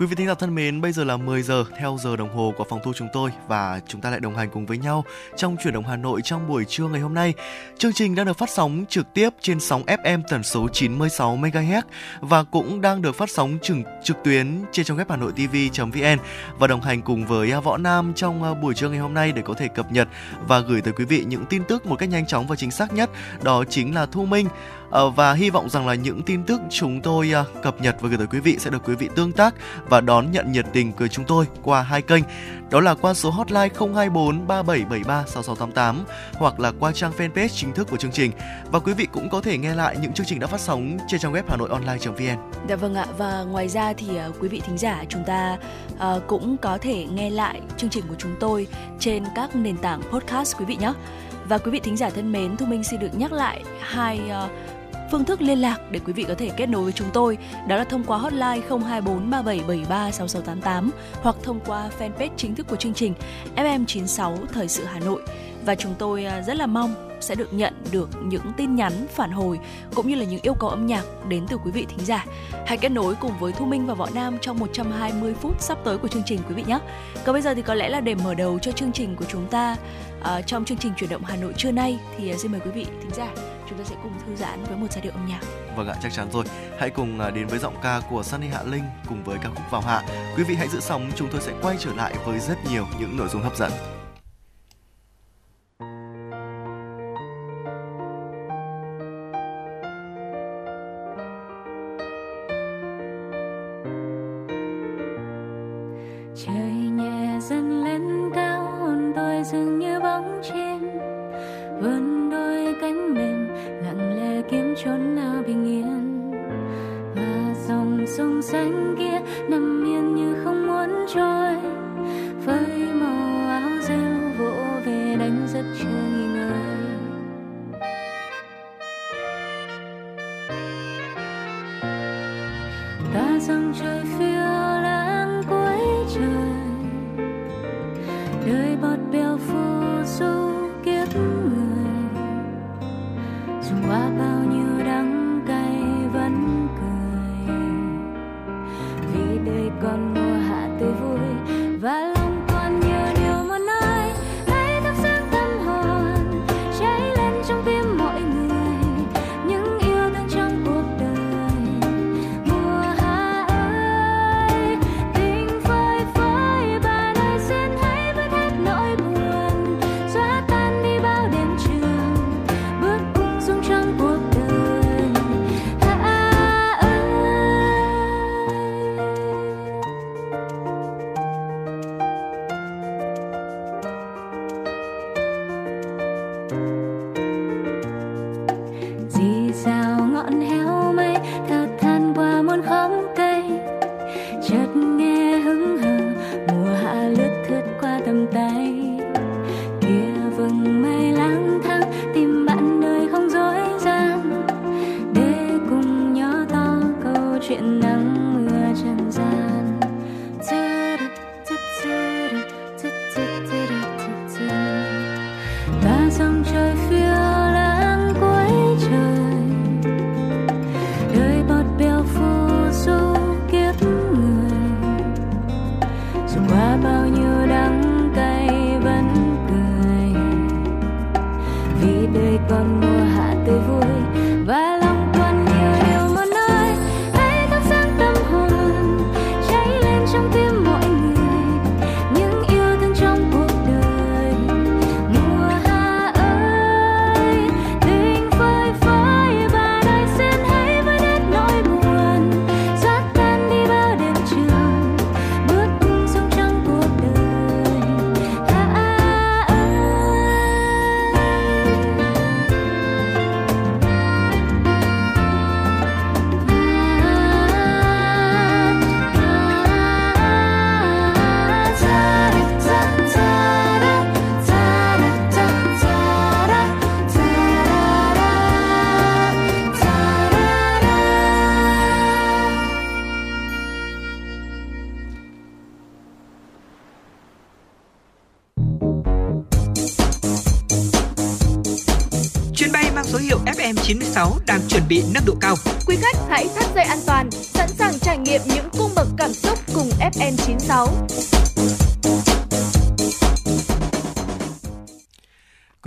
Quý vị thính giả thân mến, bây giờ là 10 giờ theo giờ đồng hồ của phòng thu chúng tôi và chúng ta lại đồng hành cùng với nhau trong chuyển động Hà Nội trong buổi trưa ngày hôm nay. Chương trình đang được phát sóng trực tiếp trên sóng FM tần số 96 MHz và cũng đang được phát sóng trực trực tuyến trên trang web Hà Nội TV.vn và đồng hành cùng với à, Võ Nam trong à, buổi trưa ngày hôm nay để có thể cập nhật và gửi tới quý vị những tin tức một cách nhanh chóng và chính xác nhất. Đó chính là Thu Minh Ờ, và hy vọng rằng là những tin tức chúng tôi à, cập nhật và gửi tới quý vị sẽ được quý vị tương tác và đón nhận nhiệt tình của chúng tôi qua hai kênh đó là qua số hotline 024 3773 6688 hoặc là qua trang fanpage chính thức của chương trình và quý vị cũng có thể nghe lại những chương trình đã phát sóng trên trang web Hà Nội Online.vn. Dạ vâng ạ và ngoài ra thì à, quý vị thính giả chúng ta à, cũng có thể nghe lại chương trình của chúng tôi trên các nền tảng podcast quý vị nhé. Và quý vị thính giả thân mến, Thu Minh xin được nhắc lại hai uh, phương thức liên lạc để quý vị có thể kết nối với chúng tôi đó là thông qua hotline 024 3773 6688 hoặc thông qua fanpage chính thức của chương trình FM96 Thời sự Hà Nội và chúng tôi à, rất là mong sẽ được nhận được những tin nhắn phản hồi cũng như là những yêu cầu âm nhạc đến từ quý vị thính giả. Hãy kết nối cùng với Thu Minh và Võ Nam trong 120 phút sắp tới của chương trình quý vị nhé. Còn bây giờ thì có lẽ là để mở đầu cho chương trình của chúng ta uh, trong chương trình chuyển động Hà Nội trưa nay thì à, xin mời quý vị thính giả chúng ta sẽ cùng thư giãn với một giai điệu âm nhạc. Vâng ạ, chắc chắn rồi. Hãy cùng à, đến với giọng ca của Sunny Hạ Linh cùng với ca khúc Vào Hạ. Quý vị hãy giữ sóng, chúng tôi sẽ quay trở lại với rất nhiều những nội dung hấp dẫn.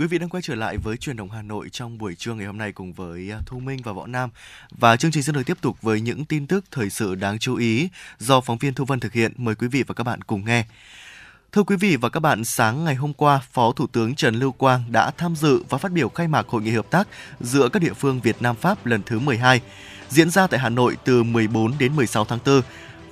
Quý vị đang quay trở lại với truyền động Hà Nội trong buổi trưa ngày hôm nay cùng với à, Thu Minh và Võ Nam. Và chương trình sẽ được tiếp tục với những tin tức thời sự đáng chú ý do phóng viên Thu Vân thực hiện. Mời quý vị và các bạn cùng nghe. Thưa quý vị và các bạn, sáng ngày hôm qua, Phó Thủ tướng Trần Lưu Quang đã tham dự và phát biểu khai mạc hội nghị hợp tác giữa các địa phương Việt Nam Pháp lần thứ 12, diễn ra tại Hà Nội từ 14 đến 16 tháng 4.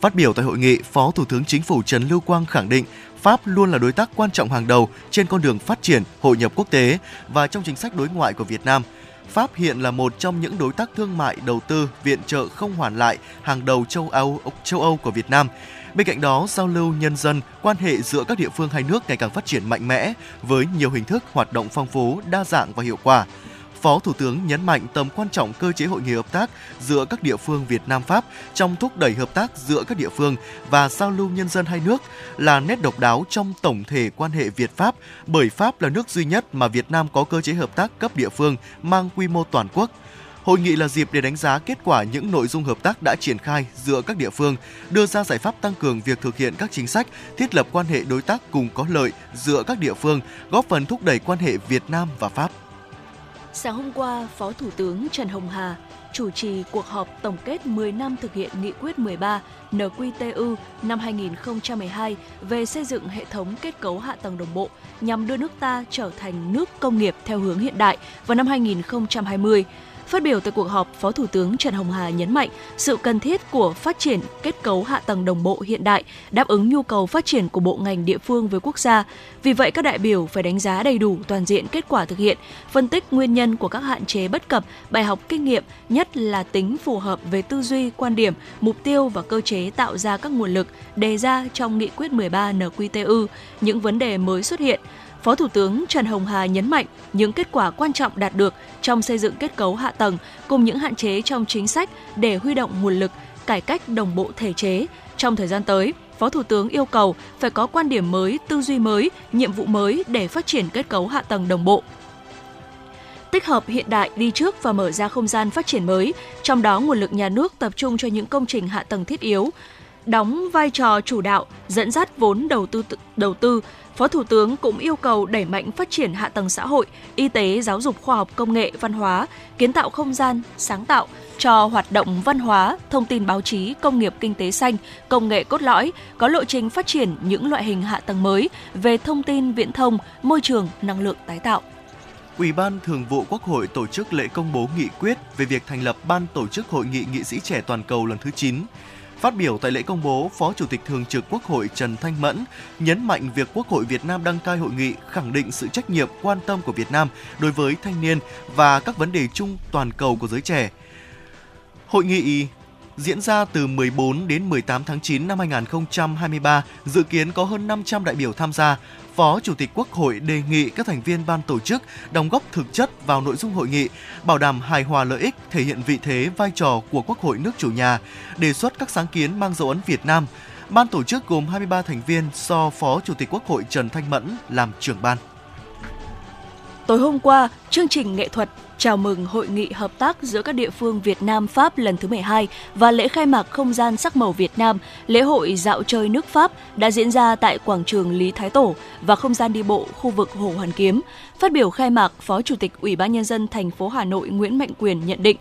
Phát biểu tại hội nghị, Phó Thủ tướng Chính phủ Trần Lưu Quang khẳng định Pháp luôn là đối tác quan trọng hàng đầu trên con đường phát triển, hội nhập quốc tế và trong chính sách đối ngoại của Việt Nam. Pháp hiện là một trong những đối tác thương mại, đầu tư, viện trợ không hoàn lại hàng đầu châu Âu, châu Âu của Việt Nam. Bên cạnh đó, giao lưu nhân dân, quan hệ giữa các địa phương hai nước ngày càng phát triển mạnh mẽ với nhiều hình thức hoạt động phong phú, đa dạng và hiệu quả. Phó Thủ tướng nhấn mạnh tầm quan trọng cơ chế hội nghị hợp tác giữa các địa phương Việt Nam Pháp trong thúc đẩy hợp tác giữa các địa phương và giao lưu nhân dân hai nước là nét độc đáo trong tổng thể quan hệ Việt Pháp bởi Pháp là nước duy nhất mà Việt Nam có cơ chế hợp tác cấp địa phương mang quy mô toàn quốc. Hội nghị là dịp để đánh giá kết quả những nội dung hợp tác đã triển khai giữa các địa phương, đưa ra giải pháp tăng cường việc thực hiện các chính sách, thiết lập quan hệ đối tác cùng có lợi giữa các địa phương, góp phần thúc đẩy quan hệ Việt Nam và Pháp. Sáng hôm qua, Phó Thủ tướng Trần Hồng Hà chủ trì cuộc họp tổng kết 10 năm thực hiện nghị quyết 13 NQTU năm 2012 về xây dựng hệ thống kết cấu hạ tầng đồng bộ nhằm đưa nước ta trở thành nước công nghiệp theo hướng hiện đại vào năm 2020. Phát biểu tại cuộc họp, Phó Thủ tướng Trần Hồng Hà nhấn mạnh sự cần thiết của phát triển kết cấu hạ tầng đồng bộ hiện đại, đáp ứng nhu cầu phát triển của bộ ngành địa phương với quốc gia. Vì vậy, các đại biểu phải đánh giá đầy đủ toàn diện kết quả thực hiện, phân tích nguyên nhân của các hạn chế bất cập, bài học kinh nghiệm, nhất là tính phù hợp về tư duy, quan điểm, mục tiêu và cơ chế tạo ra các nguồn lực đề ra trong nghị quyết 13 NQTU, những vấn đề mới xuất hiện, Phó Thủ tướng Trần Hồng Hà nhấn mạnh những kết quả quan trọng đạt được trong xây dựng kết cấu hạ tầng cùng những hạn chế trong chính sách để huy động nguồn lực, cải cách đồng bộ thể chế. Trong thời gian tới, Phó Thủ tướng yêu cầu phải có quan điểm mới, tư duy mới, nhiệm vụ mới để phát triển kết cấu hạ tầng đồng bộ, tích hợp hiện đại đi trước và mở ra không gian phát triển mới, trong đó nguồn lực nhà nước tập trung cho những công trình hạ tầng thiết yếu, đóng vai trò chủ đạo, dẫn dắt vốn đầu tư đầu tư Phó Thủ tướng cũng yêu cầu đẩy mạnh phát triển hạ tầng xã hội, y tế, giáo dục khoa học công nghệ, văn hóa, kiến tạo không gian, sáng tạo cho hoạt động văn hóa, thông tin báo chí, công nghiệp kinh tế xanh, công nghệ cốt lõi, có lộ trình phát triển những loại hình hạ tầng mới về thông tin, viễn thông, môi trường, năng lượng tái tạo. Ủy ban Thường vụ Quốc hội tổ chức lễ công bố nghị quyết về việc thành lập Ban tổ chức Hội nghị nghị sĩ trẻ toàn cầu lần thứ 9 Phát biểu tại lễ công bố, Phó Chủ tịch Thường trực Quốc hội Trần Thanh Mẫn nhấn mạnh việc Quốc hội Việt Nam đăng cai hội nghị khẳng định sự trách nhiệm quan tâm của Việt Nam đối với thanh niên và các vấn đề chung toàn cầu của giới trẻ. Hội nghị diễn ra từ 14 đến 18 tháng 9 năm 2023, dự kiến có hơn 500 đại biểu tham gia, Phó Chủ tịch Quốc hội đề nghị các thành viên ban tổ chức đóng góp thực chất vào nội dung hội nghị, bảo đảm hài hòa lợi ích, thể hiện vị thế vai trò của Quốc hội nước chủ nhà, đề xuất các sáng kiến mang dấu ấn Việt Nam. Ban tổ chức gồm 23 thành viên do Phó Chủ tịch Quốc hội Trần Thanh Mẫn làm trưởng ban. Tối hôm qua, chương trình nghệ thuật chào mừng hội nghị hợp tác giữa các địa phương Việt Nam Pháp lần thứ 12 và lễ khai mạc không gian sắc màu Việt Nam, lễ hội dạo chơi nước Pháp đã diễn ra tại quảng trường Lý Thái Tổ và không gian đi bộ khu vực Hồ Hoàn Kiếm. Phát biểu khai mạc, Phó Chủ tịch Ủy ban nhân dân thành phố Hà Nội Nguyễn Mạnh Quyền nhận định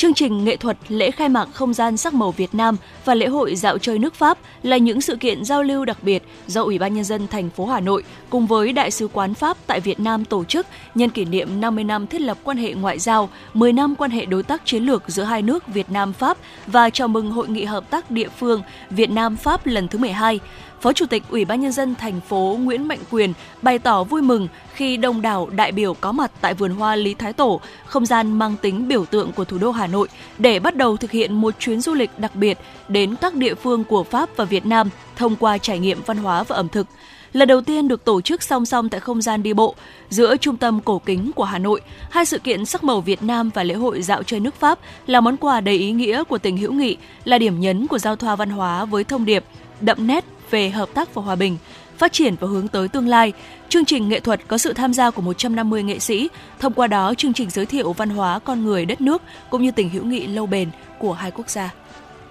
Chương trình nghệ thuật lễ khai mạc không gian sắc màu Việt Nam và lễ hội dạo chơi nước Pháp là những sự kiện giao lưu đặc biệt do Ủy ban nhân dân thành phố Hà Nội cùng với Đại sứ quán Pháp tại Việt Nam tổ chức nhân kỷ niệm 50 năm thiết lập quan hệ ngoại giao, 10 năm quan hệ đối tác chiến lược giữa hai nước Việt Nam Pháp và chào mừng hội nghị hợp tác địa phương Việt Nam Pháp lần thứ 12. Phó Chủ tịch Ủy ban nhân dân thành phố Nguyễn Mạnh Quyền bày tỏ vui mừng khi đông đảo đại biểu có mặt tại vườn hoa Lý Thái Tổ, không gian mang tính biểu tượng của thủ đô Hà Nội để bắt đầu thực hiện một chuyến du lịch đặc biệt đến các địa phương của Pháp và Việt Nam thông qua trải nghiệm văn hóa và ẩm thực. lần đầu tiên được tổ chức song song tại không gian đi bộ giữa trung tâm cổ kính của Hà Nội. Hai sự kiện sắc màu Việt Nam và lễ hội dạo chơi nước Pháp là món quà đầy ý nghĩa của tình hữu nghị, là điểm nhấn của giao thoa văn hóa với thông điệp đậm nét về hợp tác và hòa bình, phát triển và hướng tới tương lai. Chương trình nghệ thuật có sự tham gia của 150 nghệ sĩ. Thông qua đó, chương trình giới thiệu văn hóa con người đất nước cũng như tình hữu nghị lâu bền của hai quốc gia.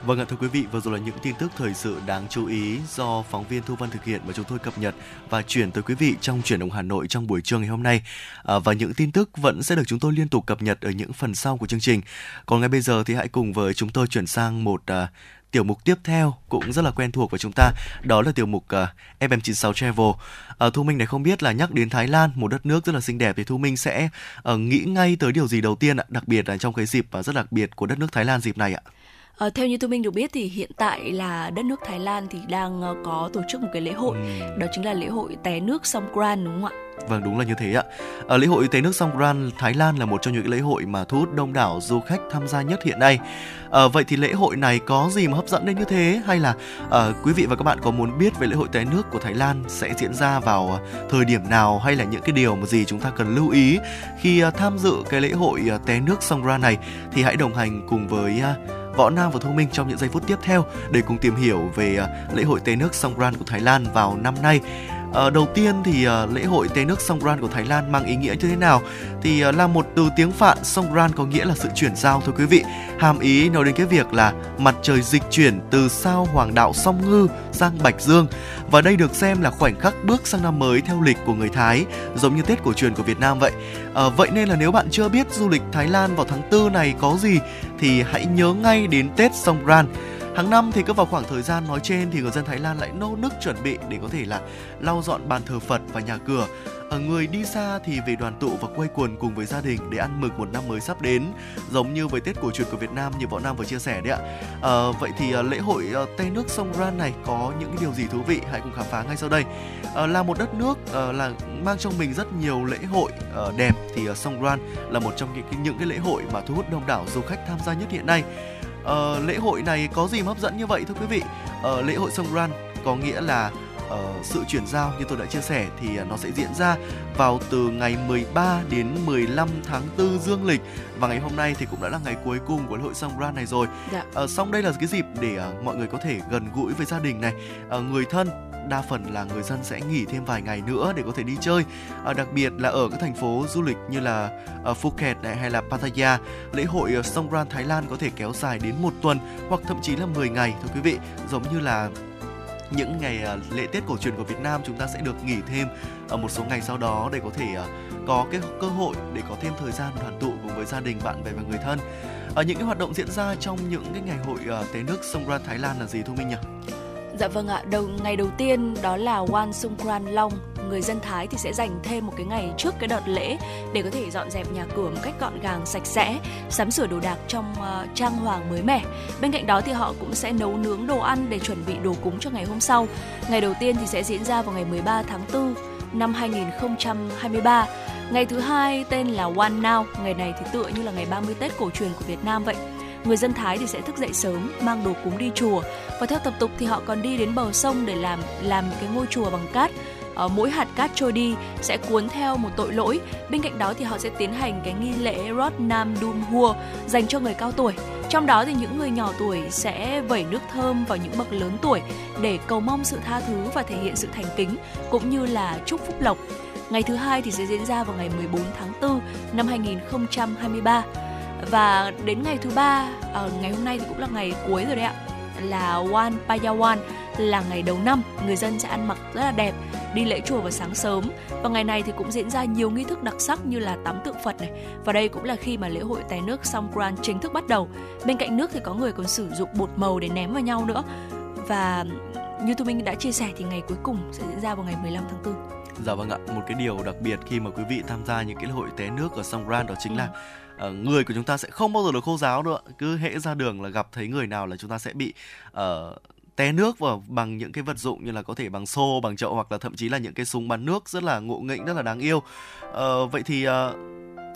Vâng ạ thưa quý vị, vừa rồi là những tin tức thời sự đáng chú ý do phóng viên Thu Vân thực hiện và chúng tôi cập nhật và chuyển tới quý vị trong chuyển động Hà Nội trong buổi trưa ngày hôm nay. À, và những tin tức vẫn sẽ được chúng tôi liên tục cập nhật ở những phần sau của chương trình. Còn ngay bây giờ thì hãy cùng với chúng tôi chuyển sang một à, tiểu mục tiếp theo cũng rất là quen thuộc với chúng ta đó là tiểu mục ờ, uh, FM96 Travel. Uh, Thu Minh này không biết là nhắc đến Thái Lan một đất nước rất là xinh đẹp thì Thu Minh sẽ uh, nghĩ ngay tới điều gì đầu tiên ạ, đặc biệt là trong cái dịp uh, rất đặc biệt của đất nước Thái Lan dịp này ạ. À, theo như tôi mình được biết thì hiện tại là đất nước Thái Lan thì đang uh, có tổ chức một cái lễ hội, ừ. đó chính là lễ hội té nước Songkran đúng không ạ? Vâng đúng là như thế ạ. À, lễ hội té nước Songkran Thái Lan là một trong những lễ hội mà thu hút đông đảo du khách tham gia nhất hiện nay. À, vậy thì lễ hội này có gì mà hấp dẫn đến như thế hay là à, quý vị và các bạn có muốn biết về lễ hội té nước của Thái Lan sẽ diễn ra vào thời điểm nào hay là những cái điều mà gì chúng ta cần lưu ý khi à, tham dự cái lễ hội à, té nước Songkran này thì hãy đồng hành cùng với à, Võ Nam và Thu Minh trong những giây phút tiếp theo để cùng tìm hiểu về à, lễ hội Tế nước Songkran của Thái Lan vào năm nay. À, đầu tiên thì à, lễ hội Tế nước Songkran của Thái Lan mang ý nghĩa như thế nào? Thì à, là một từ tiếng Phạn Songkran có nghĩa là sự chuyển giao thưa quý vị. Hàm ý nói đến cái việc là mặt trời dịch chuyển từ sao Hoàng đạo Song Ngư sang Bạch Dương và đây được xem là khoảnh khắc bước sang năm mới theo lịch của người Thái, giống như Tết cổ truyền của Việt Nam vậy. À, vậy nên là nếu bạn chưa biết du lịch Thái Lan vào tháng 4 này có gì thì hãy nhớ ngay đến Tết Songkran. Hàng năm thì cứ vào khoảng thời gian nói trên thì người dân Thái Lan lại nô nức chuẩn bị để có thể là lau dọn bàn thờ Phật và nhà cửa. Ở người đi xa thì về đoàn tụ và quay quần cùng với gia đình để ăn mừng một năm mới sắp đến, giống như với Tết cổ truyền của Việt Nam như Võ Nam vừa chia sẻ đấy ạ. À, vậy thì ờ, lễ hội ờ, Tây nước sông Ran này có những điều gì thú vị? Hãy cùng khám phá ngay sau đây. À, là một đất nước à, là mang trong mình rất nhiều lễ hội à, đẹp thì sông Ran là một trong những những cái lễ hội mà thu hút đông đảo du khách tham gia nhất hiện nay. Uh, lễ hội này có gì hấp dẫn như vậy thưa quý vị? Uh, lễ hội sông Ran có nghĩa là uh, sự chuyển giao như tôi đã chia sẻ thì nó sẽ diễn ra vào từ ngày 13 đến 15 tháng 4 dương lịch và ngày hôm nay thì cũng đã là ngày cuối cùng của lễ hội sông Ran này rồi. Dạ. Uh, xong đây là cái dịp để uh, mọi người có thể gần gũi với gia đình này, uh, người thân đa phần là người dân sẽ nghỉ thêm vài ngày nữa để có thể đi chơi à, đặc biệt là ở các thành phố du lịch như là uh, Phuket này hay là Pattaya lễ hội à, Songkran Thái Lan có thể kéo dài đến một tuần hoặc thậm chí là 10 ngày thưa quý vị giống như là những ngày à, lễ Tết cổ truyền của Việt Nam chúng ta sẽ được nghỉ thêm ở một số ngày sau đó để có thể có cái cơ hội để có thêm thời gian đoàn tụ cùng với gia đình bạn bè và người thân. Ở những cái hoạt động diễn ra trong những cái ngày hội Tế nước Songkran Thái Lan là gì Thu Minh nhỉ? Dạ vâng ạ, đầu ngày đầu tiên đó là Wan Songkran Long người dân Thái thì sẽ dành thêm một cái ngày trước cái đợt lễ để có thể dọn dẹp nhà cửa một cách gọn gàng sạch sẽ, sắm sửa đồ đạc trong uh, trang hoàng mới mẻ. Bên cạnh đó thì họ cũng sẽ nấu nướng đồ ăn để chuẩn bị đồ cúng cho ngày hôm sau. Ngày đầu tiên thì sẽ diễn ra vào ngày 13 tháng 4 năm 2023. Ngày thứ hai tên là One Now, ngày này thì tựa như là ngày 30 Tết cổ truyền của Việt Nam vậy người dân Thái thì sẽ thức dậy sớm, mang đồ cúng đi chùa và theo tập tục thì họ còn đi đến bờ sông để làm làm cái ngôi chùa bằng cát ở mỗi hạt cát trôi đi sẽ cuốn theo một tội lỗi. Bên cạnh đó thì họ sẽ tiến hành cái nghi lễ Rod Nam Dum Hua dành cho người cao tuổi. Trong đó thì những người nhỏ tuổi sẽ vẩy nước thơm vào những bậc lớn tuổi để cầu mong sự tha thứ và thể hiện sự thành kính cũng như là chúc phúc lộc. Ngày thứ hai thì sẽ diễn ra vào ngày 14 tháng 4 năm 2023 và đến ngày thứ ba uh, ngày hôm nay thì cũng là ngày cuối rồi đấy ạ là Wan Payawan là ngày đầu năm. Người dân sẽ ăn mặc rất là đẹp đi lễ chùa vào sáng sớm. Và ngày này thì cũng diễn ra nhiều nghi thức đặc sắc như là tắm tượng Phật này. Và đây cũng là khi mà lễ hội té nước Songkran chính thức bắt đầu. Bên cạnh nước thì có người còn sử dụng bột màu để ném vào nhau nữa. Và như Thu Minh đã chia sẻ thì ngày cuối cùng sẽ diễn ra vào ngày 15 tháng 4 Dạ vâng ạ, một cái điều đặc biệt khi mà quý vị tham gia những cái lễ hội té nước ở Songkran đó chính ừ. là uh, người của chúng ta sẽ không bao giờ được khô giáo nữa. Cứ hễ ra đường là gặp thấy người nào là chúng ta sẽ bị uh, té nước vào bằng những cái vật dụng như là có thể bằng xô bằng chậu hoặc là thậm chí là những cái súng bắn nước rất là ngộ nghĩnh rất là đáng yêu. Uh, vậy thì uh,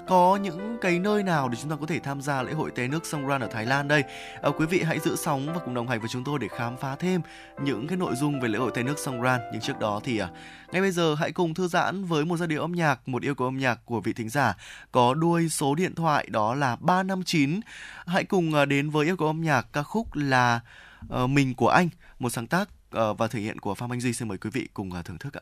có những cái nơi nào để chúng ta có thể tham gia lễ hội té nước Songkran ở Thái Lan đây? À, quý vị hãy giữ sóng và cùng đồng hành với chúng tôi để khám phá thêm những cái nội dung về lễ hội té nước Songkran. Nhưng trước đó thì à, ngay bây giờ hãy cùng thư giãn với một giai điệu âm nhạc, một yêu cầu âm nhạc của vị thính giả có đuôi số điện thoại đó là 359. Hãy cùng à, đến với yêu cầu âm nhạc ca khúc là à, Mình của anh, một sáng tác à, và thể hiện của Phạm Anh Duy. Xin mời quý vị cùng à, thưởng thức ạ.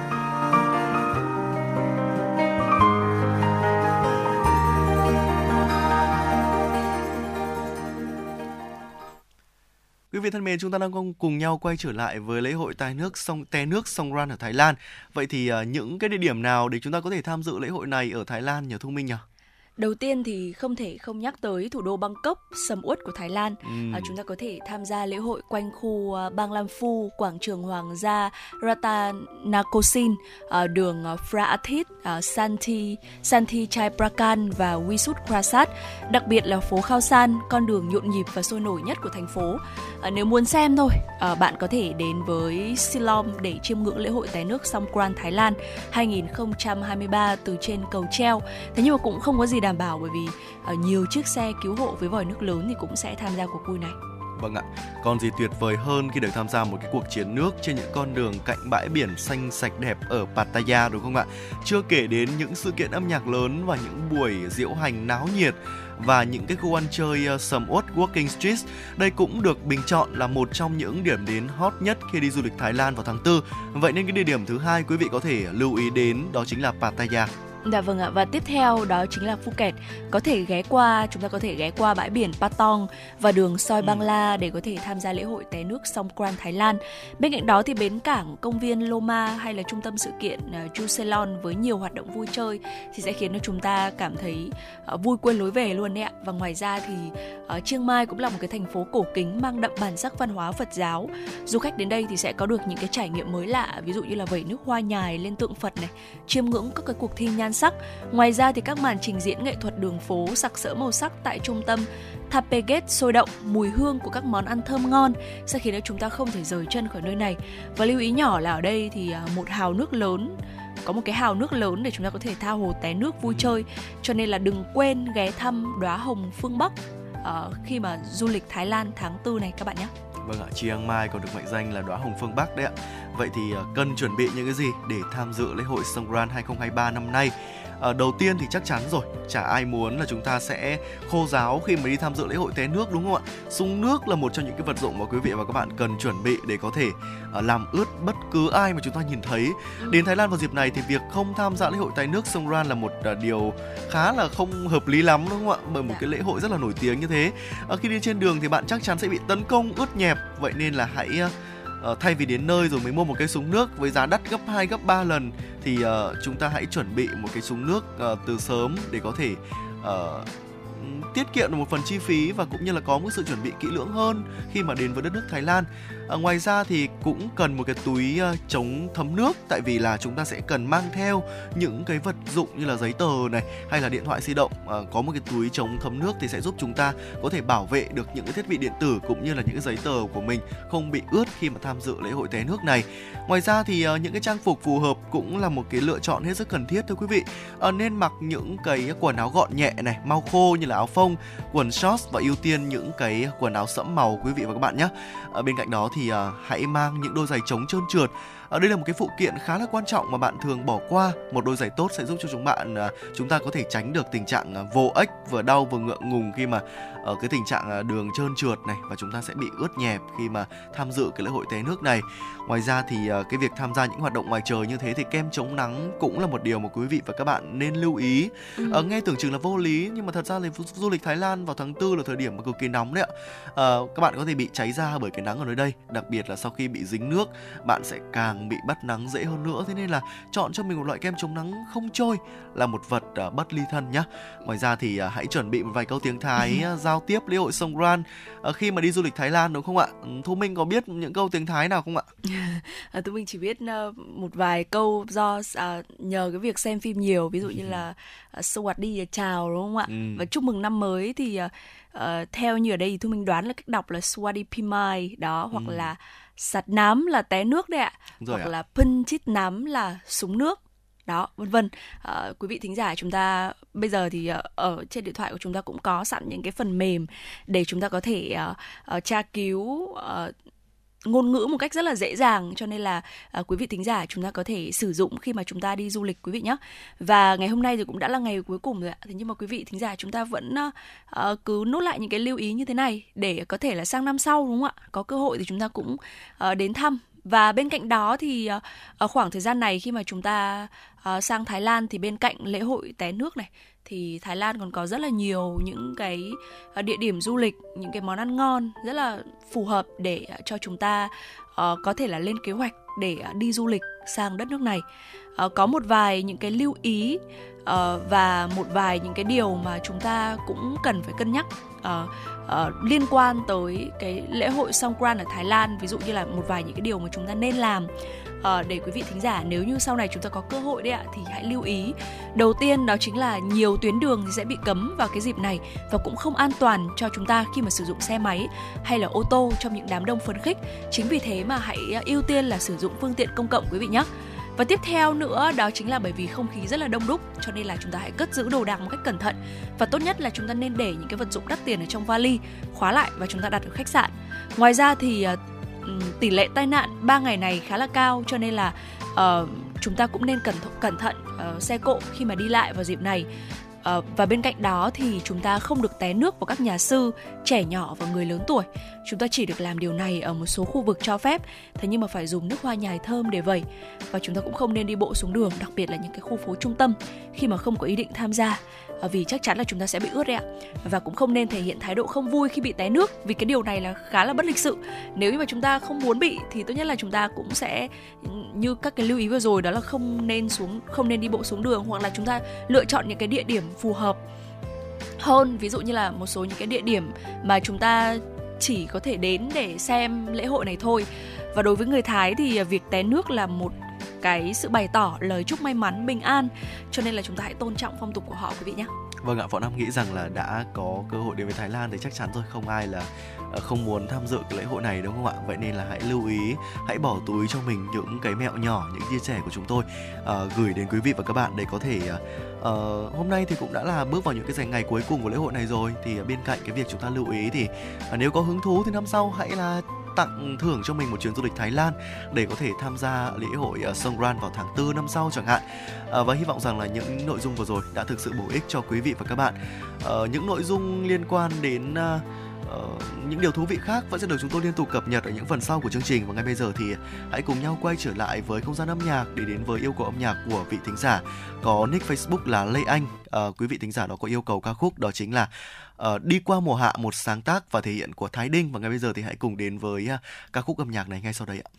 vị thân mến, chúng ta đang cùng nhau quay trở lại với lễ hội tài nước sông té nước sông Ran ở Thái Lan. Vậy thì ờ, những cái địa điểm nào để chúng ta có thể tham dự lễ hội này ở Thái Lan nhờ thông Minh nhỉ? Đầu tiên thì không thể không nhắc tới thủ đô Bangkok, sầm uất của Thái Lan. Ừ. À, chúng ta có thể tham gia lễ hội quanh khu uh, Bang Lam Phu, quảng trường Hoàng gia Ratanakosin, uh, đường uh, Phra Athit, uh, Santi, Santi Chai Prakan và Wisut Prasad. Đặc biệt là phố Khao San, con đường nhộn nhịp và sôi nổi nhất của thành phố. À, nếu muốn xem thôi, à, bạn có thể đến với Silom để chiêm ngưỡng lễ hội té nước Songkran Thái Lan 2023 từ trên cầu treo. Thế nhưng mà cũng không có gì đảm bảo bởi vì uh, nhiều chiếc xe cứu hộ với vòi nước lớn thì cũng sẽ tham gia cuộc vui này. Vâng ạ, còn gì tuyệt vời hơn khi được tham gia một cái cuộc chiến nước trên những con đường cạnh bãi biển xanh sạch đẹp ở Pattaya đúng không ạ? Chưa kể đến những sự kiện âm nhạc lớn và những buổi diễu hành náo nhiệt và những cái khu ăn chơi uh, sầm uất Walking Street. Đây cũng được bình chọn là một trong những điểm đến hot nhất khi đi du lịch Thái Lan vào tháng 4. Vậy nên cái địa điểm thứ hai quý vị có thể lưu ý đến đó chính là Pattaya. Dạ vâng ạ và tiếp theo đó chính là Phuket. Có thể ghé qua chúng ta có thể ghé qua bãi biển Patong và đường Soi Bangla để có thể tham gia lễ hội té nước Songkran Thái Lan. Bên cạnh đó thì bến cảng, công viên Loma hay là trung tâm sự kiện Chuselon với nhiều hoạt động vui chơi thì sẽ khiến cho chúng ta cảm thấy uh, vui quên lối về luôn đấy ạ. Và ngoài ra thì uh, Chiang Mai cũng là một cái thành phố cổ kính mang đậm bản sắc văn hóa Phật giáo. Du khách đến đây thì sẽ có được những cái trải nghiệm mới lạ, ví dụ như là vẩy nước hoa nhài lên tượng Phật này, chiêm ngưỡng các cái cuộc thi nhan nhan sắc. Ngoài ra thì các màn trình diễn nghệ thuật đường phố sặc sỡ màu sắc tại trung tâm Tapeget sôi động, mùi hương của các món ăn thơm ngon sẽ khiến cho chúng ta không thể rời chân khỏi nơi này. Và lưu ý nhỏ là ở đây thì à, một hào nước lớn có một cái hào nước lớn để chúng ta có thể tha hồ té nước vui chơi cho nên là đừng quên ghé thăm đóa hồng phương Bắc uh, khi mà du lịch Thái Lan tháng 4 này các bạn nhé. Vâng ạ, Chiang Mai còn được mệnh danh là đóa hồng phương Bắc đấy ạ. Vậy thì ờ, cần chuẩn bị những cái gì để tham dự lễ hội Songkran 2023 năm nay? À, đầu tiên thì chắc chắn rồi, chả ai muốn là chúng ta sẽ khô giáo khi mà đi tham dự lễ hội té nước đúng không ạ? Súng nước là một trong những cái vật dụng mà quý vị và các bạn cần chuẩn bị để có thể uh, làm ướt bất cứ ai mà chúng ta nhìn thấy. Đến Thái Lan vào dịp này thì việc không tham gia lễ hội té nước Songkran là một uh, điều khá là không hợp lý lắm đúng không ạ? Bởi một cái lễ hội rất là nổi tiếng như thế. Uh, khi đi trên đường thì bạn chắc chắn sẽ bị tấn công ướt nhẹp, vậy nên là hãy uh, uh, thay vì đến nơi rồi mới mua một cái súng nước với giá đắt gấp 2 gấp 3 lần thì uh, chúng ta hãy chuẩn bị một cái súng nước uh, từ sớm để có thể uh, tiết kiệm được một phần chi phí và cũng như là có một sự chuẩn bị kỹ lưỡng hơn khi mà đến với đất nước Thái Lan. À, ngoài ra thì cũng cần một cái túi uh, chống thấm nước tại vì là chúng ta sẽ cần mang theo những cái vật dụng như là giấy tờ này hay là điện thoại di động. À, có một cái túi chống thấm nước thì sẽ giúp chúng ta có thể bảo vệ được những cái thiết bị điện tử cũng như là những cái giấy tờ của mình không bị ướt khi mà tham dự lễ hội té nước này. Ngoài ra thì uh, những cái trang phục phù hợp cũng là một cái lựa chọn hết sức cần thiết thưa quý vị. À, nên mặc những cái quần áo gọn nhẹ này, mau khô như là áo phông, quần shorts và ưu tiên những cái quần áo sẫm màu quý vị và các bạn nhé. À, bên cạnh đó thì à, hãy mang những đôi giày chống trơn trượt. Ở đây là một cái phụ kiện khá là quan trọng mà bạn thường bỏ qua. Một đôi giày tốt sẽ giúp cho chúng bạn à, chúng ta có thể tránh được tình trạng à, vô ích vừa đau vừa ngượng ngùng khi mà ở cái tình trạng à, đường trơn trượt này và chúng ta sẽ bị ướt nhẹp khi mà tham dự cái lễ hội té nước này. Ngoài ra thì cái việc tham gia những hoạt động ngoài trời như thế thì kem chống nắng cũng là một điều mà quý vị và các bạn nên lưu ý. Ừ. nghe tưởng chừng là vô lý nhưng mà thật ra là du lịch Thái Lan vào tháng tư là thời điểm mà cực kỳ nóng đấy ạ. À, các bạn có thể bị cháy da bởi cái nắng ở nơi đây đặc biệt là sau khi bị dính nước bạn sẽ càng bị bắt nắng dễ hơn nữa. Thế nên là chọn cho mình một loại kem chống nắng không trôi là một vật uh, bất ly thân nhé ngoài ra thì hãy chuẩn bị một vài câu tiếng Thái uh, giao tiếp lễ hội Songkran uh, khi mà đi du lịch Thái Lan đúng không ạ ừ, Thu Minh có biết những câu tiếng Thái nào không ạ à, Thu Minh chỉ biết uh, một vài câu do uh, nhờ cái việc xem phim nhiều ví dụ như là uh, sawat đi chào đúng không ạ ừ. và chúc mừng năm mới thì uh, theo như ở đây thì Thu Minh đoán là cách đọc là Swadi Pimai đó hoặc ừ. là sạt nám là té nước đấy ạ Rồi hoặc ạ. là pân chít nám là súng nước đó vân vân. À, quý vị thính giả chúng ta bây giờ thì ờ, ở trên điện thoại của chúng ta cũng có sẵn những cái phần mềm để chúng ta có thể uh, uh, tra cứu uh, ngôn ngữ một cách rất là dễ dàng. Cho nên là uh, quý vị thính giả chúng ta có thể sử dụng khi mà chúng ta đi du lịch quý vị nhé. Và ngày hôm nay thì cũng đã là ngày cuối cùng rồi ạ. Thế nhưng mà quý vị thính giả chúng ta vẫn uh, cứ nốt lại những cái lưu ý như thế này để có thể là sang năm sau đúng không ạ? Có cơ hội thì chúng ta cũng uh, đến thăm và bên cạnh đó thì ờ, ở khoảng thời gian này khi mà chúng ta ờ, sang Thái Lan thì bên cạnh lễ hội té nước này thì Thái Lan còn có rất là nhiều những cái ờ, địa điểm du lịch, những cái món ăn ngon rất là phù hợp để cho chúng ta có thể là lên kế hoạch để đi du lịch sang đất nước này. Uh, có một vài những cái lưu ý uh, và một vài những cái điều mà chúng ta cũng cần phải cân nhắc. Uh, uh, liên quan tới cái lễ hội Songkran ở Thái Lan ví dụ như là một vài những cái điều mà chúng ta nên làm. Uh, để quý vị thính giả nếu như sau này chúng ta có cơ hội đấy ạ thì hãy lưu ý. Đầu tiên đó chính là nhiều tuyến đường thì sẽ bị cấm vào cái dịp này và cũng không an toàn cho chúng ta khi mà sử dụng xe máy hay là ô tô trong những đám đông phấn khích. Chính vì thế mà hãy ưu tiên là sử dụng phương tiện công cộng quý vị nhé và tiếp theo nữa đó chính là bởi vì không khí rất là đông đúc cho nên là chúng ta hãy cất giữ đồ đạc một cách cẩn thận. Và tốt nhất là chúng ta nên để những cái vật dụng đắt tiền ở trong vali khóa lại và chúng ta đặt ở khách sạn. Ngoài ra thì ờ, tỷ lệ tai nạn 3 ngày này khá là cao cho nên là uh, chúng ta cũng nên cẩn thận cẩn thận uh, xe cộ khi mà đi lại vào dịp này. Ờ, và bên cạnh đó thì chúng ta không được té nước vào các nhà sư, trẻ nhỏ và người lớn tuổi. Chúng ta chỉ được làm điều này ở một số khu vực cho phép, thế nhưng mà phải dùng nước hoa nhài thơm để vẩy. Và chúng ta cũng không nên đi bộ xuống đường, đặc biệt là những cái khu phố trung tâm khi mà không có ý định tham gia Ờ, vì chắc chắn là chúng ta sẽ bị ướt đấy ạ. Và cũng không nên thể hiện thái độ không vui khi bị té nước, vì cái điều này là khá là bất lịch sự. Nếu như mà chúng ta không muốn bị thì tốt nhất là chúng ta cũng sẽ, như các cái lưu ý vừa rồi, đó là không nên xuống, không nên đi bộ xuống đường, hoặc là chúng ta lựa chọn những cái địa điểm phù hợp hơn. Ví dụ như là một số những cái địa điểm mà chúng ta chỉ có thể đến để xem lễ hội này thôi. Và đối với người Thái thì việc té nước là một cái sự bày tỏ lời chúc may mắn bình an. Cho nên là chúng ta hãy tôn trọng phong tục của họ quý vị nhé. Vâng ạ, Võ Nam nghĩ rằng là đã có cơ hội đến với Thái Lan thì chắc chắn rồi không ai là ờ, không muốn tham dự cái lễ hội này đúng không ạ? Vậy nên là hãy lưu ý, hãy bỏ túi cho mình những cái mẹo nhỏ, những chia sẻ của chúng tôi uh, gửi đến quý vị và các bạn để có thể uh, hôm nay thì cũng đã là bước vào những cái ngày cuối cùng của lễ hội này rồi. Thì bên cạnh cái việc chúng ta lưu ý thì uh, nếu có hứng thú thì năm sau hãy là tặng thưởng cho mình một chuyến du lịch Thái Lan để có thể tham gia lễ hội à, Songkran vào tháng 4 năm sau chẳng hạn. À, và hy vọng rằng là những nội dung vừa rồi đã thực sự bổ ích cho quý vị và các bạn. Ờ, những nội dung liên quan đến à, ờ, những điều thú vị khác vẫn sẽ được chúng tôi liên tục cập nhật ở những phần sau của chương trình và ngay bây giờ thì hãy cùng nhau quay trở lại với không gian âm nhạc để đến với yêu cầu âm nhạc của vị thính giả có nick Facebook là Lê Anh à, quý vị thính giả đó có yêu cầu ca khúc đó chính là uh, đi qua mùa hạ một sáng tác và thể hiện của Thái Đinh và ngay bây giờ thì hãy cùng đến với uh, ca khúc âm nhạc này ngay sau đây ạ.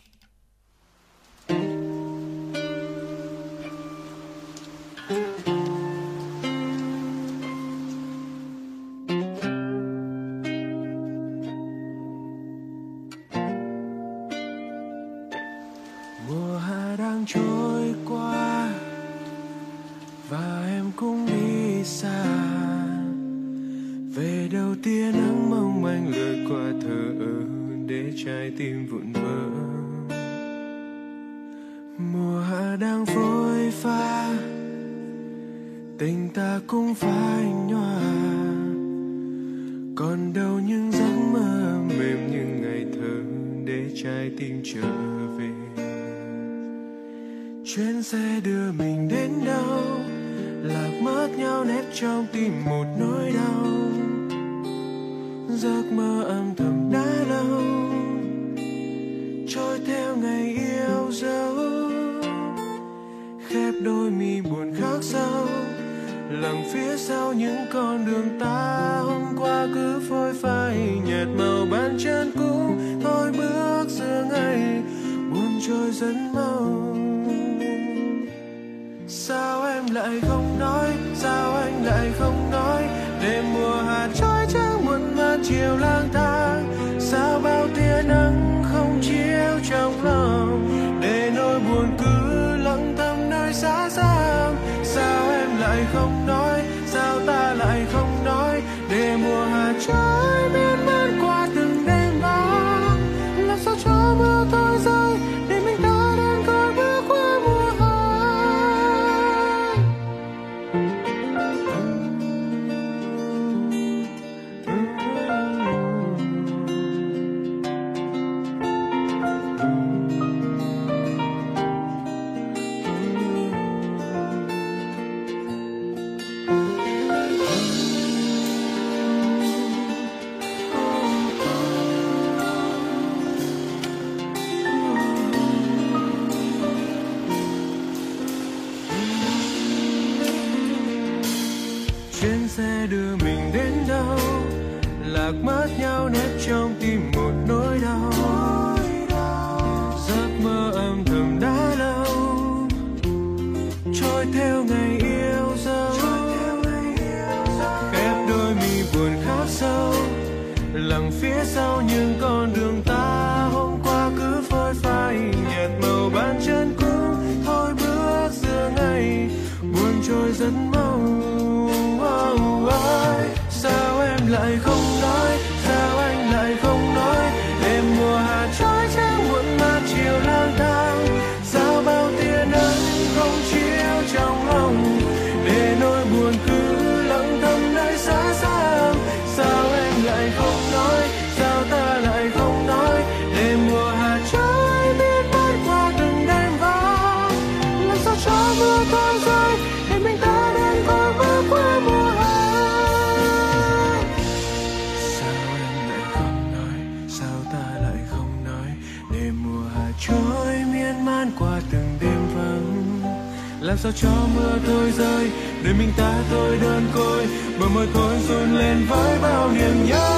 Làm sao cho mưa thôi rơi để mình ta thôi đơn côi. Bờ môi thôi run lên với bao niềm nhớ.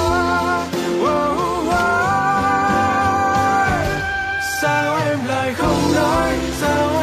Oh, oh. sao em lại không nói? Sao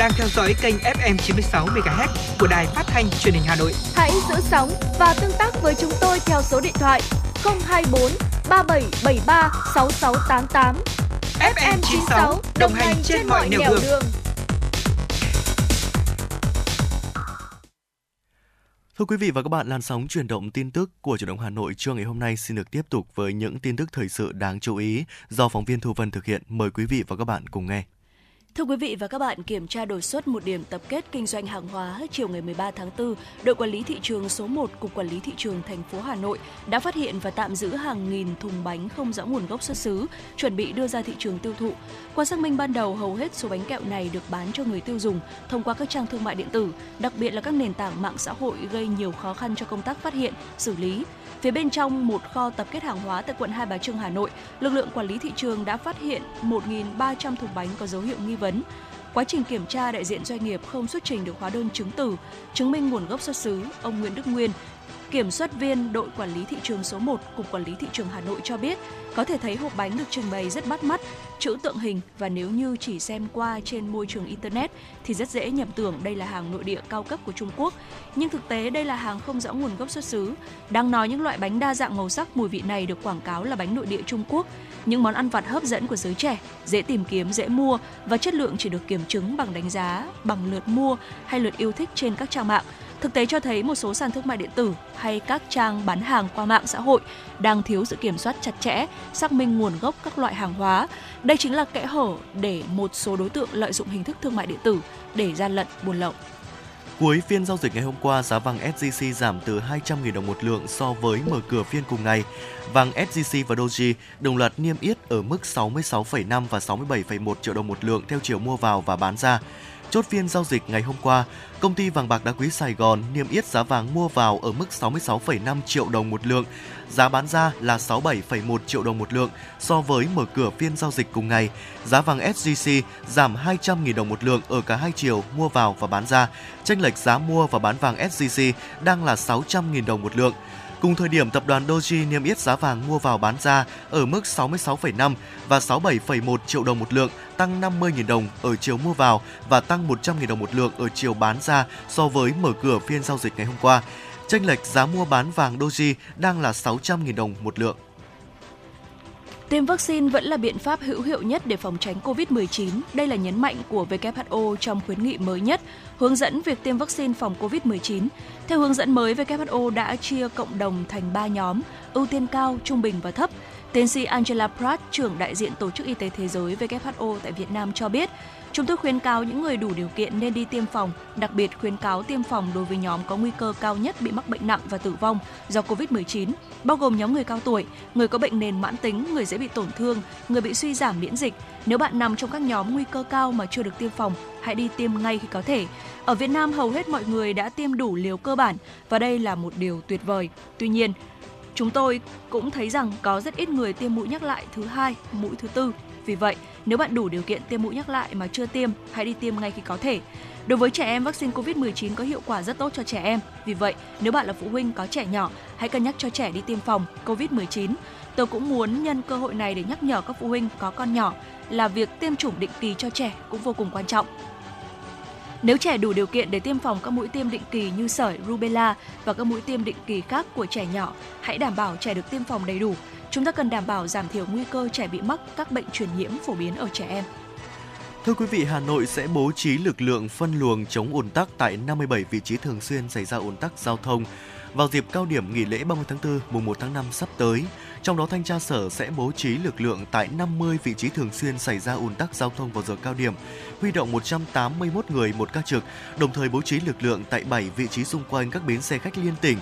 đang theo dõi kênh FM 96 MHz của đài phát thanh truyền hình Hà Nội. Hãy giữ sóng và tương tác với chúng tôi theo số điện thoại 024 3773 6688. FM 96 đồng hành trên mọi nẻo đường. Thưa quý vị và các bạn, làn sóng chuyển động tin tức của Chủ động Hà Nội trưa ngày hôm nay xin được tiếp tục với những tin tức thời sự đáng chú ý do phóng viên Thu Vân thực hiện. Mời quý vị và các bạn cùng nghe. Thưa quý vị và các bạn, kiểm tra đột xuất một điểm tập kết kinh doanh hàng hóa chiều ngày 13 tháng 4, đội quản lý thị trường số 1 Cục Quản lý Thị trường thành phố Hà Nội đã phát hiện và tạm giữ hàng nghìn thùng bánh không rõ nguồn gốc xuất xứ, chuẩn bị đưa ra thị trường tiêu thụ. Qua xác minh ban đầu, hầu hết số bánh kẹo này được bán cho người tiêu dùng thông qua các trang thương mại điện tử, đặc biệt là các nền tảng mạng xã hội gây nhiều khó khăn cho công tác phát hiện, xử lý. Phía bên trong một kho tập kết hàng hóa tại quận Hai Bà Trưng, Hà Nội, lực lượng quản lý thị trường đã phát hiện 1.300 thùng bánh có dấu hiệu nghi vấn. Quá trình kiểm tra, đại diện doanh nghiệp không xuất trình được hóa đơn chứng từ, chứng minh nguồn gốc xuất xứ. Ông Nguyễn Đức Nguyên, Kiểm soát viên đội quản lý thị trường số 1, Cục Quản lý Thị trường Hà Nội cho biết, có thể thấy hộp bánh được trưng bày rất bắt mắt, chữ tượng hình và nếu như chỉ xem qua trên môi trường Internet thì rất dễ nhầm tưởng đây là hàng nội địa cao cấp của Trung Quốc. Nhưng thực tế đây là hàng không rõ nguồn gốc xuất xứ. Đang nói những loại bánh đa dạng màu sắc mùi vị này được quảng cáo là bánh nội địa Trung Quốc. Những món ăn vặt hấp dẫn của giới trẻ, dễ tìm kiếm, dễ mua và chất lượng chỉ được kiểm chứng bằng đánh giá, bằng lượt mua hay lượt yêu thích trên các trang mạng. Thực tế cho thấy một số sàn thương mại điện tử hay các trang bán hàng qua mạng xã hội đang thiếu sự kiểm soát chặt chẽ, xác minh nguồn gốc các loại hàng hóa. Đây chính là kẽ hở để một số đối tượng lợi dụng hình thức thương mại điện tử để gian lận buôn lậu. Cuối phiên giao dịch ngày hôm qua, giá vàng SJC giảm từ 200.000 đồng một lượng so với mở cửa phiên cùng ngày. Vàng SJC và Doji đồng loạt niêm yết ở mức 66,5 và 67,1 triệu đồng một lượng theo chiều mua vào và bán ra. Chốt phiên giao dịch ngày hôm qua, công ty vàng bạc đá quý Sài Gòn niêm yết giá vàng mua vào ở mức 66,5 triệu đồng một lượng, giá bán ra là 67,1 triệu đồng một lượng so với mở cửa phiên giao dịch cùng ngày. Giá vàng SJC giảm 200.000 đồng một lượng ở cả hai chiều mua vào và bán ra. Chênh lệch giá mua và bán vàng SJC đang là 600.000 đồng một lượng. Cùng thời điểm, tập đoàn Doji niêm yết giá vàng mua vào bán ra ở mức 66,5 và 67,1 triệu đồng một lượng, tăng 50.000 đồng ở chiều mua vào và tăng 100.000 đồng một lượng ở chiều bán ra so với mở cửa phiên giao dịch ngày hôm qua. Chênh lệch giá mua bán vàng Doji đang là 600.000 đồng một lượng. Tiêm vaccine vẫn là biện pháp hữu hiệu nhất để phòng tránh COVID-19. Đây là nhấn mạnh của WHO trong khuyến nghị mới nhất hướng dẫn việc tiêm vaccine phòng COVID-19. Theo hướng dẫn mới, WHO đã chia cộng đồng thành 3 nhóm, ưu tiên cao, trung bình và thấp. Tiến sĩ Angela Pratt, trưởng đại diện Tổ chức Y tế Thế giới WHO tại Việt Nam cho biết, Chúng tôi khuyến cáo những người đủ điều kiện nên đi tiêm phòng, đặc biệt khuyến cáo tiêm phòng đối với nhóm có nguy cơ cao nhất bị mắc bệnh nặng và tử vong do COVID-19, bao gồm nhóm người cao tuổi, người có bệnh nền mãn tính, người dễ bị tổn thương, người bị suy giảm miễn dịch. Nếu bạn nằm trong các nhóm nguy cơ cao mà chưa được tiêm phòng, hãy đi tiêm ngay khi có thể. Ở Việt Nam hầu hết mọi người đã tiêm đủ liều cơ bản và đây là một điều tuyệt vời. Tuy nhiên, chúng tôi cũng thấy rằng có rất ít người tiêm mũi nhắc lại thứ hai, mũi thứ tư. Vì vậy, nếu bạn đủ điều kiện tiêm mũi nhắc lại mà chưa tiêm, hãy đi tiêm ngay khi có thể. Đối với trẻ em, vaccine COVID-19 có hiệu quả rất tốt cho trẻ em. Vì vậy, nếu bạn là phụ huynh có trẻ nhỏ, hãy cân nhắc cho trẻ đi tiêm phòng COVID-19. Tôi cũng muốn nhân cơ hội này để nhắc nhở các phụ huynh có con nhỏ là việc tiêm chủng định kỳ cho trẻ cũng vô cùng quan trọng. Nếu trẻ đủ điều kiện để tiêm phòng các mũi tiêm định kỳ như sởi, rubella và các mũi tiêm định kỳ khác của trẻ nhỏ, hãy đảm bảo trẻ được tiêm phòng đầy đủ. Chúng ta cần đảm bảo giảm thiểu nguy cơ trẻ bị mắc các bệnh truyền nhiễm phổ biến ở trẻ em. Thưa quý vị, Hà Nội sẽ bố trí lực lượng phân luồng chống ùn tắc tại 57 vị trí thường xuyên xảy ra ùn tắc giao thông vào dịp cao điểm nghỉ lễ 30 tháng 4, mùng 1 tháng 5 sắp tới. Trong đó thanh tra sở sẽ bố trí lực lượng tại 50 vị trí thường xuyên xảy ra ùn tắc giao thông vào giờ cao điểm, huy động 181 người một ca trực, đồng thời bố trí lực lượng tại 7 vị trí xung quanh các bến xe khách liên tỉnh.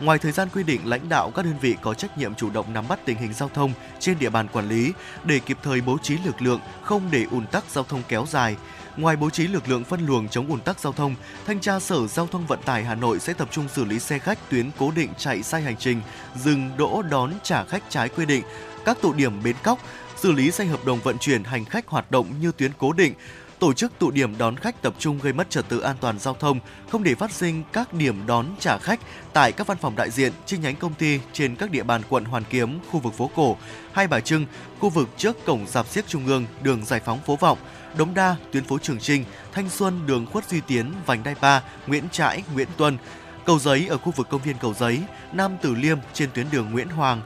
Ngoài thời gian quy định, lãnh đạo các đơn vị có trách nhiệm chủ động nắm bắt tình hình giao thông trên địa bàn quản lý để kịp thời bố trí lực lượng không để ùn tắc giao thông kéo dài. Ngoài bố trí lực lượng phân luồng chống ùn tắc giao thông, thanh tra Sở Giao thông Vận tải Hà Nội sẽ tập trung xử lý xe khách tuyến cố định chạy sai hành trình, dừng đỗ đón trả khách trái quy định, các tụ điểm bến cóc, xử lý xe hợp đồng vận chuyển hành khách hoạt động như tuyến cố định, tổ chức tụ điểm đón khách tập trung gây mất trật tự an toàn giao thông, không để phát sinh các điểm đón trả khách tại các văn phòng đại diện, chi nhánh công ty trên các địa bàn quận Hoàn Kiếm, khu vực phố cổ, Hai Bà Trưng, khu vực trước cổng dạp xiếc Trung ương, đường Giải phóng phố Vọng, Đống Đa, tuyến phố Trường Trinh, Thanh Xuân, đường Khuất Duy Tiến, Vành Đai Ba, Nguyễn Trãi, Nguyễn Tuân, Cầu Giấy ở khu vực công viên Cầu Giấy, Nam Tử Liêm trên tuyến đường Nguyễn Hoàng,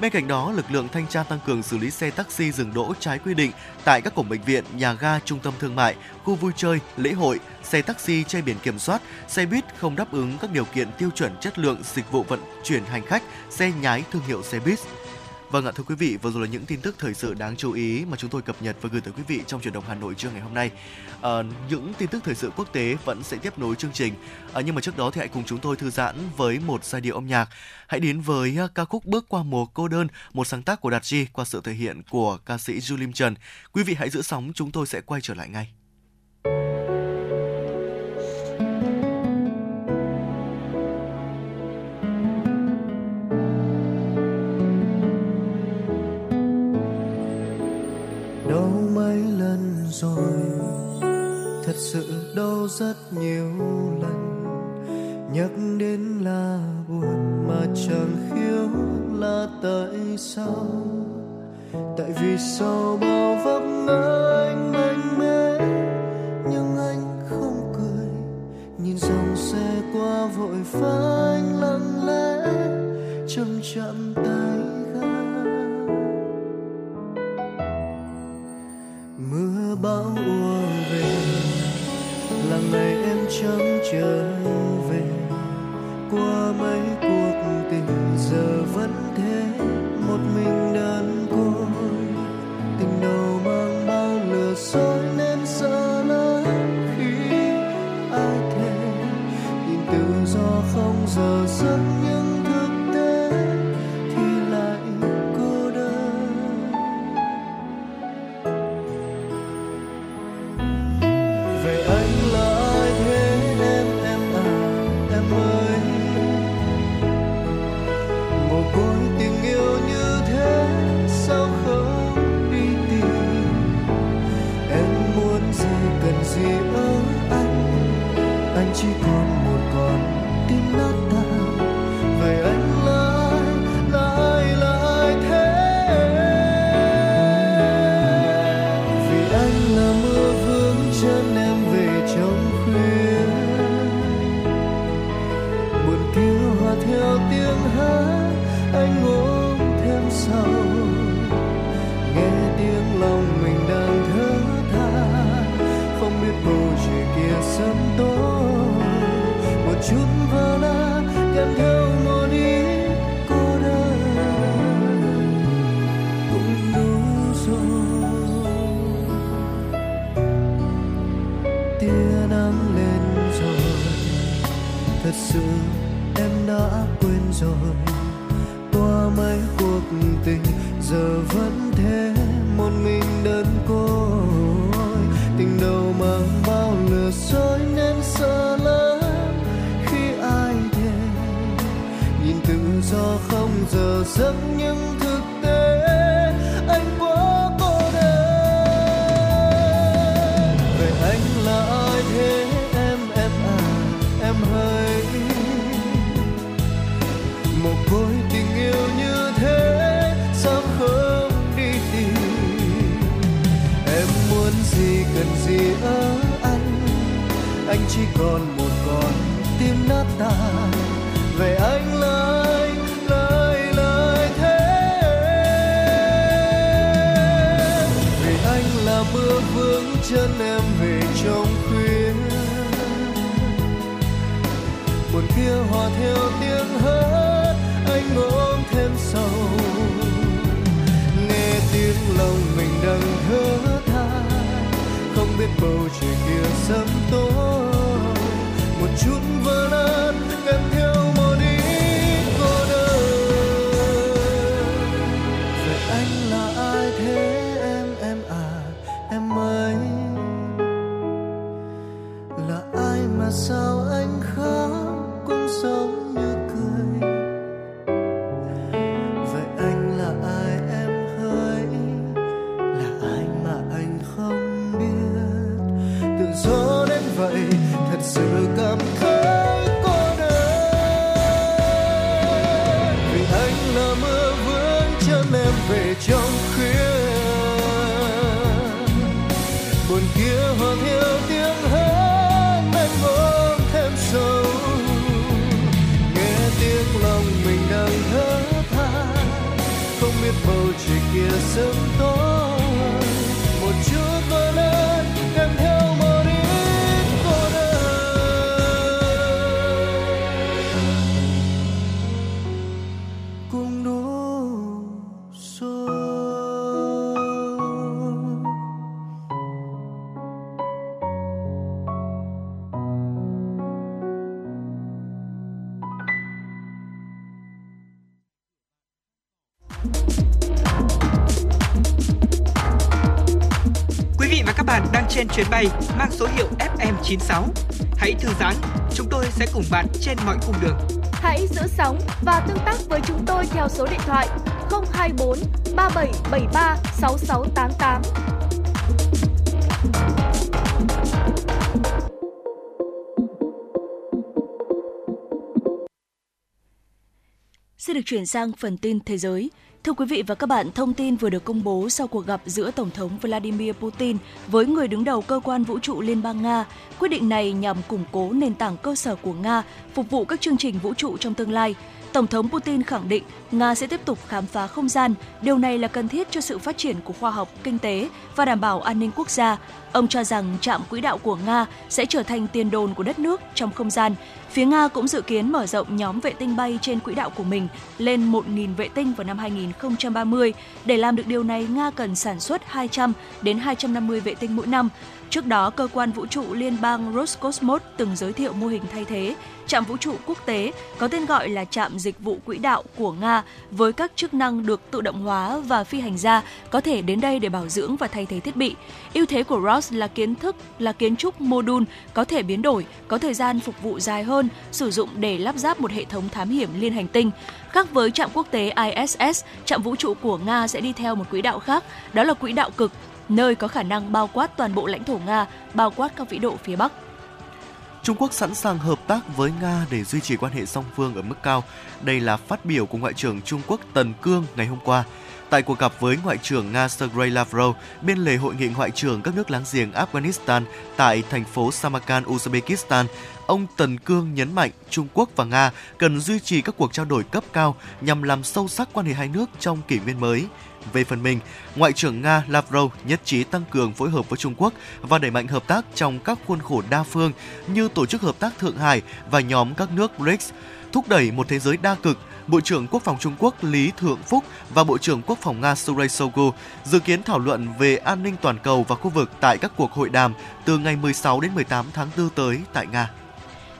Bên cạnh đó, lực lượng thanh tra tăng cường xử lý xe taxi dừng đỗ trái quy định tại các cổng bệnh viện, nhà ga, trung tâm thương mại, khu vui chơi, lễ hội, xe taxi che biển kiểm soát, xe buýt không đáp ứng các điều kiện tiêu chuẩn chất lượng dịch vụ vận chuyển hành khách, xe nhái thương hiệu xe buýt. Vâng ạ thưa quý vị, vừa rồi là những tin tức thời sự đáng chú ý mà chúng tôi cập nhật và gửi tới quý vị trong chuyển động Hà Nội trưa ngày hôm nay. À, những tin tức thời sự quốc tế vẫn sẽ tiếp nối chương trình. À, nhưng mà trước đó thì hãy cùng chúng tôi thư giãn với một giai điệu âm nhạc. Hãy đến với ờ, ca khúc Bước qua mùa cô đơn, một sáng tác của Đạt chi qua sự thể hiện của ca sĩ Julim Trần. Quý vị hãy giữ sóng, chúng tôi sẽ quay trở lại ngay. Sự đau rất nhiều lần. Nhắc đến là buồn mà chẳng khiếu là tại sao? Tại vì sau bao vấp ngã anh mạnh mẽ, nhưng anh không cười. Nhìn dòng xe qua vội phá anh lặng lẽ, chậm chậm tay chẳng trở về qua mấy cuộc chuyến bay mang số hiệu FM96. Hãy thư giãn, chúng tôi sẽ cùng bạn trên mọi cung đường. Hãy giữ sóng và tương tác với chúng tôi theo số điện thoại 024 3773 6688. Xin được chuyển sang phần tin thế giới. Thưa quý vị và các bạn, thông tin vừa được công bố sau cuộc gặp giữa Tổng thống Vladimir Putin với người đứng đầu cơ quan vũ trụ Liên bang Nga. Quyết định này nhằm củng cố nền tảng cơ sở của Nga, phục vụ các chương trình vũ trụ trong tương lai. Tổng thống Putin khẳng định Nga sẽ tiếp tục khám phá không gian. Điều này là cần thiết cho sự phát triển của khoa học, kinh tế và đảm bảo an ninh quốc gia. Ông cho rằng trạm quỹ đạo của Nga sẽ trở thành tiền đồn của đất nước trong không gian. Phía Nga cũng dự kiến mở rộng nhóm vệ tinh bay trên quỹ đạo của mình lên 1.000 vệ tinh vào năm 2030. Để làm được điều này, Nga cần sản xuất 200 đến 250 vệ tinh mỗi năm. Trước đó, cơ quan vũ trụ liên bang Roscosmos từng giới thiệu mô hình thay thế trạm vũ trụ quốc tế có tên gọi là trạm dịch vụ quỹ đạo của Nga với các chức năng được tự động hóa và phi hành gia có thể đến đây để bảo dưỡng và thay thế thiết bị. Ưu thế của Ross là kiến thức là kiến trúc mô-đun có thể biến đổi, có thời gian phục vụ dài hơn, sử dụng để lắp ráp một hệ thống thám hiểm liên hành tinh. Khác với trạm quốc tế ISS, trạm vũ trụ của Nga sẽ đi theo một quỹ đạo khác, đó là quỹ đạo cực, nơi có khả năng bao quát toàn bộ lãnh thổ Nga, bao quát các vĩ độ phía Bắc. Trung Quốc sẵn sàng hợp tác với Nga để duy trì quan hệ song phương ở mức cao. Đây là phát biểu của Ngoại trưởng Trung Quốc Tần Cương ngày hôm qua. Tại cuộc gặp với Ngoại trưởng Nga Sergei Lavrov bên lề hội nghị ngoại trưởng các nước láng giềng Afghanistan tại thành phố Samarkand, Uzbekistan, ông Tần Cương nhấn mạnh Trung Quốc và Nga cần duy trì các cuộc trao đổi cấp cao nhằm làm sâu sắc quan hệ hai nước trong kỷ nguyên mới. Về phần mình, Ngoại trưởng Nga Lavrov nhất trí tăng cường phối hợp với Trung Quốc và đẩy mạnh hợp tác trong các khuôn khổ đa phương như Tổ chức Hợp tác Thượng Hải và nhóm các nước BRICS, thúc đẩy một thế giới đa cực, Bộ trưởng Quốc phòng Trung Quốc Lý Thượng Phúc và Bộ trưởng Quốc phòng Nga Sergei Shoigu dự kiến thảo luận về an ninh toàn cầu và khu vực tại các cuộc hội đàm từ ngày 16 đến 18 tháng 4 tới tại Nga.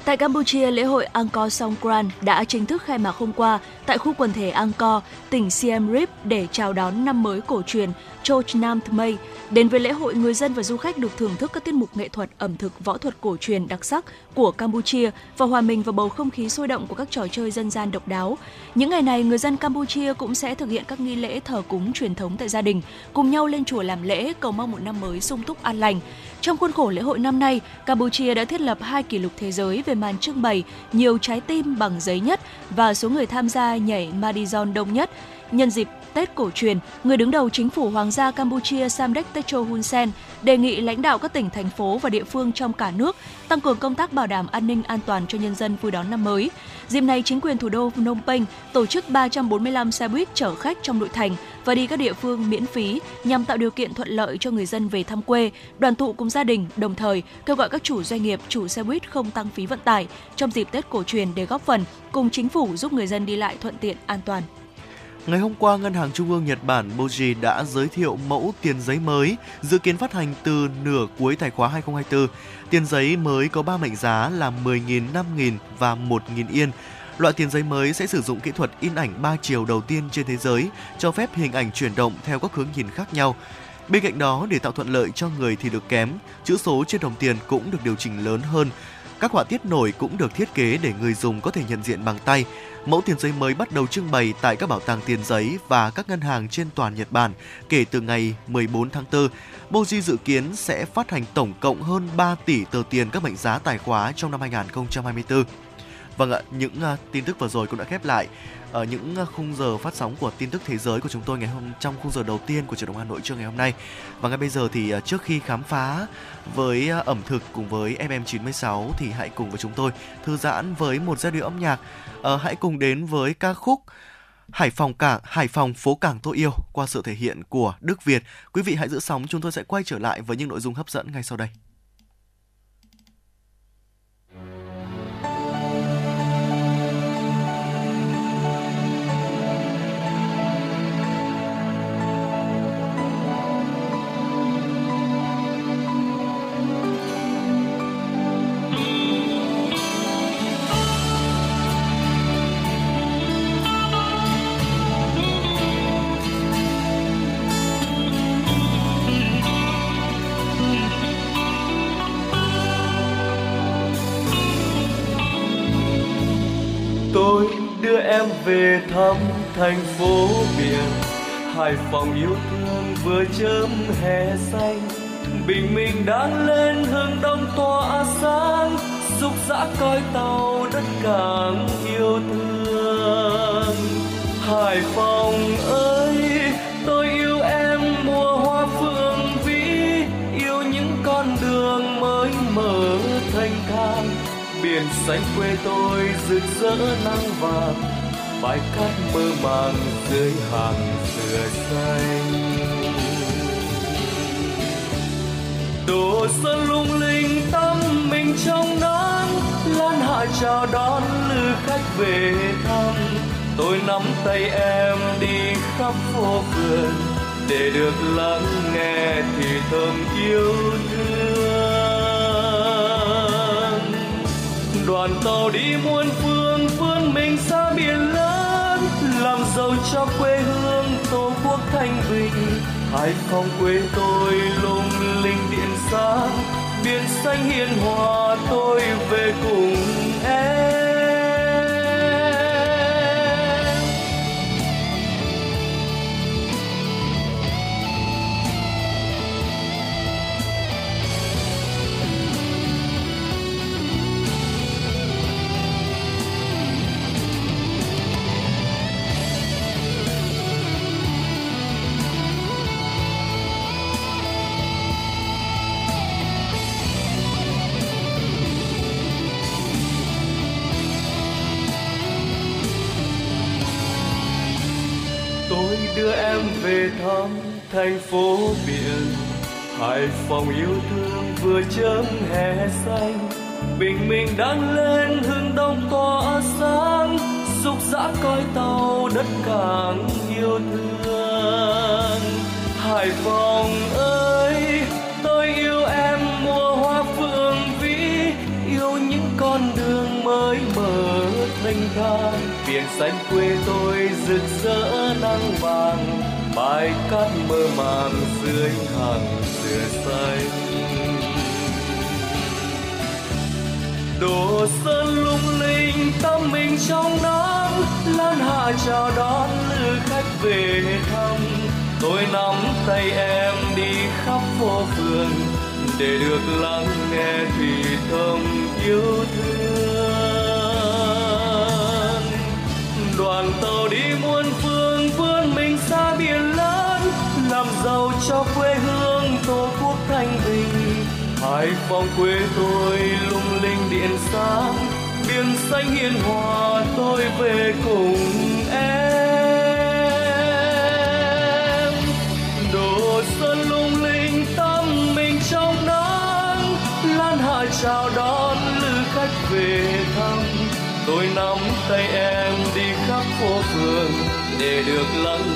Tại Campuchia, lễ hội Angkor Songkran đã chính thức khai mạc hôm qua tại khu quần thể Angkor, tỉnh Siem Reap để chào đón năm mới cổ truyền Chochnam Nam Thmei. Đến với lễ hội, người dân và du khách được thưởng thức các tiết mục nghệ thuật, ẩm thực, võ thuật cổ truyền đặc sắc của Campuchia và hòa mình vào bầu không khí sôi động của các trò chơi dân gian độc đáo. Những ngày này, người dân Campuchia cũng sẽ thực hiện các nghi lễ thờ cúng truyền thống tại gia đình, cùng nhau lên chùa làm lễ cầu mong một năm mới sung túc an lành. Trong khuôn khổ lễ hội năm nay, Campuchia đã thiết lập hai kỷ lục thế giới về màn trưng bày nhiều trái tim bằng giấy nhất và số người tham gia nhảy Madison đông nhất. Nhân dịp Tết cổ truyền, người đứng đầu chính phủ Hoàng gia Campuchia Samdech Techo Hun Sen đề nghị lãnh đạo các tỉnh, thành phố và địa phương trong cả nước tăng cường công tác bảo đảm an ninh an toàn cho nhân dân vui đón năm mới. Dịp này, chính quyền thủ đô Phnom Penh tổ chức 345 xe buýt chở khách trong nội thành và đi các địa phương miễn phí nhằm tạo điều kiện thuận lợi cho người dân về thăm quê, đoàn tụ cùng gia đình, đồng thời kêu gọi các chủ doanh nghiệp, chủ xe buýt không tăng phí vận tải trong dịp Tết cổ truyền để góp phần cùng chính phủ giúp người dân đi lại thuận tiện an toàn. Ngày hôm qua, Ngân hàng Trung ương Nhật Bản Boji đã giới thiệu mẫu tiền giấy mới dự kiến phát hành từ nửa cuối tài khóa 2024. Tiền giấy mới có 3 mệnh giá là 10.000, 5.000 và 1.000 yên. Loại tiền giấy mới sẽ sử dụng kỹ thuật in ảnh 3 chiều đầu tiên trên thế giới, cho phép hình ảnh chuyển động theo các hướng nhìn khác nhau. Bên cạnh đó, để tạo thuận lợi cho người thì được kém, chữ số trên đồng tiền cũng được điều chỉnh lớn hơn. Các họa tiết nổi cũng được thiết kế để người dùng có thể nhận diện bằng tay. Mẫu tiền giấy mới bắt đầu trưng bày tại các bảo tàng tiền giấy và các ngân hàng trên toàn Nhật Bản kể từ ngày 14 tháng 4. Boji dự kiến sẽ phát hành tổng cộng hơn 3 tỷ tờ tiền các mệnh giá tài khóa trong năm 2024. Vâng ạ, những uh, tin tức vừa rồi cũng đã khép lại ở những à, khung giờ phát sóng của tin tức thế giới của chúng tôi ngày hôm trong khung giờ đầu tiên của truyền động Hà Nội trưa ngày hôm nay. Và ngay bây giờ thì à, trước khi khám phá với ẩm thực cùng với FM96 thì hãy cùng với chúng tôi thư giãn với một giai điệu âm nhạc. À, hãy cùng đến với ca khúc Hải Phòng cảng, Hải Phòng phố cảng tôi yêu qua sự thể hiện của Đức Việt. Quý vị hãy giữ sóng, chúng tôi sẽ quay trở lại với những nội dung hấp dẫn ngay sau đây. Thăm thành phố biển, hải phòng yêu thương vừa chớm hè xanh. Bình minh đang lên hương đông tỏa sáng, xúc dã coi tàu đất cảng yêu thương. Hải phòng ơi, tôi yêu em mùa hoa phượng vĩ, yêu những con đường mới mở thanh thang. Biển xanh quê tôi rực rỡ nắng vàng bãi cát mơ màng dưới hàng dừa xanh. Đồ xuân lung linh tâm mình trong nắng, lan hạ chào đón lữ khách về thăm. Tôi nắm tay em đi khắp phố phường để được lắng nghe thì thầm yêu thương. Đoàn tàu đi muôn phương vươn mình xa biển lớn, làm giàu cho quê hương tổ quốc thanh bình. Hải phòng quê tôi lung linh điện sáng, biển xanh hiền hòa tôi thành phố biển. Hải phòng yêu thương vừa chớm hè xanh. Bình minh đang lên, hương đông tỏa sáng. Dục dã coi tàu đất cảng yêu thương. Hải phòng ơi, tôi yêu em mùa hoa phượng vĩ. Yêu những con đường mới mở thanh thang. Biển xanh quê tôi rực rỡ nắng vàng bãi cát mơ màng dưới hàng dừa xanh đồ sơn lung linh tâm mình trong nắng, lan hạ chào đón lữ khách về thăm. Tôi nắm tay em đi khắp phố phường, để được lắng nghe thì thầm yêu thương. Đoàn tàu đi muôn phương giàu cho quê hương tổ quốc thanh bình. Hải phòng quê tôi lung linh điện sáng, biển xanh hiền hòa, tôi về cùng em. Đồ sơn lung linh tâm mình trong nắng, lan hạ chào đón lữ khách về thăm. Tôi nắm tay em đi khắp phố phường để được lắng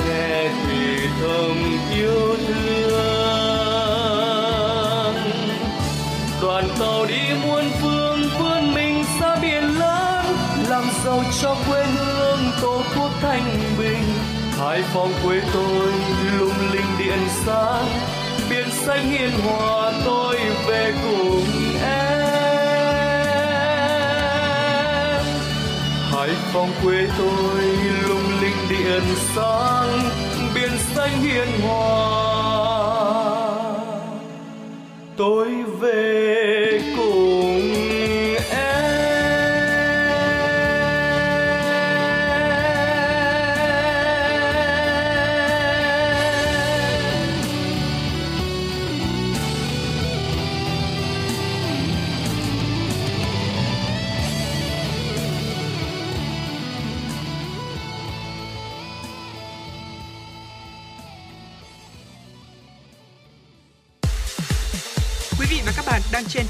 thầm yêu thương. Đoàn tàu đi muôn phương, vươn mình xa biển lớn, làm giàu cho quê hương tổ quốc thanh bình. Hải phòng quê tôi lung linh điện sáng, biển xanh hiền hòa, tôi về cùng em. Hải phòng quê tôi lung linh điện sáng xanh hiền hòa. Tôi về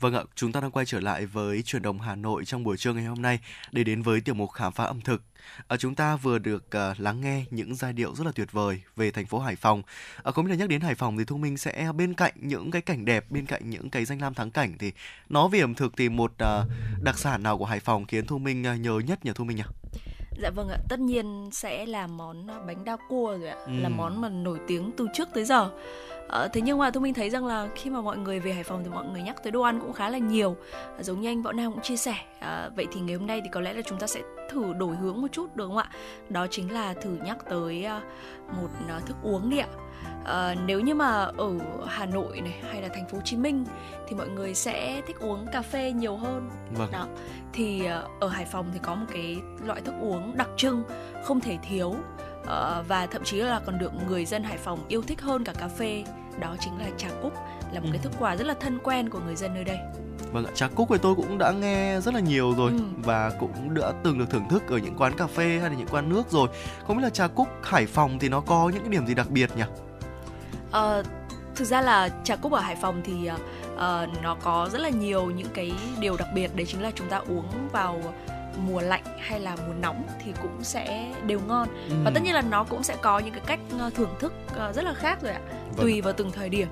Vâng ạ, chúng ta đang quay trở lại với chuyển động Hà Nội trong buổi trưa ngày hôm nay để đến với tiểu mục khám phá ẩm thực. À, chúng ta vừa được à, lắng nghe những giai điệu rất là tuyệt vời về thành phố Hải Phòng. À, không biết là nhắc đến Hải Phòng thì Thu Minh sẽ bên cạnh những cái cảnh đẹp, bên cạnh những cái danh lam thắng cảnh thì nó về ẩm thực thì một à, đặc sản nào của Hải Phòng khiến Thu Minh à, nhớ nhất nhỉ Thu Minh nhỉ? Dạ vâng ạ, tất nhiên sẽ là món bánh đa cua rồi ạ, Ừ. là món mà nổi tiếng từ trước tới giờ. Ờ, thế nhưng mà Thu Minh thấy rằng là khi mà mọi người về Hải Phòng thì mọi người nhắc tới đồ ăn cũng khá là nhiều. À, giống như anh Võ Nam cũng chia sẻ. À, vậy thì ngày hôm nay thì có lẽ là chúng ta sẽ thử đổi hướng một chút được không ạ? Đó chính là thử nhắc tới à, một à, thức uống đi ạ. À, nếu như mà ở Hà Nội này hay là thành phố Hồ Chí Minh thì mọi người sẽ thích uống cà phê nhiều hơn Vâng. đó thì ở Hải Phòng thì có một cái loại thức uống đặc trưng không thể thiếu và thậm chí là còn được người dân Hải Phòng yêu thích hơn cả cà phê đó chính là trà cúc là một cái Ừ. thức quà rất là thân quen của người dân nơi đây Vâng ạ, trà cúc thì tôi cũng đã nghe rất là nhiều rồi Ừ. và cũng đã từng được thưởng thức ở những quán cà phê hay là những quán nước rồi. Không biết là trà cúc Hải Phòng thì nó có những cái điểm gì đặc biệt nhỉ? Ờ, thực ra là trà cúc ở Hải Phòng thì ờ, nó có rất là nhiều những cái điều đặc biệt đấy chính là chúng ta uống vào mùa lạnh hay là mùa nóng thì cũng sẽ đều ngon và Ừ. tất nhiên là nó cũng sẽ có những cái cách ờ, thưởng thức ờ, rất là khác rồi ạ Vâng. tùy vào từng thời điểm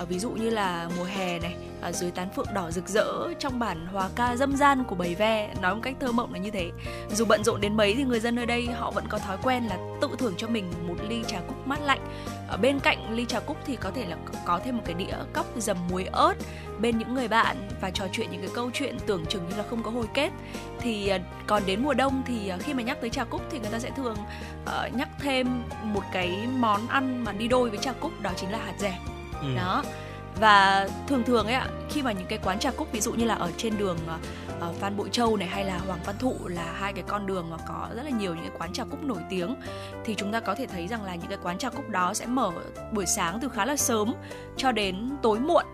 Ờ, ví dụ như là mùa hè này ở dưới tán phượng đỏ rực rỡ trong bản hòa ca dâm gian của bầy ve nói một cách thơ mộng là như thế. Dù bận rộn đến mấy thì người dân nơi đây họ vẫn có thói quen là tự thưởng cho mình một ly trà cúc mát lạnh. Ở bên cạnh ly trà cúc thì có thể là có thêm một cái đĩa cốc dầm muối ớt bên những người bạn và trò chuyện những cái câu chuyện tưởng chừng như là không có hồi kết. Thì ờ, còn đến mùa đông thì khi mà nhắc tới trà cúc thì người ta sẽ thường uh, nhắc thêm một cái món ăn mà đi đôi với trà cúc đó chính là hạt dẻ. Ừ. đó. Và thường thường ấy ạ khi mà những cái quán trà cúc ví dụ như là ở trên đường uh, Phan Bội Châu này hay là Hoàng Văn Thụ là hai cái con đường mà có rất là nhiều những cái quán trà cúc nổi tiếng thì chúng ta có thể thấy rằng là những cái quán trà cúc đó sẽ mở buổi sáng từ khá là sớm cho đến tối muộn.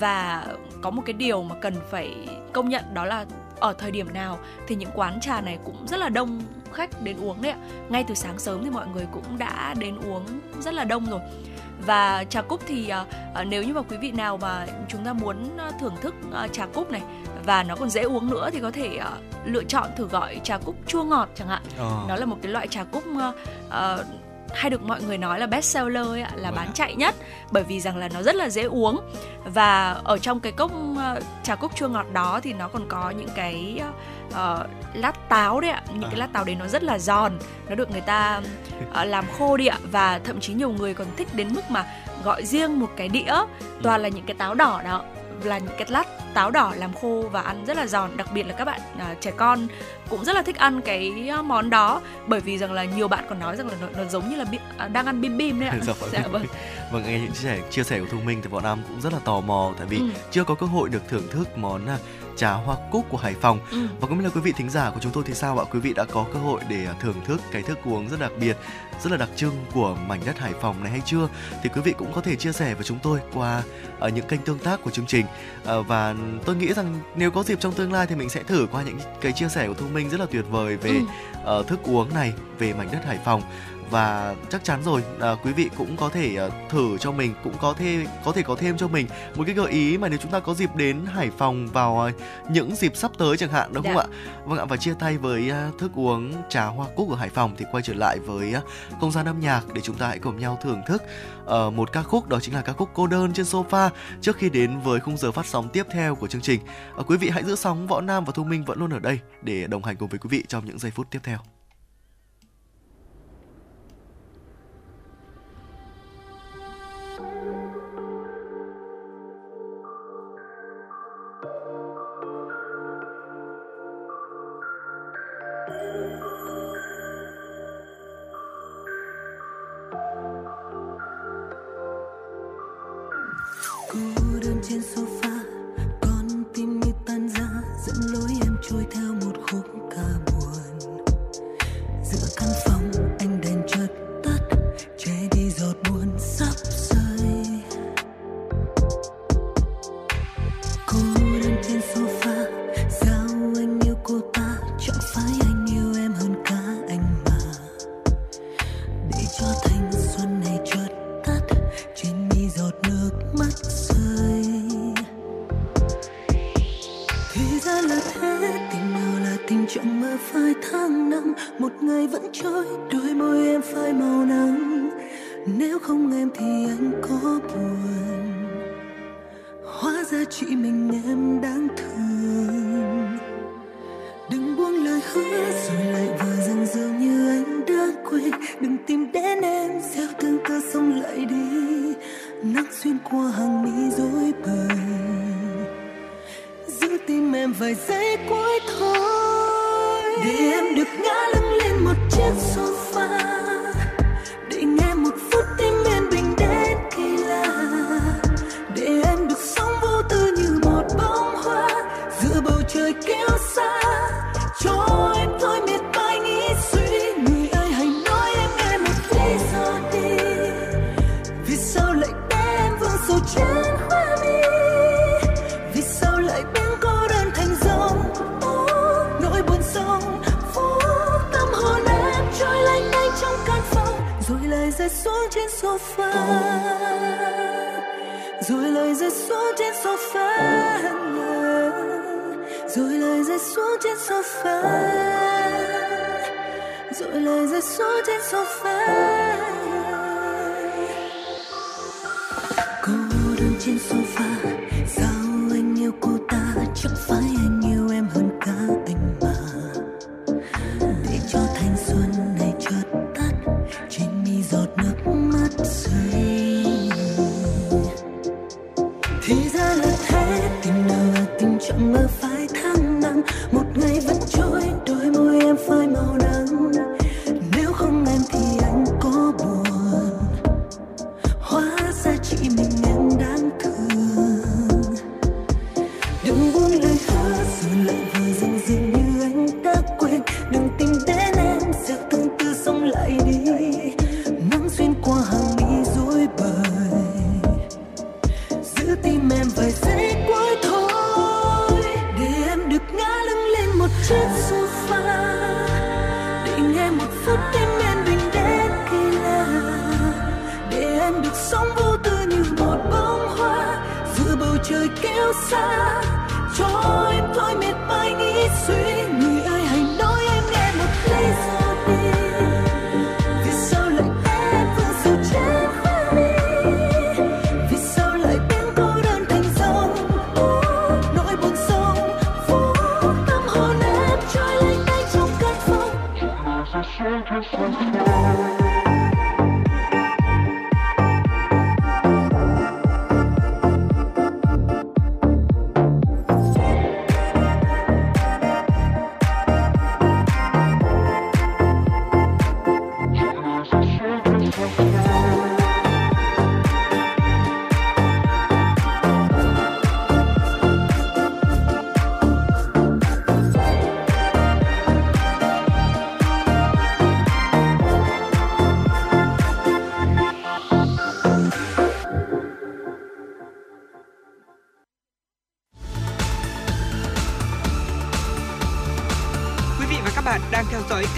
Và có một cái điều mà cần phải công nhận đó là ở thời điểm nào thì những quán trà này cũng rất là đông khách đến uống đấy ạ. Ngay từ sáng sớm thì mọi người cũng đã đến uống rất là đông rồi và trà cúc thì uh, nếu như mà quý vị nào mà chúng ta muốn thưởng thức uh, trà cúc này và nó còn dễ uống nữa thì có thể uh, lựa chọn thử gọi trà cúc chua ngọt chẳng hạn ờ. nó là một cái loại trà cúc uh, uh, hay được mọi người nói là best seller ấy ạ là wow. bán vâng chạy nhất. Bởi vì rằng là nó rất là dễ uống. Và ở trong cái cốc uh, trà cúc chua ngọt đó thì nó còn có những cái uh, lát táo đấy ạ. Những à. cái lát táo đấy nó rất là giòn. Nó được người ta uh, làm khô đi ạ. Và thậm chí nhiều người còn thích đến mức mà gọi riêng một cái đĩa toàn là những cái táo đỏ đó là cái lát táo đỏ làm khô và ăn rất là giòn đặc biệt là các bạn à, trẻ con cũng rất là thích ăn cái món đó. Bởi vì rằng là nhiều bạn còn nói rằng là nó, nó giống như là bi, à, đang ăn bim bim đấy ạ. Dạ, dạ vâng. Vâng nghe những chia sẻ chia sẻ của thu minh thì bọn nam cũng rất là tò mò. Tại vì ừ. chưa có cơ hội được thưởng thức món à, trà hoa cúc của Hải Phòng. Ừ. và không biết là quý vị thính giả của chúng tôi thì sao ạ? Quý vị đã có cơ hội để à, thưởng thức cái thức uống rất đặc biệt rất là đặc trưng của mảnh đất Hải Phòng này hay chưa? Thì quý vị cũng có thể chia sẻ với chúng tôi qua ở những kênh tương tác của chương trình. À, và tôi nghĩ rằng nếu có dịp trong tương lai thì mình sẽ thử qua những cái chia sẻ của Thu Minh rất là tuyệt vời về ừ. uh, thức uống này về mảnh đất Hải Phòng và chắc chắn rồi à, quý vị cũng có thể à, thử cho mình cũng có thể có thể có thêm cho mình một cái gợi ý mà nếu chúng ta có dịp đến Hải Phòng vào à, những dịp sắp tới chẳng hạn đúng không dạ. ạ? Vâng ạ và chia tay với à, thức uống trà hoa cúc ở Hải Phòng thì quay trở lại với à, không gian âm nhạc để chúng ta hãy cùng nhau thưởng thức uh, một ca khúc đó chính là ca khúc cô đơn trên sofa trước khi đến với khung giờ phát sóng tiếp theo của chương trình. Uh, quý vị hãy giữ sóng võ nam và thu minh vẫn luôn ở đây để đồng hành cùng với quý vị trong những giây phút tiếp theo Quý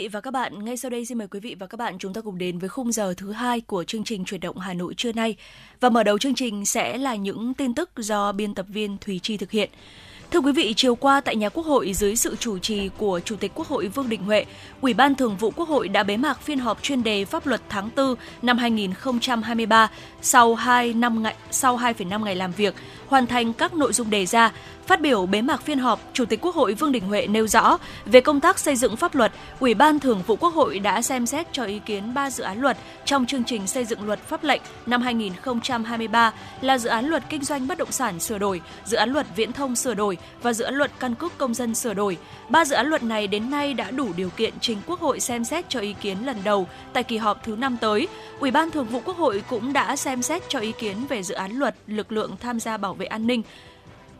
vị và các bạn, ngay sau đây xin mời quý vị và các bạn chúng ta cùng đến với khung giờ thứ hai của chương trình chuyển động Hà Nội trưa nay. Và mở đầu chương trình sẽ là những tin tức do biên tập viên Thùy Chi thực hiện. Thưa quý vị, chiều qua tại nhà Quốc hội dưới sự chủ trì của Chủ tịch Quốc hội Vương Đình Huệ, Ủy ban Thường vụ Quốc hội đã bế mạc phiên họp chuyên đề pháp luật tháng 4 năm 2023 sau 2 năm ngày sau 2,5 ngày làm việc, hoàn thành các nội dung đề ra. Phát biểu bế mạc phiên họp, Chủ tịch Quốc hội Vương Đình Huệ nêu rõ, về công tác xây dựng pháp luật, Ủy ban Thường vụ Quốc hội đã xem xét cho ý kiến 3 dự án luật trong chương trình xây dựng luật pháp lệnh năm 2023 là dự án luật kinh doanh bất động sản sửa đổi, dự án luật viễn thông sửa đổi và dự án luật căn cước công dân sửa đổi. Ba dự án luật này đến nay đã đủ điều kiện trình Quốc hội xem xét cho ý kiến lần đầu tại kỳ họp thứ 5 tới. Ủy ban Thường vụ Quốc hội cũng đã xem xét cho ý kiến về dự án luật lực lượng tham gia bảo vệ về an ninh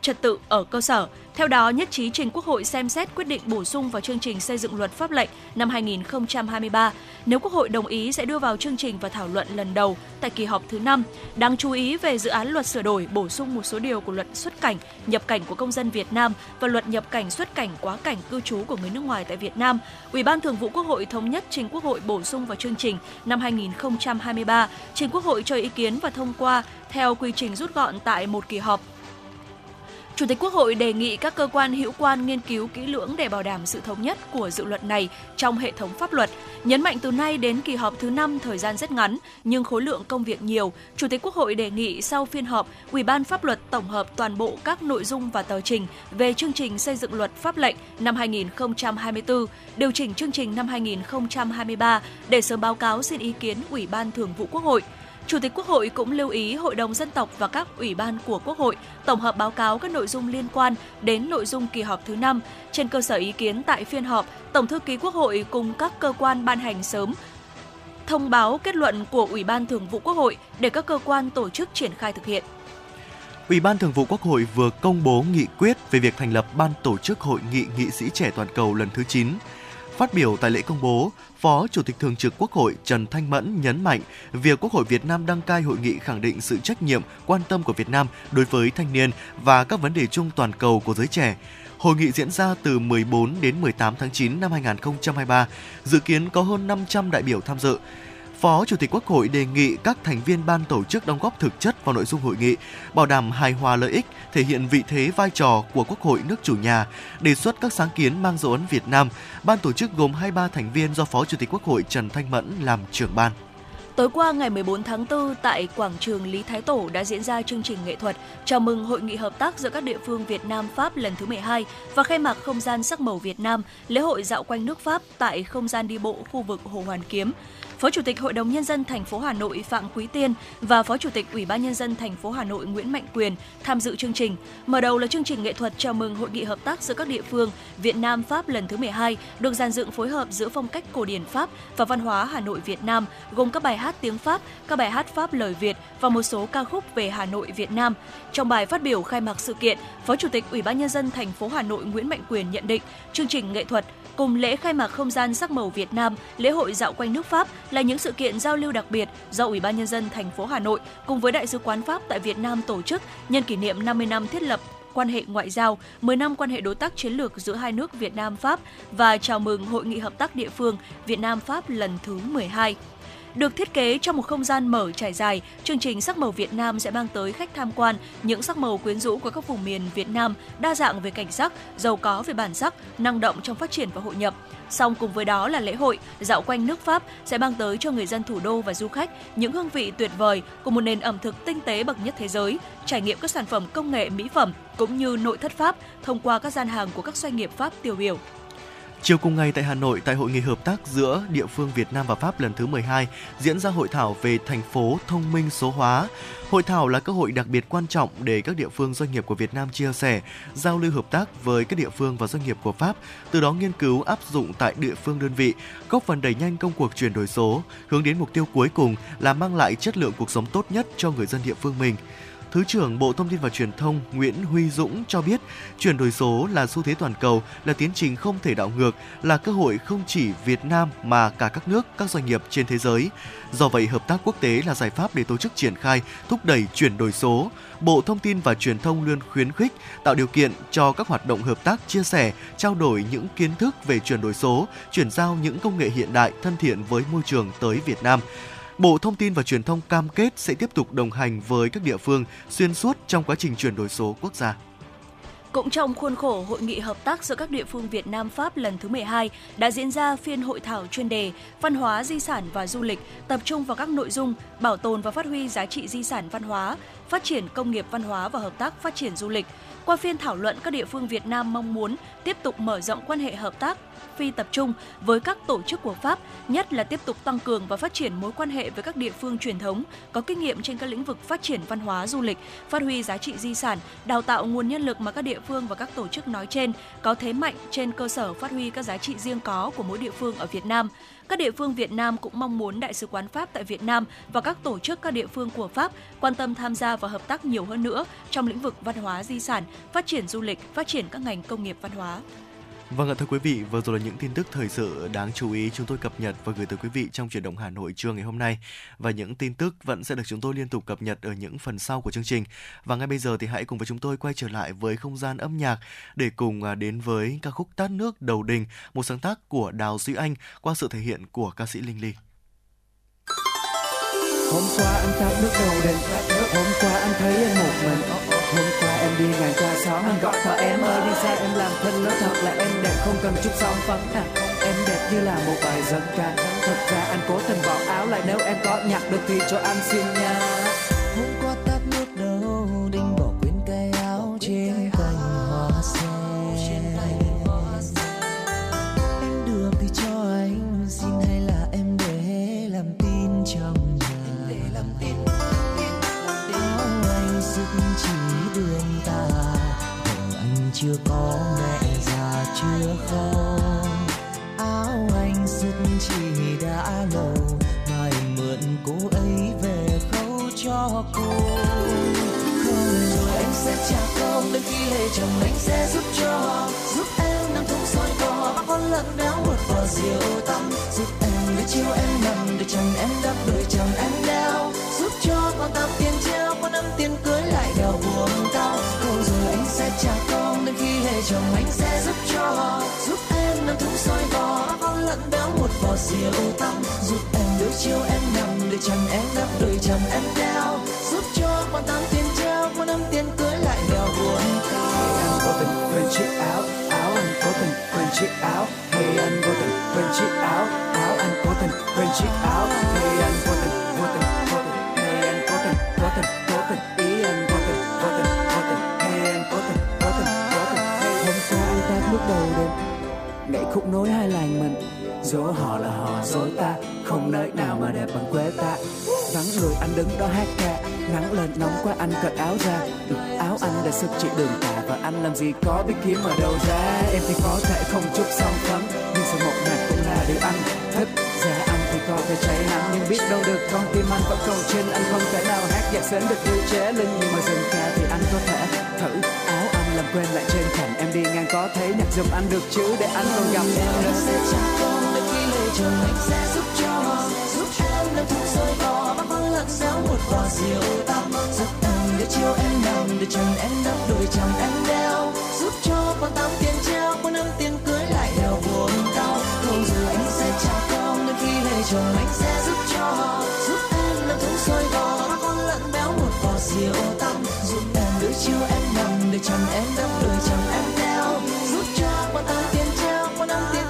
trật tự ở cơ sở. Theo đó, nhất trí trình Quốc hội xem xét quyết định bổ sung vào chương trình xây dựng luật pháp lệnh năm 2023. Nếu Quốc hội đồng ý sẽ đưa vào chương trình và thảo luận lần đầu tại kỳ họp thứ 5. Đáng chú ý về dự án luật sửa đổi bổ sung một số điều của luật xuất cảnh, nhập cảnh của công dân Việt Nam và luật nhập cảnh xuất cảnh quá cảnh cư trú của người nước ngoài tại Việt Nam. Ủy ban Thường vụ Quốc hội thống nhất trình Quốc hội bổ sung vào chương trình năm 2023, trình Quốc hội cho ý kiến và thông qua theo quy trình rút gọn tại một kỳ họp Chủ tịch Quốc hội đề nghị các cơ quan hữu quan nghiên cứu kỹ lưỡng để bảo đảm sự thống nhất của dự luật này trong hệ thống pháp luật. Nhấn mạnh từ nay đến kỳ họp thứ 5 thời gian rất ngắn nhưng khối lượng công việc nhiều, Chủ tịch Quốc hội đề nghị sau phiên họp, Ủy ban pháp luật tổng hợp toàn bộ các nội dung và tờ trình về chương trình xây dựng luật pháp lệnh năm 2024, điều chỉnh chương trình năm 2023 để sớm báo cáo xin ý kiến Ủy ban Thường vụ Quốc hội. Chủ tịch Quốc hội cũng lưu ý Hội đồng dân tộc và các ủy ban của Quốc hội tổng hợp báo cáo các nội dung liên quan đến nội dung kỳ họp thứ 5. Trên cơ sở ý kiến tại phiên họp, Tổng thư ký Quốc hội cùng các cơ quan ban hành sớm thông báo kết luận của Ủy ban Thường vụ Quốc hội để các cơ quan tổ chức triển khai thực hiện. Ủy ban Thường vụ Quốc hội vừa công bố nghị quyết về việc thành lập Ban tổ chức Hội nghị nghị sĩ trẻ toàn cầu lần thứ 9. Phát biểu tại lễ công bố, Phó Chủ tịch Thường trực Quốc hội Trần Thanh Mẫn nhấn mạnh việc Quốc hội Việt Nam đăng cai hội nghị khẳng định sự trách nhiệm, quan tâm của Việt Nam đối với thanh niên và các vấn đề chung toàn cầu của giới trẻ. Hội nghị diễn ra từ 14 đến 18 tháng 9 năm 2023, dự kiến có hơn 500 đại biểu tham dự. Phó Chủ tịch Quốc hội đề nghị các thành viên ban tổ chức đóng góp thực chất vào nội dung hội nghị, bảo đảm hài hòa lợi ích, thể hiện vị thế vai trò của Quốc hội nước chủ nhà, đề xuất các sáng kiến mang dấu ấn Việt Nam. Ban tổ chức gồm 23 thành viên do Phó Chủ tịch Quốc hội Trần Thanh Mẫn làm trưởng ban. Tối qua ngày 14 tháng 4 tại quảng trường Lý Thái Tổ đã diễn ra chương trình nghệ thuật chào mừng hội nghị hợp tác giữa các địa phương Việt Nam Pháp lần thứ 12 và khai mạc không gian sắc màu Việt Nam, lễ hội dạo quanh nước Pháp tại không gian đi bộ khu vực Hồ Hoàn Kiếm. Phó Chủ tịch Hội đồng nhân dân thành phố Hà Nội Phạm Quý Tiên và Phó Chủ tịch Ủy ban nhân dân thành phố Hà Nội Nguyễn Mạnh Quyền tham dự chương trình. Mở đầu là chương trình nghệ thuật chào mừng hội nghị hợp tác giữa các địa phương Việt Nam Pháp lần thứ 12 được dàn dựng phối hợp giữa phong cách cổ điển Pháp và văn hóa Hà Nội Việt Nam, gồm các bài hát tiếng Pháp, các bài hát Pháp lời Việt và một số ca khúc về Hà Nội Việt Nam. Trong bài phát biểu khai mạc sự kiện, Phó Chủ tịch Ủy ban nhân dân thành phố Hà Nội Nguyễn Mạnh Quyền nhận định chương trình nghệ thuật cùng lễ khai mạc không gian sắc màu Việt Nam, lễ hội dạo quanh nước Pháp là những sự kiện giao lưu đặc biệt do Ủy ban nhân dân thành phố Hà Nội cùng với Đại sứ quán Pháp tại Việt Nam tổ chức nhân kỷ niệm 50 năm thiết lập quan hệ ngoại giao, 10 năm quan hệ đối tác chiến lược giữa hai nước Việt Nam Pháp và chào mừng hội nghị hợp tác địa phương Việt Nam Pháp lần thứ 12. Được thiết kế trong một không gian mở trải dài, chương trình Sắc màu Việt Nam sẽ mang tới khách tham quan những sắc màu quyến rũ của các vùng miền Việt Nam, đa dạng về cảnh sắc, giàu có về bản sắc, năng động trong phát triển và hội nhập. Song cùng với đó là lễ hội dạo quanh nước Pháp sẽ mang tới cho người dân thủ đô và du khách những hương vị tuyệt vời của một nền ẩm thực tinh tế bậc nhất thế giới, trải nghiệm các sản phẩm công nghệ mỹ phẩm cũng như nội thất Pháp thông qua các gian hàng của các doanh nghiệp Pháp tiêu biểu. Chiều cùng ngày tại Hà Nội, tại hội nghị hợp tác giữa địa phương Việt Nam và Pháp lần thứ 12 diễn ra hội thảo về thành phố thông minh số hóa. Hội thảo là cơ hội đặc biệt quan trọng để các địa phương doanh nghiệp của Việt Nam chia sẻ, giao lưu hợp tác với các địa phương và doanh nghiệp của Pháp, từ đó nghiên cứu áp dụng tại địa phương đơn vị, góp phần đẩy nhanh công cuộc chuyển đổi số, hướng đến mục tiêu cuối cùng là mang lại chất lượng cuộc sống tốt nhất cho người dân địa phương mình. Thứ trưởng Bộ Thông tin và Truyền thông Nguyễn Huy Dũng cho biết, chuyển đổi số là xu thế toàn cầu, là tiến trình không thể đảo ngược, là cơ hội không chỉ Việt Nam mà cả các nước, các doanh nghiệp trên thế giới. Do vậy, hợp tác quốc tế là giải pháp để tổ chức triển khai, thúc đẩy chuyển đổi số. Bộ Thông tin và Truyền thông luôn khuyến khích tạo điều kiện cho các hoạt động hợp tác chia sẻ, trao đổi những kiến thức về chuyển đổi số, chuyển giao những công nghệ hiện đại thân thiện với môi trường tới Việt Nam. Bộ Thông tin và Truyền thông cam kết sẽ tiếp tục đồng hành với các địa phương xuyên suốt trong quá trình chuyển đổi số quốc gia. Cũng trong khuôn khổ hội nghị hợp tác giữa các địa phương Việt Nam Pháp lần thứ 12 đã diễn ra phiên hội thảo chuyên đề Văn hóa, di sản và du lịch, tập trung vào các nội dung bảo tồn và phát huy giá trị di sản văn hóa, phát triển công nghiệp văn hóa và hợp tác phát triển du lịch. Qua phiên thảo luận, các địa phương Việt Nam mong muốn tiếp tục mở rộng quan hệ hợp tác phi tập trung với các tổ chức của Pháp, nhất là tiếp tục tăng cường và phát triển mối quan hệ với các địa phương truyền thống có kinh nghiệm trên các lĩnh vực phát triển văn hóa du lịch, phát huy giá trị di sản, đào tạo nguồn nhân lực mà các địa phương và các tổ chức nói trên có thế mạnh trên cơ sở phát huy các giá trị riêng có của mỗi địa phương ở Việt Nam. Các địa phương Việt Nam cũng mong muốn Đại sứ quán Pháp tại Việt Nam và các tổ chức các địa phương của Pháp quan tâm tham gia và hợp tác nhiều hơn nữa trong lĩnh vực văn hóa di sản, phát triển du lịch, phát triển các ngành công nghiệp văn hóa. Vâng ạ thưa quý vị, vừa rồi là những tin tức thời sự đáng chú ý chúng tôi cập nhật và gửi tới quý vị trong chuyển động Hà Nội trưa ngày hôm nay. Và những tin tức vẫn sẽ được chúng tôi liên tục cập nhật ở những phần sau của chương trình. Và ngay bây giờ thì hãy cùng với chúng tôi quay trở lại với không gian âm nhạc để cùng à, đến với ca khúc Tát nước đầu đình, một sáng tác của Đào Duy Anh qua sự thể hiện của ca sĩ Linh Ly. Hôm qua anh tát nước đầu đình Hôm qua anh thấy em một mình Hôm đi ngàn cha xóm. Anh gọi thợ em ơi, đi xe em làm thân. Nói thật là em đẹp, không cần chút son phấn à. Em đẹp như là một bài dân ca Thật ra anh cố tình bỏ áo lại, Nếu em có nhặt được thì cho anh xin nha. Anh đứng đó hát ca nắng lên, nóng quá anh cởi áo ra. Được áo anh để sức chị đường tà và anh làm gì có biết kiếm ở đâu ra. Em thì có thể không chút song phấn nhưng sự một mạc cũng là điều anh thích ra anh thì có thể cháy nắng, nhưng biết đâu được con tim anh vẫn còn trên. Anh không thể nào hát nhạc sến được như chế linh, nhưng mà dừng ca thì anh có thể thử áo anh làm quên lại trên thành em đi ngang có thấy nhạc giùm anh được chứ, để anh còn gặp em. Nữa sẽ chẳng con khi lệ chồng anh sẽ giúp cho, giúp bắt xéo một vò rượu tăm giúp em để chiều em nằm để chân em đắp đôi chẳng em đeo. Giúp cho con tám tiền treo, con năm tiền cưới lại đeo buồn đau không rồi anh sẽ trả con đến khi lệ chồng anh sẽ giúp cho. Giúp em làm thúng sôi bò bắt con lợn béo một vò rượu tăm giúp em để chiều em nằm để chân em đắp đôi chẳng em đeo. Giúp cho con tám tiền treo, con năm tiền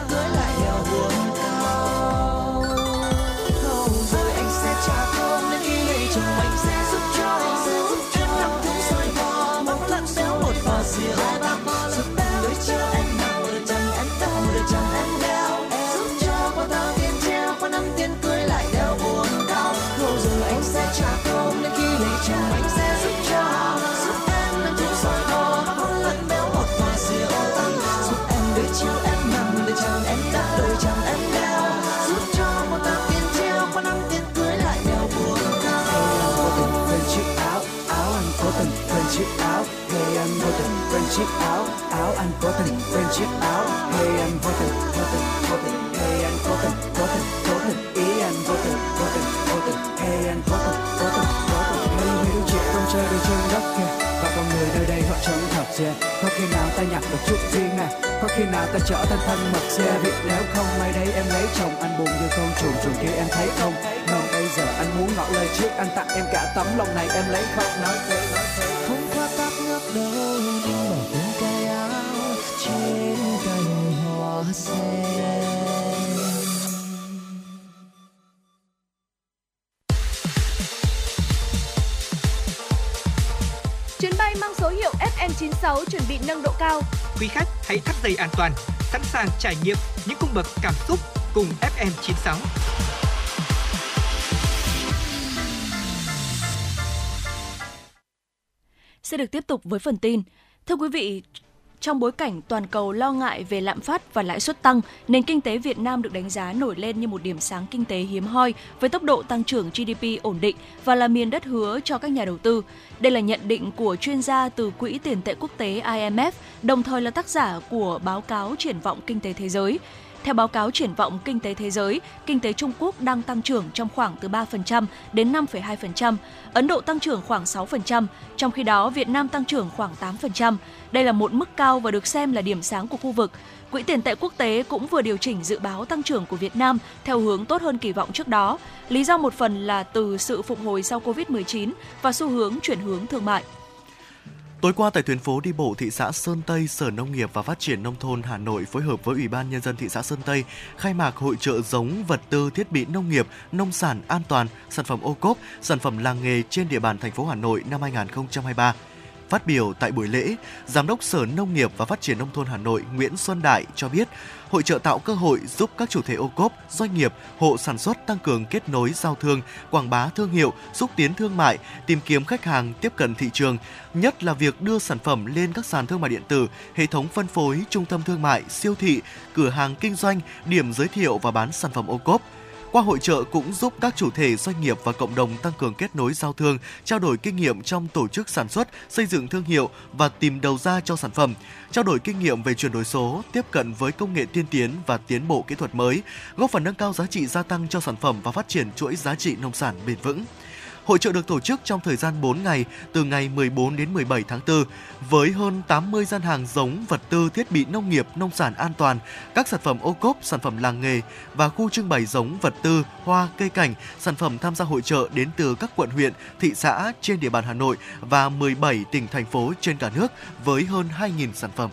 cố tình quên chiếc áo. Hey anh vô tình vô tình vô tình. Hey anh cố tình cố tình cố tình. Ý anh vô tình vô tình vô tình. Hey anh cố tình cố tình cố tình. Hey mấy đứa trẻ không chơi được trên đất kia và con người nơi đây họ chẳng thật dễ có khi nào ta nhặt được chút riêng nè, có khi nào ta trở thành thân mật xe vì nếu không may đây em lấy chồng anh buồn như con chuồn chuồn kia em thấy không? Không bây giờ anh muốn ngỏ lời trước anh tặng em cả tấm lòng này em lấy không nói thế nói thế. Không qua tắt nước đâu Chuyến bay mang số hiệu FM96 chuẩn bị nâng độ cao. Quý khách hãy thắt dây an toàn, sẵn sàng trải nghiệm những cung bậc cảm xúc cùng FM96. Sẽ được tiếp tục với phần tin. Thưa quý vị, trong bối cảnh toàn cầu lo ngại về lạm phát và lãi suất tăng, nền kinh tế Việt Nam được đánh giá nổi lên như một điểm sáng kinh tế hiếm hoi với tốc độ tăng trưởng GDP ổn định và là miền đất hứa cho các nhà đầu tư. Đây là nhận định của chuyên gia từ Quỹ tiền tệ quốc tế IMF, đồng thời là tác giả của báo cáo triển vọng kinh tế thế giới. Theo báo cáo triển vọng kinh tế thế giới, kinh tế Trung Quốc đang tăng trưởng trong khoảng từ 3% đến 5,2%, Ấn Độ tăng trưởng khoảng 6%, trong khi đó Việt Nam tăng trưởng khoảng 8%. Đây là một mức cao và được xem là điểm sáng của khu vực. Quỹ tiền tệ quốc tế cũng vừa điều chỉnh dự báo tăng trưởng của Việt Nam theo hướng tốt hơn kỳ vọng trước đó. Lý do một phần là từ sự phục hồi sau Covid-19 và xu hướng chuyển hướng thương mại. Tối qua tại tuyến phố đi bộ thị xã Sơn Tây, Sở Nông nghiệp và Phát triển Nông thôn Hà Nội phối hợp với Ủy ban Nhân dân thị xã Sơn Tây khai mạc hội trợ giống vật tư thiết bị nông nghiệp, nông sản an toàn, sản phẩm ô cốp, sản phẩm làng nghề trên địa bàn thành phố Hà Nội năm 2023. Phát biểu tại buổi lễ, Giám đốc Sở Nông nghiệp và Phát triển Nông thôn Hà Nội Nguyễn Xuân Đại cho biết, hội trợ tạo cơ hội giúp các chủ thể ô cốp, doanh nghiệp, hộ sản xuất tăng cường kết nối giao thương, quảng bá thương hiệu, xúc tiến thương mại, tìm kiếm khách hàng tiếp cận thị trường, nhất là việc đưa sản phẩm lên các sàn thương mại điện tử, hệ thống phân phối, trung tâm thương mại, siêu thị, cửa hàng kinh doanh, điểm giới thiệu và bán sản phẩm ô cốp. Qua hội trợ cũng giúp các chủ thể doanh nghiệp và cộng đồng tăng cường kết nối giao thương, trao đổi kinh nghiệm trong tổ chức sản xuất, xây dựng thương hiệu và tìm đầu ra cho sản phẩm, trao đổi kinh nghiệm về chuyển đổi số, tiếp cận với công nghệ tiên tiến và tiến bộ kỹ thuật mới, góp phần nâng cao giá trị gia tăng cho sản phẩm và phát triển chuỗi giá trị nông sản bền vững. Hội trợ được tổ chức trong thời gian 4 ngày, từ ngày 14 đến 17 tháng 4, với hơn 80 gian hàng giống, vật tư, thiết bị nông nghiệp, nông sản an toàn, các sản phẩm ô cốp, sản phẩm làng nghề và khu trưng bày giống, vật tư, hoa, cây cảnh, sản phẩm tham gia hội trợ đến từ các quận huyện, thị xã trên địa bàn Hà Nội và 17 tỉnh thành phố trên cả nước với hơn 2.000 sản phẩm.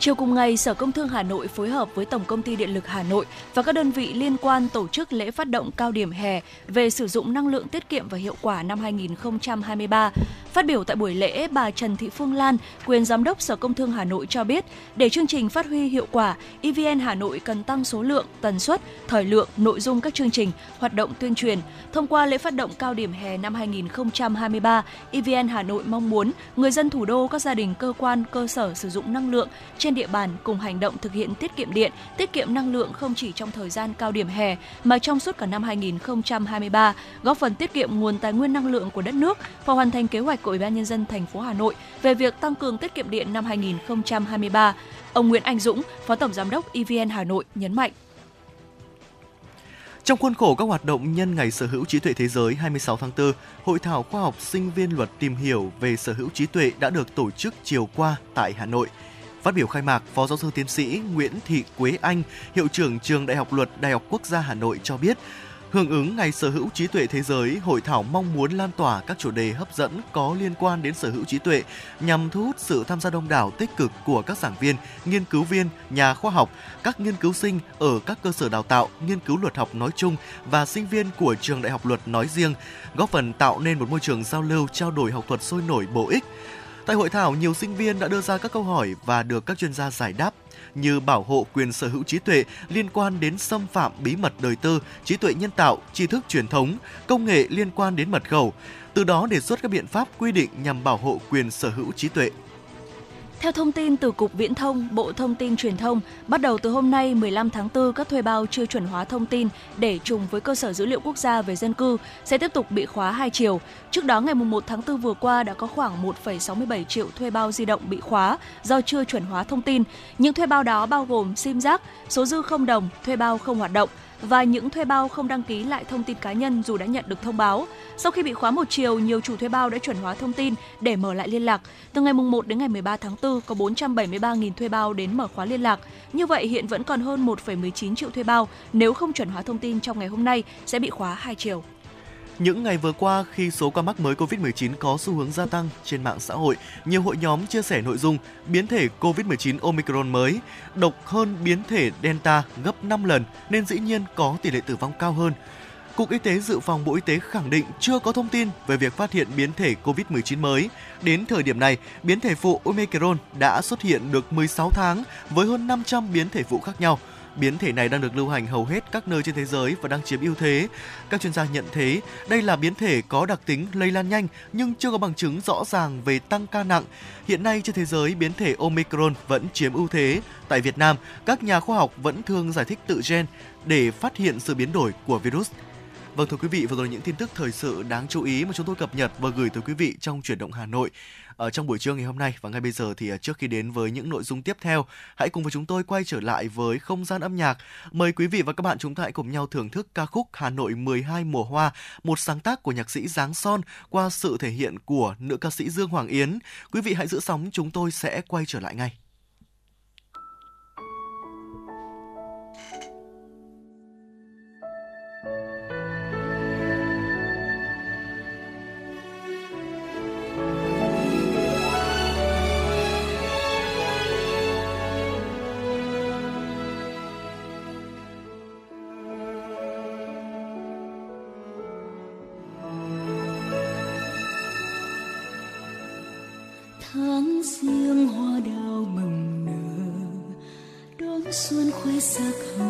Chiều cùng ngày, Sở Công Thương Hà Nội phối hợp với Tổng Công ty Điện lực Hà Nội và các đơn vị liên quan tổ chức lễ phát động cao điểm hè về sử dụng năng lượng tiết kiệm và hiệu quả năm 2023. Phát biểu tại buổi lễ, bà Trần Thị Phương Lan, quyền giám đốc Sở Công Thương Hà Nội cho biết, để chương trình phát huy hiệu quả, EVN Hà Nội cần tăng số lượng, tần suất, thời lượng, nội dung các chương trình, hoạt động tuyên truyền. Thông qua lễ phát động cao điểm hè năm 2023, EVN Hà Nội mong muốn người dân thủ đô, các gia đình, cơ quan, cơ sở sử dụng năng lượng trên địa bàn cùng hành động thực hiện tiết kiệm điện, tiết kiệm năng lượng không chỉ trong thời gian cao điểm hè mà trong suốt cả năm 2023, góp phần tiết kiệm nguồn tài nguyên năng lượng của đất nước và hoàn thành kế hoạch của Ủy ban nhân dân thành phố Hà Nội về việc tăng cường tiết kiệm điện năm 2023. Ông Nguyễn Anh Dũng, Phó Tổng Giám đốc EVN Hà Nội nhấn mạnh. Trong khuôn khổ các hoạt động nhân ngày sở hữu trí tuệ thế giới 26 tháng 4, Hội thảo khoa học sinh viên luật tìm hiểu về sở hữu trí tuệ đã được tổ chức chiều qua tại Hà Nội. Phát biểu khai mạc, Phó giáo sư tiến sĩ Nguyễn Thị Quế Anh, hiệu trưởng trường Đại học Luật Đại học Quốc gia Hà Nội cho biết, Hưởng ứng Ngày Sở hữu trí tuệ thế giới, hội thảo mong muốn lan tỏa các chủ đề hấp dẫn có liên quan đến sở hữu trí tuệ nhằm thu hút sự tham gia đông đảo tích cực của các giảng viên, nghiên cứu viên, nhà khoa học, các nghiên cứu sinh ở các cơ sở đào tạo, nghiên cứu luật học nói chung và sinh viên của trường Đại học Luật nói riêng, góp phần tạo nên một môi trường giao lưu, trao đổi học thuật sôi nổi bổ ích. Tại hội thảo, nhiều sinh viên đã đưa ra các câu hỏi và được các chuyên gia giải đáp như bảo hộ quyền sở hữu trí tuệ liên quan đến xâm phạm bí mật đời tư, trí tuệ nhân tạo, tri thức truyền thống, công nghệ liên quan đến mật khẩu, từ đó đề xuất các biện pháp quy định nhằm bảo hộ quyền sở hữu trí tuệ. Theo thông tin từ Cục Viễn thông, Bộ Thông tin Truyền thông, bắt đầu từ hôm nay 15 tháng 4, các thuê bao chưa chuẩn hóa thông tin để trùng với cơ sở dữ liệu quốc gia về dân cư sẽ tiếp tục bị khóa hai chiều. Trước đó ngày 1 tháng 4 vừa qua đã có khoảng 1,67 triệu thuê bao di động bị khóa do chưa chuẩn hóa thông tin. Những thuê bao đó bao gồm SIM rác, số dư không đồng, thuê bao không hoạt động và những thuê bao không đăng ký lại thông tin cá nhân dù đã nhận được thông báo. Sau khi bị khóa một chiều, nhiều chủ thuê bao đã chuẩn hóa thông tin để mở lại liên lạc. Từ ngày 1 đến ngày 13 tháng 4 có 473.000 thuê bao đến mở khóa liên lạc. Như vậy hiện vẫn còn hơn 1,19 triệu thuê bao nếu không chuẩn hóa thông tin trong ngày hôm nay sẽ bị khóa hai chiều. Những ngày vừa qua, khi số ca mắc mới COVID-19 có xu hướng gia tăng trên mạng xã hội, nhiều hội nhóm chia sẻ nội dung biến thể COVID-19 Omicron mới độc hơn biến thể Delta gấp 5 lần nên dĩ nhiên có tỷ lệ tử vong cao hơn. Cục Y tế Dự phòng Bộ Y tế khẳng định chưa có thông tin về việc phát hiện biến thể COVID-19 mới. Đến thời điểm này, biến thể phụ Omicron đã xuất hiện được 16 tháng với hơn 500 biến thể phụ khác nhau. Biến thể này đang được lưu hành hầu hết các nơi trên thế giới và đang chiếm ưu thế. Các chuyên gia nhận thấy đây là biến thể có đặc tính lây lan nhanh nhưng chưa có bằng chứng rõ ràng về tăng ca nặng. Hiện nay trên thế giới, biến thể Omicron vẫn chiếm ưu thế. Tại Việt Nam, các nhà khoa học vẫn thường giải thích tự gen để phát hiện sự biến đổi của virus. Vâng thưa quý vị, vừa rồi những tin tức thời sự đáng chú ý mà chúng tôi cập nhật và gửi tới quý vị trong chuyển động Hà Nội ở trong buổi trưa ngày hôm nay và ngay bây giờ thì à, trước khi đến với những nội dung tiếp theo, hãy cùng với chúng tôi quay trở lại với không gian âm nhạc. Mời quý vị và các bạn chúng ta hãy cùng nhau thưởng thức ca khúc Hà Nội 12 mùa hoa, một sáng tác của nhạc sĩ Giáng Son qua sự thể hiện của nữ ca sĩ Dương Hoàng Yến. Quý vị hãy giữ sóng, chúng tôi sẽ quay trở lại ngay. Xuân khoe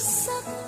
sắc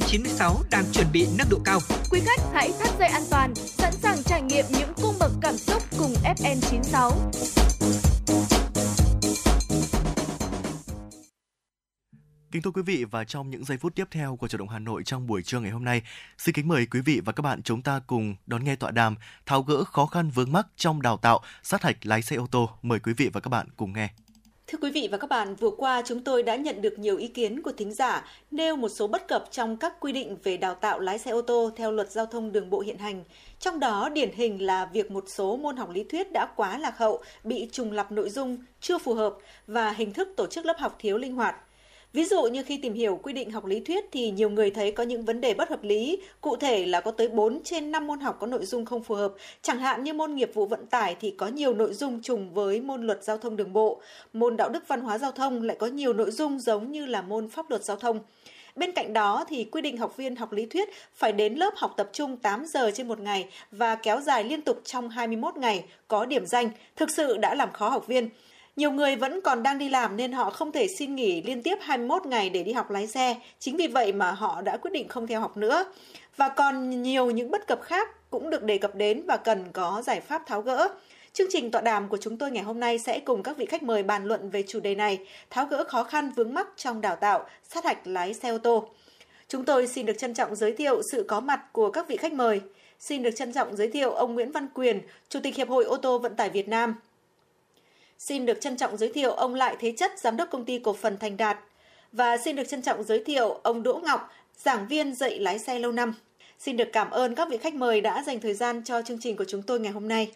FM96 đang chuẩn bị nâng độ cao. Quý khách hãy thắt dây an toàn, sẵn sàng trải nghiệm những cung bậc cảm xúc cùng FN96. Kính thưa quý vị và trong những giây phút tiếp theo của chuyển động Hà Nội trong buổi trưa ngày hôm nay, xin kính mời quý vị và các bạn chúng ta cùng đón nghe tọa đàm tháo gỡ khó khăn vướng mắc trong đào tạo sát hạch lái xe ô tô. Mời quý vị và các bạn cùng nghe. Thưa quý vị và các bạn, vừa qua chúng tôi đã nhận được nhiều ý kiến của thính giả nêu một số bất cập trong các quy định về đào tạo lái xe ô tô theo luật giao thông đường bộ hiện hành. Trong đó, điển hình là việc một số môn học lý thuyết đã quá lạc hậu, bị trùng lặp nội dung, chưa phù hợp và hình thức tổ chức lớp học thiếu linh hoạt. Ví dụ như khi tìm hiểu quy định học lý thuyết thì nhiều người thấy có những vấn đề bất hợp lý, cụ thể là có tới 4 trên 5 môn học có nội dung không phù hợp. Chẳng hạn như môn nghiệp vụ vận tải thì có nhiều nội dung trùng với môn luật giao thông đường bộ. Môn đạo đức văn hóa giao thông lại có nhiều nội dung giống như là môn pháp luật giao thông. Bên cạnh đó thì quy định học viên học lý thuyết phải đến lớp học tập trung 8 giờ trên một ngày và kéo dài liên tục trong 21 ngày có điểm danh, thực sự đã làm khó học viên. Nhiều người vẫn còn đang đi làm nên họ không thể xin nghỉ liên tiếp 21 ngày để đi học lái xe. Chính vì vậy mà họ đã quyết định không theo học nữa. Và còn nhiều những bất cập khác cũng được đề cập đến và cần có giải pháp tháo gỡ. Chương trình tọa đàm của chúng tôi ngày hôm nay sẽ cùng các vị khách mời bàn luận về chủ đề này, tháo gỡ khó khăn vướng mắc trong đào tạo, sát hạch lái xe ô tô. Chúng tôi xin được trân trọng giới thiệu sự có mặt của các vị khách mời. Xin được trân trọng giới thiệu ông Nguyễn Văn Quyền, Chủ tịch Hiệp hội ô tô vận tải Việt Nam. Xin được trân trọng giới thiệu ông Lại Thế Chất, Giám đốc Công ty Cổ phần Thành Đạt. Và xin được trân trọng giới thiệu ông Đỗ Ngọc, giảng viên dạy lái xe lâu năm. Xin được cảm ơn các vị khách mời đã dành thời gian cho chương trình của chúng tôi ngày hôm nay.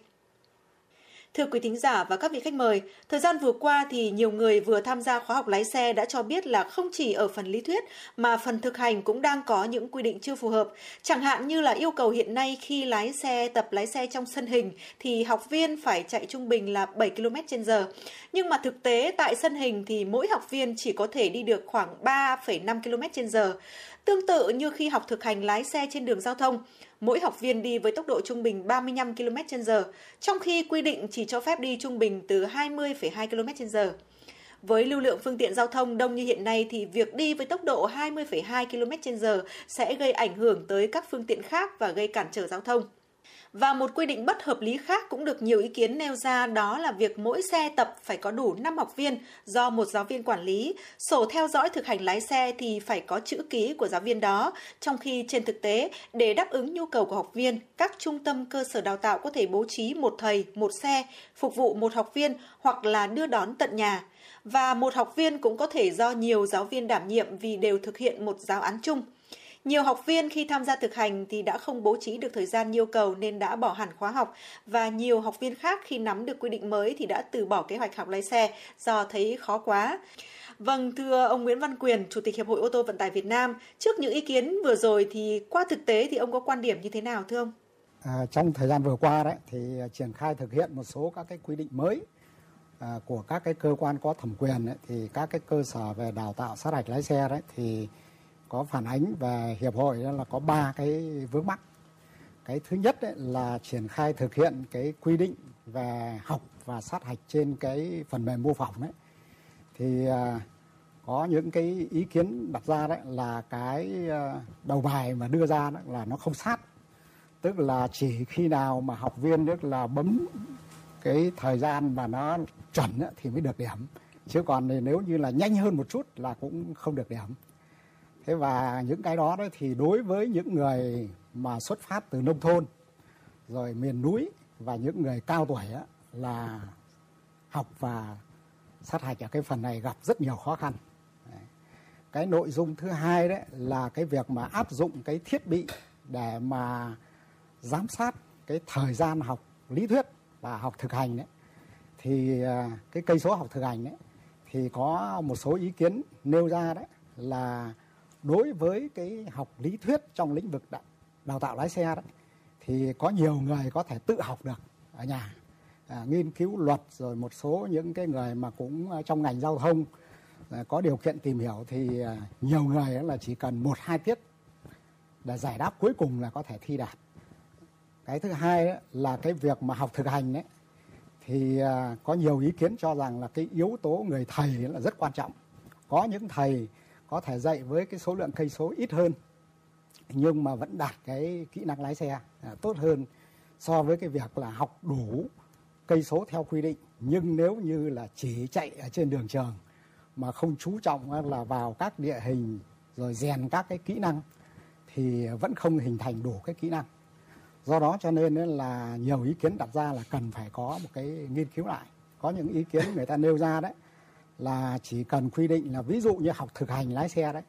Thưa quý thính giả và các vị khách mời, thời gian vừa qua thì nhiều người vừa tham gia khóa học lái xe đã cho biết là không chỉ ở phần lý thuyết mà phần thực hành cũng đang có những quy định chưa phù hợp. Chẳng hạn như là yêu cầu hiện nay khi lái xe tập lái xe trong sân hình thì học viên phải chạy trung bình là 7 km h Nhưng mà thực tế tại sân hình thì mỗi học viên chỉ có thể đi được khoảng 3,5 km h Tương tự như khi học thực hành lái xe trên đường giao thông, mỗi học viên đi với tốc độ trung bình 35 km/h, trong khi quy định chỉ cho phép đi trung bình từ 20,2 km/h. Với lưu lượng phương tiện giao thông đông như hiện nay thì việc đi với tốc độ 20,2 km/h sẽ gây ảnh hưởng tới các phương tiện khác và gây cản trở giao thông. Và một quy định bất hợp lý khác cũng được nhiều ý kiến nêu ra đó là việc mỗi xe tập phải có đủ 5 học viên do một giáo viên quản lý, sổ theo dõi thực hành lái xe thì phải có chữ ký của giáo viên đó, trong khi trên thực tế để đáp ứng nhu cầu của học viên, các trung tâm cơ sở đào tạo có thể bố trí một thầy, một xe, phục vụ một học viên hoặc là đưa đón tận nhà. Và một học viên cũng có thể do nhiều giáo viên đảm nhiệm vì đều thực hiện một giáo án chung. Nhiều học viên khi tham gia thực hành thì đã không bố trí được thời gian yêu cầu nên đã bỏ hẳn khóa học và nhiều học viên khác khi nắm được quy định mới thì đã từ bỏ kế hoạch học lái xe do thấy khó quá. Vâng, thưa ông Nguyễn Văn Quyền, Chủ tịch Hiệp hội ô tô vận tải Việt Nam, trước những ý kiến vừa rồi thì qua thực tế thì ông có quan điểm như thế nào thưa ông? À, trong thời gian vừa qua đấy thì à, triển khai thực hiện một số các cái quy định mới à, của các cái cơ quan có thẩm quyền ấy, thì các cái cơ sở về đào tạo sát hạch lái xe đấy thì có phản ánh về hiệp hội là có ba cái vướng mắc. Cái thứ nhất ấy là triển khai thực hiện cái quy định về học và sát hạch trên cái phần mềm mô phỏng đấy. Thì à, có những cái ý kiến đặt ra đấy là cái à, đầu bài mà đưa ra đó là nó không sát. Tức là chỉ khi nào mà học viên tức là bấm cái thời gian mà nó chuẩn thì mới được điểm. Chứ còn nếu như là nhanh hơn một chút là cũng không được điểm thế và những cái đó đấy thì đối với những người mà xuất phát từ nông thôn rồi miền núi và những người cao tuổi á, là học và sát hạch ở cái phần này gặp rất nhiều khó khăn. Cái nội dung thứ hai đấy là cái việc mà áp dụng cái thiết bị để mà giám sát cái thời gian học lý thuyết và học thực hành đấy. Thì à, cái cây số học thực hành đấy thì có một số ý kiến nêu ra đấy là đối với cái học lý thuyết trong lĩnh vực đào, đào tạo lái xe đó thì có nhiều người có thể tự học được ở nhà. À, nghiên cứu luật rồi một số những cái người mà cũng à, trong ngành giao thông à, có điều kiện tìm hiểu thì à, nhiều người là chỉ cần một hai tiết để giải đáp cuối cùng là có thể thi đạt. Cái thứ hai là cái việc mà học thực hành đấy thì à, có nhiều ý kiến cho rằng là cái yếu tố người thầy là rất quan trọng. Có những thầy có thể dạy với cái số lượng cây số ít hơn nhưng mà vẫn đạt cái kỹ năng lái xe à, tốt hơn so với cái việc là học đủ cây số theo quy định. Nhưng nếu như là chỉ chạy ở trên đường trường mà không chú trọng là vào các địa hình rồi rèn các cái kỹ năng thì vẫn không hình thành đủ cái kỹ năng. Do đó cho nên là nhiều ý kiến đặt ra là cần phải có một cái nghiên cứu lại. Có những ý kiến người ta nêu ra đấy là chỉ cần quy định là ví dụ như học thực hành lái xe đấy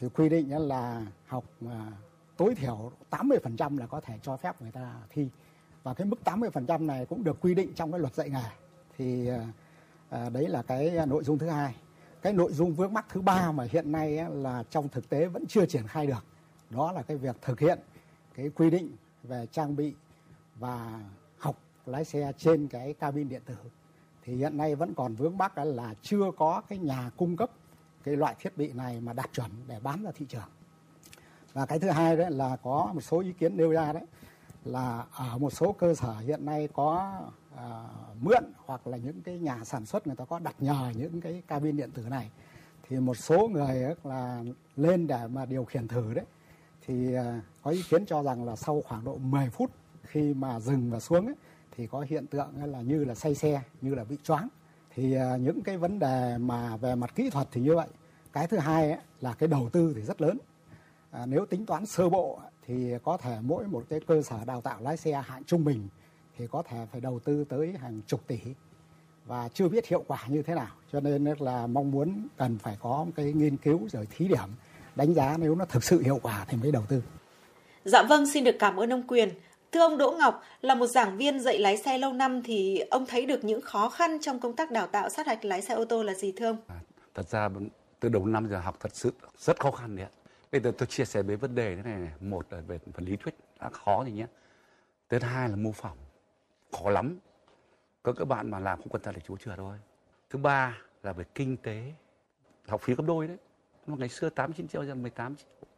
thì quy định là học à, tối thiểu 80% là có thể cho phép người ta thi. Và cái mức 80% này cũng được quy định trong cái luật dạy nghề. Thì à, à, đấy là cái nội dung thứ hai. Cái nội dung vướng mắc thứ ba mà hiện nay là trong thực tế vẫn chưa triển khai được đó là cái việc thực hiện cái quy định về trang bị và học lái xe trên cái cabin điện tử thì hiện nay vẫn còn vướng mắc là chưa có cái nhà cung cấp cái loại thiết bị này mà đạt chuẩn để bán ra thị trường. Và cái thứ hai đấy là có một số ý kiến nêu ra đấy là ở một số cơ sở hiện nay có à, mượn hoặc là những cái nhà sản xuất người ta có đặt nhờ những cái cabin điện tử này. Thì một số người ấy là lên để mà điều khiển thử đấy. Thì à, có ý kiến cho rằng là sau khoảng độ 10 phút khi mà dừng và xuống ấy, thì có hiện tượng là như là say xe như là bị choáng thì à, những cái vấn đề mà về mặt kỹ thuật thì như vậy cái thứ hai ấy, là cái đầu tư thì rất lớn à, nếu tính toán sơ bộ thì có thể mỗi một cái cơ sở đào tạo lái xe hạng trung bình thì có thể phải đầu tư tới hàng chục tỷ và chưa biết hiệu quả như thế nào cho nên là mong muốn cần phải có một cái nghiên cứu rồi thí điểm đánh giá nếu nó thực sự hiệu quả thì mới đầu tư. Dạ vâng, xin được cảm ơn ông Quyền. Thưa ông Đỗ Ngọc, là một giảng viên dạy lái xe lâu năm thì ông thấy được những khó khăn trong công tác đào tạo sát hạch lái xe ô tô là gì thưa ông? À, thật ra từ đầu năm giờ học thật sự rất khó khăn đấy ạ. Bây giờ tôi chia sẻ về vấn đề thế này, này. một là về phần lý thuyết đã khó rồi nhé. Thứ hai là mô phỏng khó lắm. Có các bạn mà làm không cần ta để chú chừa thôi. Thứ ba là về kinh tế học phí gấp đôi đấy. Ngày xưa 8 9 triệu giờ 18 triệu.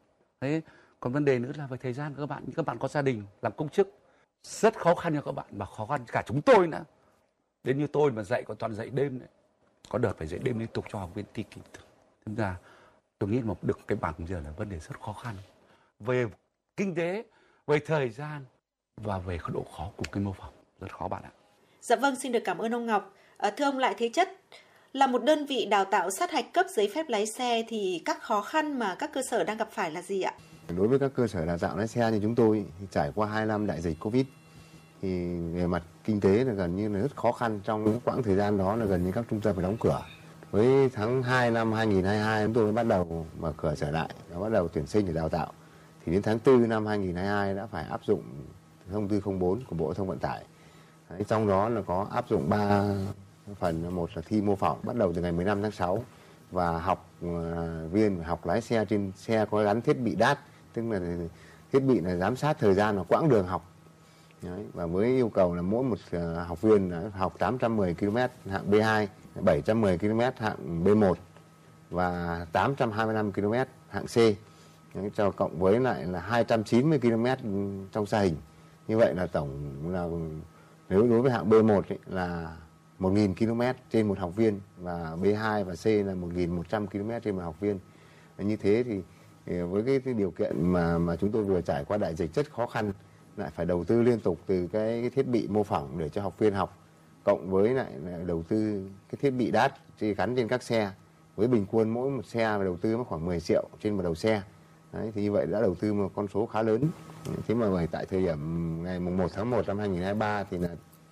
Đấy, còn vấn đề nữa là về thời gian các bạn các bạn có gia đình làm công chức rất khó khăn cho các bạn và khó khăn cả chúng tôi nữa. Đến như tôi mà dạy còn toàn dạy đêm đấy có đợt phải dạy đêm liên tục cho học viên thi kỳ thực ra tôi nghĩ một được cái bằng giờ là vấn đề rất khó khăn. Về kinh tế về thời gian và về độ khó của cái mô phỏng rất khó bạn ạ. Dạ vâng, xin được cảm ơn ông Ngọc. À, thưa ông Lại Thế Chất, là một đơn vị đào tạo sát hạch cấp giấy phép lái xe thì các khó khăn mà các cơ sở đang gặp phải là gì ạ? Đối với các cơ sở đào tạo lái xe như chúng tôi thì trải qua 2 năm đại dịch Covid thì về mặt kinh tế là gần như là rất khó khăn trong quãng thời gian đó là gần như các trung tâm phải đóng cửa. Với tháng 2 năm 2022 chúng tôi mới bắt đầu mở cửa trở lại và bắt đầu tuyển sinh để đào tạo. Thì đến tháng 4 năm 2022 đã phải áp dụng thông tư 04 của Bộ Giao thông Vận tải. Đấy, trong đó là có áp dụng 3 phần một là thi mô phỏng bắt đầu từ ngày 15 tháng 6 và học à, viên học lái xe trên xe có gắn thiết bị đát tức là thiết bị là giám sát thời gian và quãng đường học. Đấy, và với yêu cầu là mỗi một ờ, học viên học 810 km hạng B2 710 km hạng B1 và 825 km hạng C. Đấy, cho cộng với lại là 290 km trong xa hình. Như vậy là tổng là nếu đối với hạng B1 ấy, là 1.000 km trên một học viên và B2 và C là 1.100 km trên một học viên. Như thế thì với cái, cái điều kiện mà mà chúng tôi vừa trải qua đại dịch rất khó khăn lại phải đầu tư liên tục từ cái, cái thiết bị mô phỏng để cho học viên học cộng với lại đầu tư cái thiết bị đát gắn trên các xe. Với bình quân mỗi một xe đầu tư khoảng 10 triệu trên một đầu xe. Đấy, thì như vậy đã đầu tư một con số khá lớn. Thế mà bởi tại thời điểm ngày mùng 1 tháng 1 năm 2023 thì là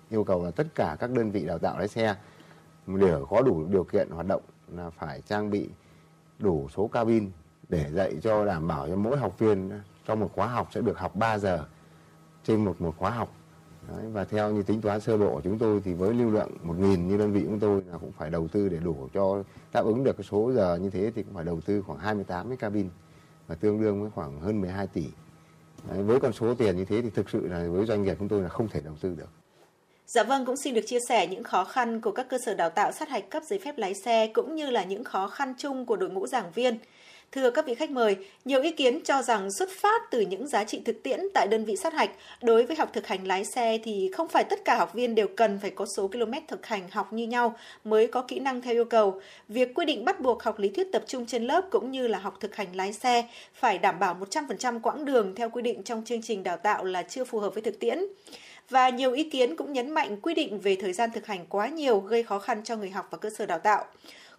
yêu cầu là tất cả các đơn vị đào tạo lái xe để có đủ điều kiện hoạt động là phải trang bị đủ số cabin để dạy cho đảm bảo cho mỗi học viên trong một khóa học sẽ được học 3 giờ trên một một khóa học Đấy, và theo như tính toán sơ bộ của chúng tôi thì với lưu lượng 1.000 như đơn vị chúng tôi là cũng phải đầu tư để đủ cho đáp ứng được cái số giờ như thế thì cũng phải đầu tư khoảng 28 cái cabin và tương đương với khoảng hơn 12 tỷ. Đấy, với con số tiền như thế thì thực sự là với doanh nghiệp chúng tôi là không thể đầu tư được. Dạ vâng, cũng xin được chia sẻ những khó khăn của các cơ sở đào tạo sát hạch cấp giấy phép lái xe cũng như là những khó khăn chung của đội ngũ giảng viên. Thưa các vị khách mời, nhiều ý kiến cho rằng xuất phát từ những giá trị thực tiễn tại đơn vị sát hạch, đối với học thực hành lái xe thì không phải tất cả học viên đều cần phải có số km thực hành học như nhau mới có kỹ năng theo yêu cầu. Việc quy định bắt buộc học lý thuyết tập trung trên lớp cũng như là học thực hành lái xe phải đảm bảo 100% quãng đường theo quy định trong chương trình đào tạo là chưa phù hợp với thực tiễn và nhiều ý kiến cũng nhấn mạnh quy định về thời gian thực hành quá nhiều gây khó khăn cho người học và cơ sở đào tạo.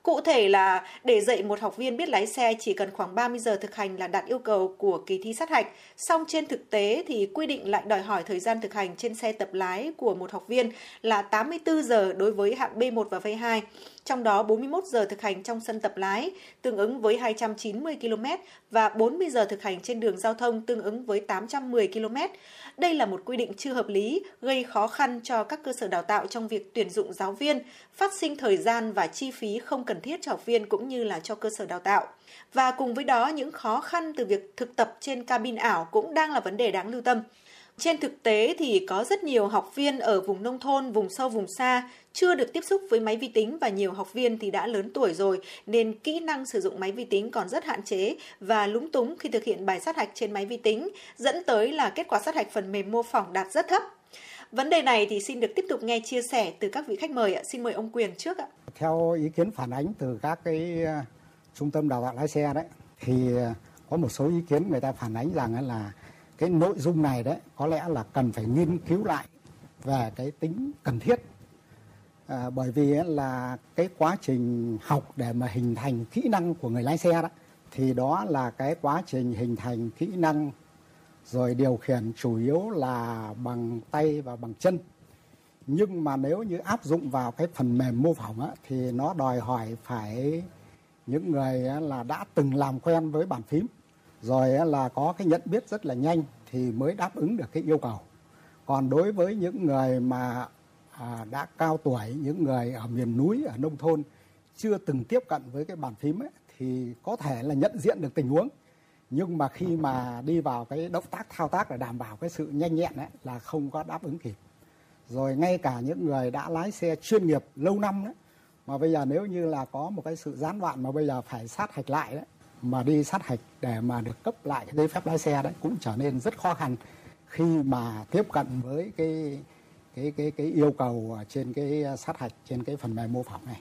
Cụ thể là để dạy một học viên biết lái xe chỉ cần khoảng 30 giờ thực hành là đạt yêu cầu của kỳ thi sát hạch. Song trên thực tế thì quy định lại đòi hỏi thời gian thực hành trên xe tập lái của một học viên là 84 giờ đối với hạng B1 và V2, trong đó 41 giờ thực hành trong sân tập lái tương ứng với 290 km và 40 giờ thực hành trên đường giao thông tương ứng với 810 km. Đây là một quy định chưa hợp lý, gây khó khăn cho các cơ sở đào tạo trong việc tuyển dụng giáo viên, phát sinh thời gian và chi phí không cần thiết cho học viên cũng như là cho cơ sở đào tạo. Và cùng với đó, những khó khăn từ việc thực tập trên cabin ảo cũng đang là vấn đề đáng lưu tâm. Trên thực tế thì có rất nhiều học viên ở vùng nông thôn, vùng sâu, vùng xa chưa được tiếp xúc với máy vi tính và nhiều học viên thì đã lớn tuổi rồi nên kỹ năng sử dụng máy vi tính còn rất hạn chế và lúng túng khi thực hiện bài sát hạch trên máy vi tính, dẫn tới là kết quả sát hạch phần mềm mô phỏng đạt rất thấp. Vấn đề này thì xin được tiếp tục nghe chia sẻ từ các vị khách mời ạ. Xin mời ông Quyền trước ạ. Theo ý kiến phản ánh từ các cái ờ, trung tâm đào tạo lái xe đấy thì ờ, có một số ý kiến người ta phản ánh rằng là cái nội dung này đấy có lẽ là cần phải nghiên cứu lại về cái tính cần thiết. À, bởi vì là cái quá trình học để mà hình thành kỹ năng của người lái xe đó thì đó là cái quá trình hình thành kỹ năng rồi điều khiển chủ yếu là bằng tay và bằng chân. Nhưng mà nếu như áp dụng vào cái phần mềm mô phỏng á, thì nó đòi hỏi phải những người là đã từng làm quen với bàn phím rồi là có cái nhận biết rất là nhanh thì mới đáp ứng được cái yêu cầu. Còn đối với những người mà à, đã cao tuổi những người ở miền núi ở nông thôn chưa từng tiếp cận với cái bàn phím ấy, thì có thể là nhận diện được tình huống. Nhưng mà khi mà đi vào cái động tác thao tác để đảm bảo cái sự nhanh nhẹn ấy là không có đáp ứng kịp. Rồi ngay cả những người đã lái xe chuyên nghiệp lâu năm đấy mà bây giờ nếu như là có một cái sự gián đoạn mà bây giờ phải sát hạch lại đấy mà đi sát hạch để mà được cấp lại cái giấy phép lái xe đấy cũng trở nên rất khó khăn. Khi mà tiếp cận với cái cái cái cái yêu cầu trên cái sát hạch, trên cái phần mềm mô phỏng này,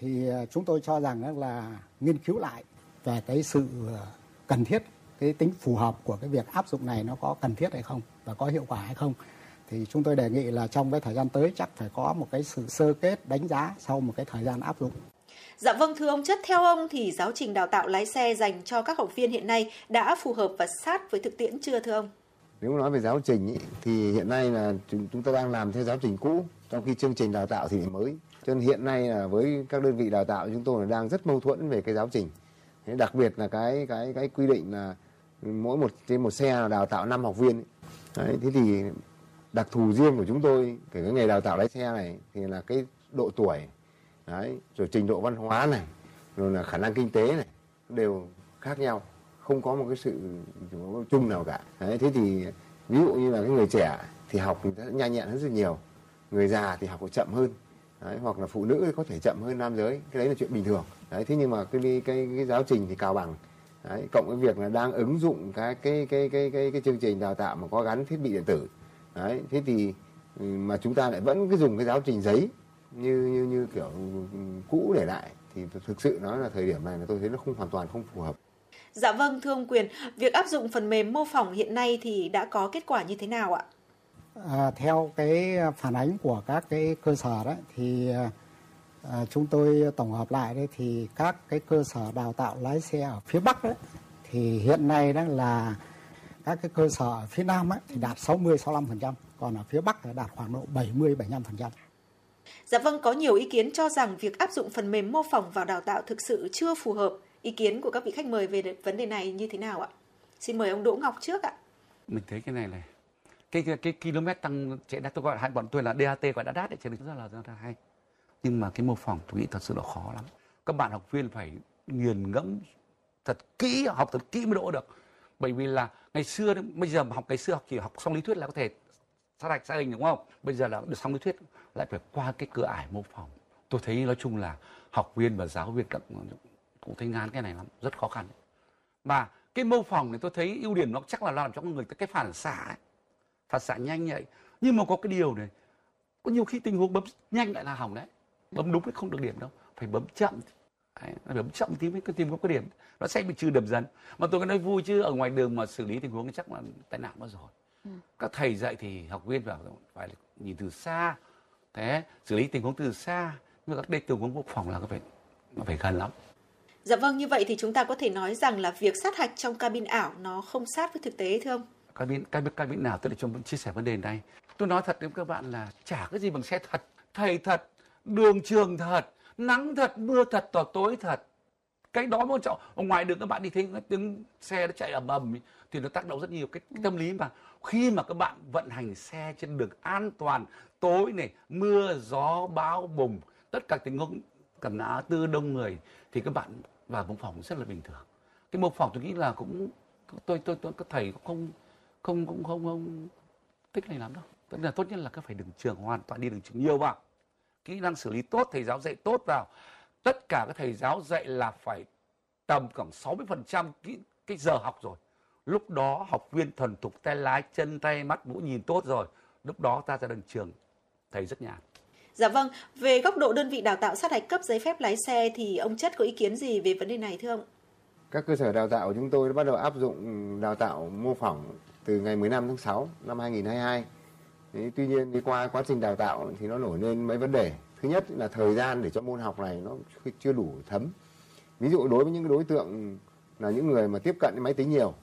thì ờ, chúng tôi cho rằng là nghiên cứu lại về cái sự ờ, cần thiết, cái tính phù hợp của cái việc áp dụng này nó có cần thiết hay không và có hiệu quả hay không. Thì chúng tôi đề nghị là trong cái thời gian tới chắc phải có một cái sự sơ kết đánh giá sau một cái thời gian áp dụng. Dạ vâng thưa ông Chất, theo ông thì giáo trình đào tạo lái xe dành cho các học viên hiện nay đã phù hợp và sát với thực tiễn chưa thưa ông? Nếu nói về giáo trình ý, thì hiện nay là chúng, chúng ta đang làm theo giáo trình cũ, trong khi chương trình đào tạo thì mới. Cho nên hiện nay là với các đơn vị đào tạo chúng tôi là đang rất mâu thuẫn về cái giáo trình. Thế đặc biệt là cái cái cái quy định là mỗi một trên một xe là đào tạo 5 học viên. Đấy, thế thì đặc thù riêng của chúng tôi cái nghề đào tạo lái xe này thì là cái độ tuổi đấy rồi trình độ văn hóa này rồi là khả năng kinh tế này đều khác nhau không có một cái sự chung nào cả. Đấy thế thì ví dụ như là cái người trẻ thì học thì nhanh nhẹn hơn rất nhiều người già thì học chậm hơn. Đấy, hoặc là phụ nữ có thể chậm hơn nam giới cái đấy là chuyện bình thường. Đấy thế nhưng mà cái cái cái giáo trình thì cao bằng. Đấy, cộng với việc là đang ứng dụng cái cái cái cái cái cái chương trình đào tạo mà có gắn thiết bị điện tử. Đấy thế thì ừ, mà chúng ta lại vẫn cứ dùng cái giáo trình giấy như như như kiểu cũ để lại thì thực sự nói là thời điểm này là tôi thấy nó không hoàn toàn không phù hợp Dạ vâng, thưa ông Quyền, việc áp dụng phần mềm mô phỏng hiện nay thì đã có kết quả như thế nào ạ? À, theo cái phản ánh của các cái cơ sở đấy thì à, chúng tôi tổng hợp lại đấy thì các cái cơ sở đào tạo lái xe ở phía Bắc đấy thì hiện nay đó là các cái cơ sở ở phía Nam ấy, thì đạt 60 65%, còn ở phía Bắc là đạt khoảng độ 70 75%. Dạ vâng, có nhiều ý kiến cho rằng việc áp dụng phần mềm mô phỏng vào đào tạo thực sự chưa phù hợp. Ý kiến của các vị khách mời về vấn đề này như thế nào ạ? Xin mời ông Đỗ Ngọc trước ạ. Mình thấy cái này này, cái cái, cái km tăng chạy đắt tôi gọi hai bọn tôi là DAT gọi đã đắt để chạy được rất là rất là hay. Nhưng mà cái mô phỏng tôi nghĩ thật sự là khó lắm. Các bạn học viên phải nghiền ngẫm thật kỹ, học thật kỹ mới đỗ được. Bởi vì là ngày xưa bây giờ học ngày xưa học chỉ học xong lý thuyết là có thể sát hạch sát hình đúng không? Bây giờ là được xong lý thuyết lại phải qua cái cửa ải mô phỏng. Tôi thấy nói chung là học viên và giáo viên cũng thấy ngán cái này lắm, rất khó khăn. Và cái mô phỏng này tôi thấy ưu điểm nó chắc là làm cho người ta cái phản xạ ấy. phản xạ nhanh nhạy. Nhưng mà có cái điều này, có nhiều khi tình huống bấm nhanh lại là hỏng đấy. Bấm đúng thì không được điểm đâu, phải bấm chậm. Đấy, bấm chậm tí mới tìm có cái điểm nó sẽ bị trừ điểm dần mà tôi có nói vui chứ ở ngoài đường mà xử lý tình huống chắc là tai nạn mất rồi ừ. các thầy dạy thì học viên phải phải nhìn từ xa thế xử lý tình huống từ xa nhưng mà các tình huống quốc phòng là có phải nó phải gần lắm Dạ vâng, như vậy thì chúng ta có thể nói rằng là việc sát hạch trong cabin ảo nó không sát với thực tế thưa ông? Cabin, cabin, cabin nào tôi để cho chia sẻ vấn đề này. Tôi nói thật với các bạn là chả cái gì bằng xe thật, thầy thật, đường trường thật, nắng thật, mưa thật, tỏ tối thật. Cái đó quan trọng. Ở ngoài đường các bạn đi thấy cái tiếng xe nó chạy ầm ầm thì nó tác động rất nhiều cái, cái tâm lý mà khi mà các bạn vận hành xe trên đường an toàn tối này mưa gió bão bùng tất cả tình huống cần ná tư đông người thì các bạn vào mô phỏng rất là bình thường. Cái mô phỏng tôi nghĩ là cũng tôi tôi tôi các thầy không không cũng không không thích này lắm đâu. Tức là tốt nhất là các phải đường trường hoàn toàn đi đường trường nhiều vào. Kỹ năng xử lý tốt thầy giáo dạy tốt vào. Tất cả các thầy giáo dạy là phải tầm khoảng 60% cái, cái giờ học rồi lúc đó học viên thuần thục tay lái chân tay mắt mũi nhìn tốt rồi lúc đó ta ra đường trường thầy rất nhàn Dạ vâng, về góc độ đơn vị đào tạo sát hạch cấp giấy phép lái xe thì ông Chất có ý kiến gì về vấn đề này thưa ông? Các cơ sở đào tạo của chúng tôi đã bắt đầu áp dụng đào tạo mô phỏng từ ngày 15 tháng 6 năm 2022. Đấy, tuy nhiên đi qua quá trình đào tạo thì nó nổi lên mấy vấn đề. Thứ nhất là thời gian để cho môn học này nó chưa đủ thấm. Ví dụ đối với những đối tượng là những người mà tiếp cận máy tính nhiều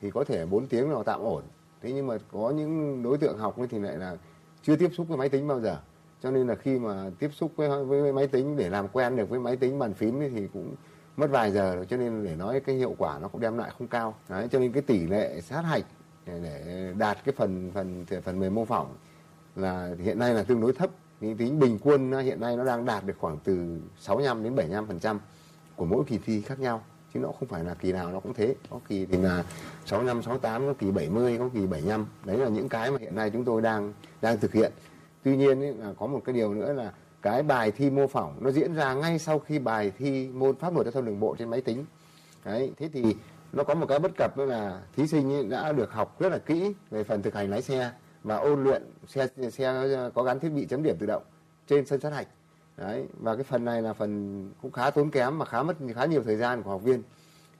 thì có thể 4 tiếng là tạm ổn. Thế nhưng mà có những đối tượng học thì lại là chưa tiếp xúc với máy tính bao giờ. Cho nên là khi mà tiếp xúc với, với máy tính để làm quen được với máy tính bàn phím thì cũng mất vài giờ rồi. Cho nên để nói cái hiệu quả nó cũng đem lại không cao. Đấy cho nên cái tỷ lệ sát hạch để, đạt cái phần phần phần mềm mô phỏng là hiện nay là tương đối thấp. Nhưng tính bình quân hiện nay nó đang đạt được khoảng từ 65 đến 75 phần trăm của mỗi kỳ thi khác nhau chứ nó không phải là kỳ nào nó cũng thế. Có kỳ thì là 65 68 có kỳ 70 có kỳ 75 đấy là những cái mà hiện nay chúng tôi đang đang thực hiện. Tuy nhiên ấy, là có một cái điều nữa là cái bài thi mô phỏng nó diễn ra ngay sau khi bài thi môn pháp luật giao thông đường bộ trên máy tính. Đấy thế thì nó có một cái bất cập là thí sinh ấy đã được học rất là kỹ về phần thực hành lái xe và ôn luyện xe xe có gắn thiết bị chấm điểm tự động trên sân sát hạch đấy và cái phần này là phần cũng khá tốn kém mà khá mất khá nhiều thời gian của học viên.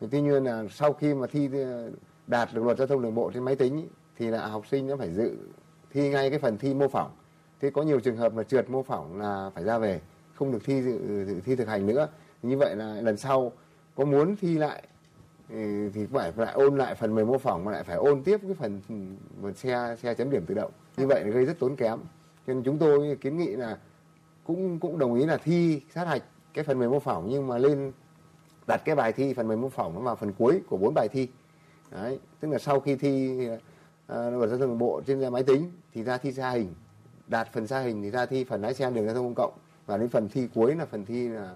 Thì tuy nhiên là sau khi mà thi ờ, đạt được luật giao thông đường bộ trên máy tính ý, thì là học sinh nó phải dự thi ngay cái phần thi mô phỏng. Thế có nhiều trường hợp là trượt mô phỏng là phải ra về không được thi dự, dự thi thực hành nữa. Như vậy là lần sau có muốn thi lại ừ, thì phải lại ôn lại phần mềm mô phỏng mà lại phải ôn tiếp cái phần ừ, phần xe xe chấm điểm tự động. Như vậy là gây rất tốn kém. Cho nên chúng tôi kiến nghị là cũng cũng đồng ý là thi sát hạch cái phần mềm mô phỏng nhưng mà lên đặt cái bài thi phần mềm mô phỏng nó vào phần cuối của bốn bài thi. Đấy tức là sau khi thi uh, luật giao thông đường bộ trên máy tính thì ra thi xa hình đạt phần xa hình thì ra thi phần lái xe đường giao thông công cộng và đến phần thi cuối là phần thi là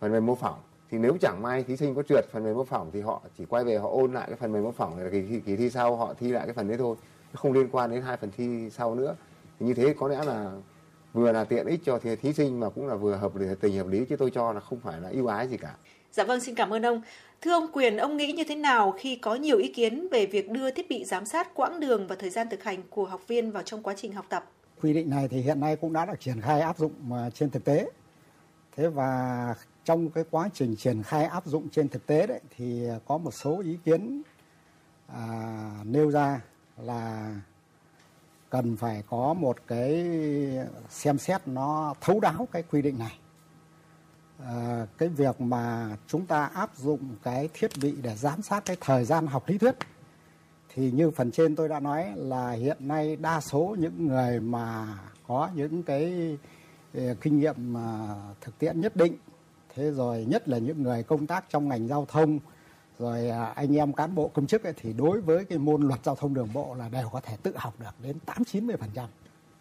phần mềm mô phỏng. Thì nếu chẳng may thí sinh có trượt phần mềm mô phỏng thì họ chỉ quay về họ ôn lại cái phần mềm mô phỏng là kỳ thi, kỳ thi sau họ thi lại cái phần đấy thôi không liên quan đến hai phần thi sau nữa. Thì như thế có lẽ là vừa là tiện ích cho thí thí sinh mà cũng là vừa hợp lý tình hợp lý chứ tôi cho là không phải là ưu ái gì cả Dạ vâng, xin cảm ơn ông. Thưa ông Quyền, ông nghĩ như thế nào khi có nhiều ý kiến về việc đưa thiết bị giám sát quãng đường và thời gian thực hành của học viên vào trong quá trình học tập? quy định này thì hiện nay cũng đã được triển khai áp dụng mà trên thực tế. Thế và trong cái quá trình triển khai áp dụng trên thực tế đấy thì có một số ý kiến à, nêu ra là cần phải có một cái xem xét nó thấu đáo cái quy định này. À, cái việc mà chúng ta áp dụng cái thiết bị để giám sát cái thời gian học lý thuyết thì như phần trên tôi đã nói là hiện nay đa số những người mà có những cái ờ, kinh nghiệm ờ, thực tiễn nhất định thế rồi nhất là những người công tác trong ngành giao thông rồi à, anh em cán bộ công chức ấy, thì đối với cái môn luật giao thông đường bộ là đều có thể tự học được đến tám chín mươi phần trăm.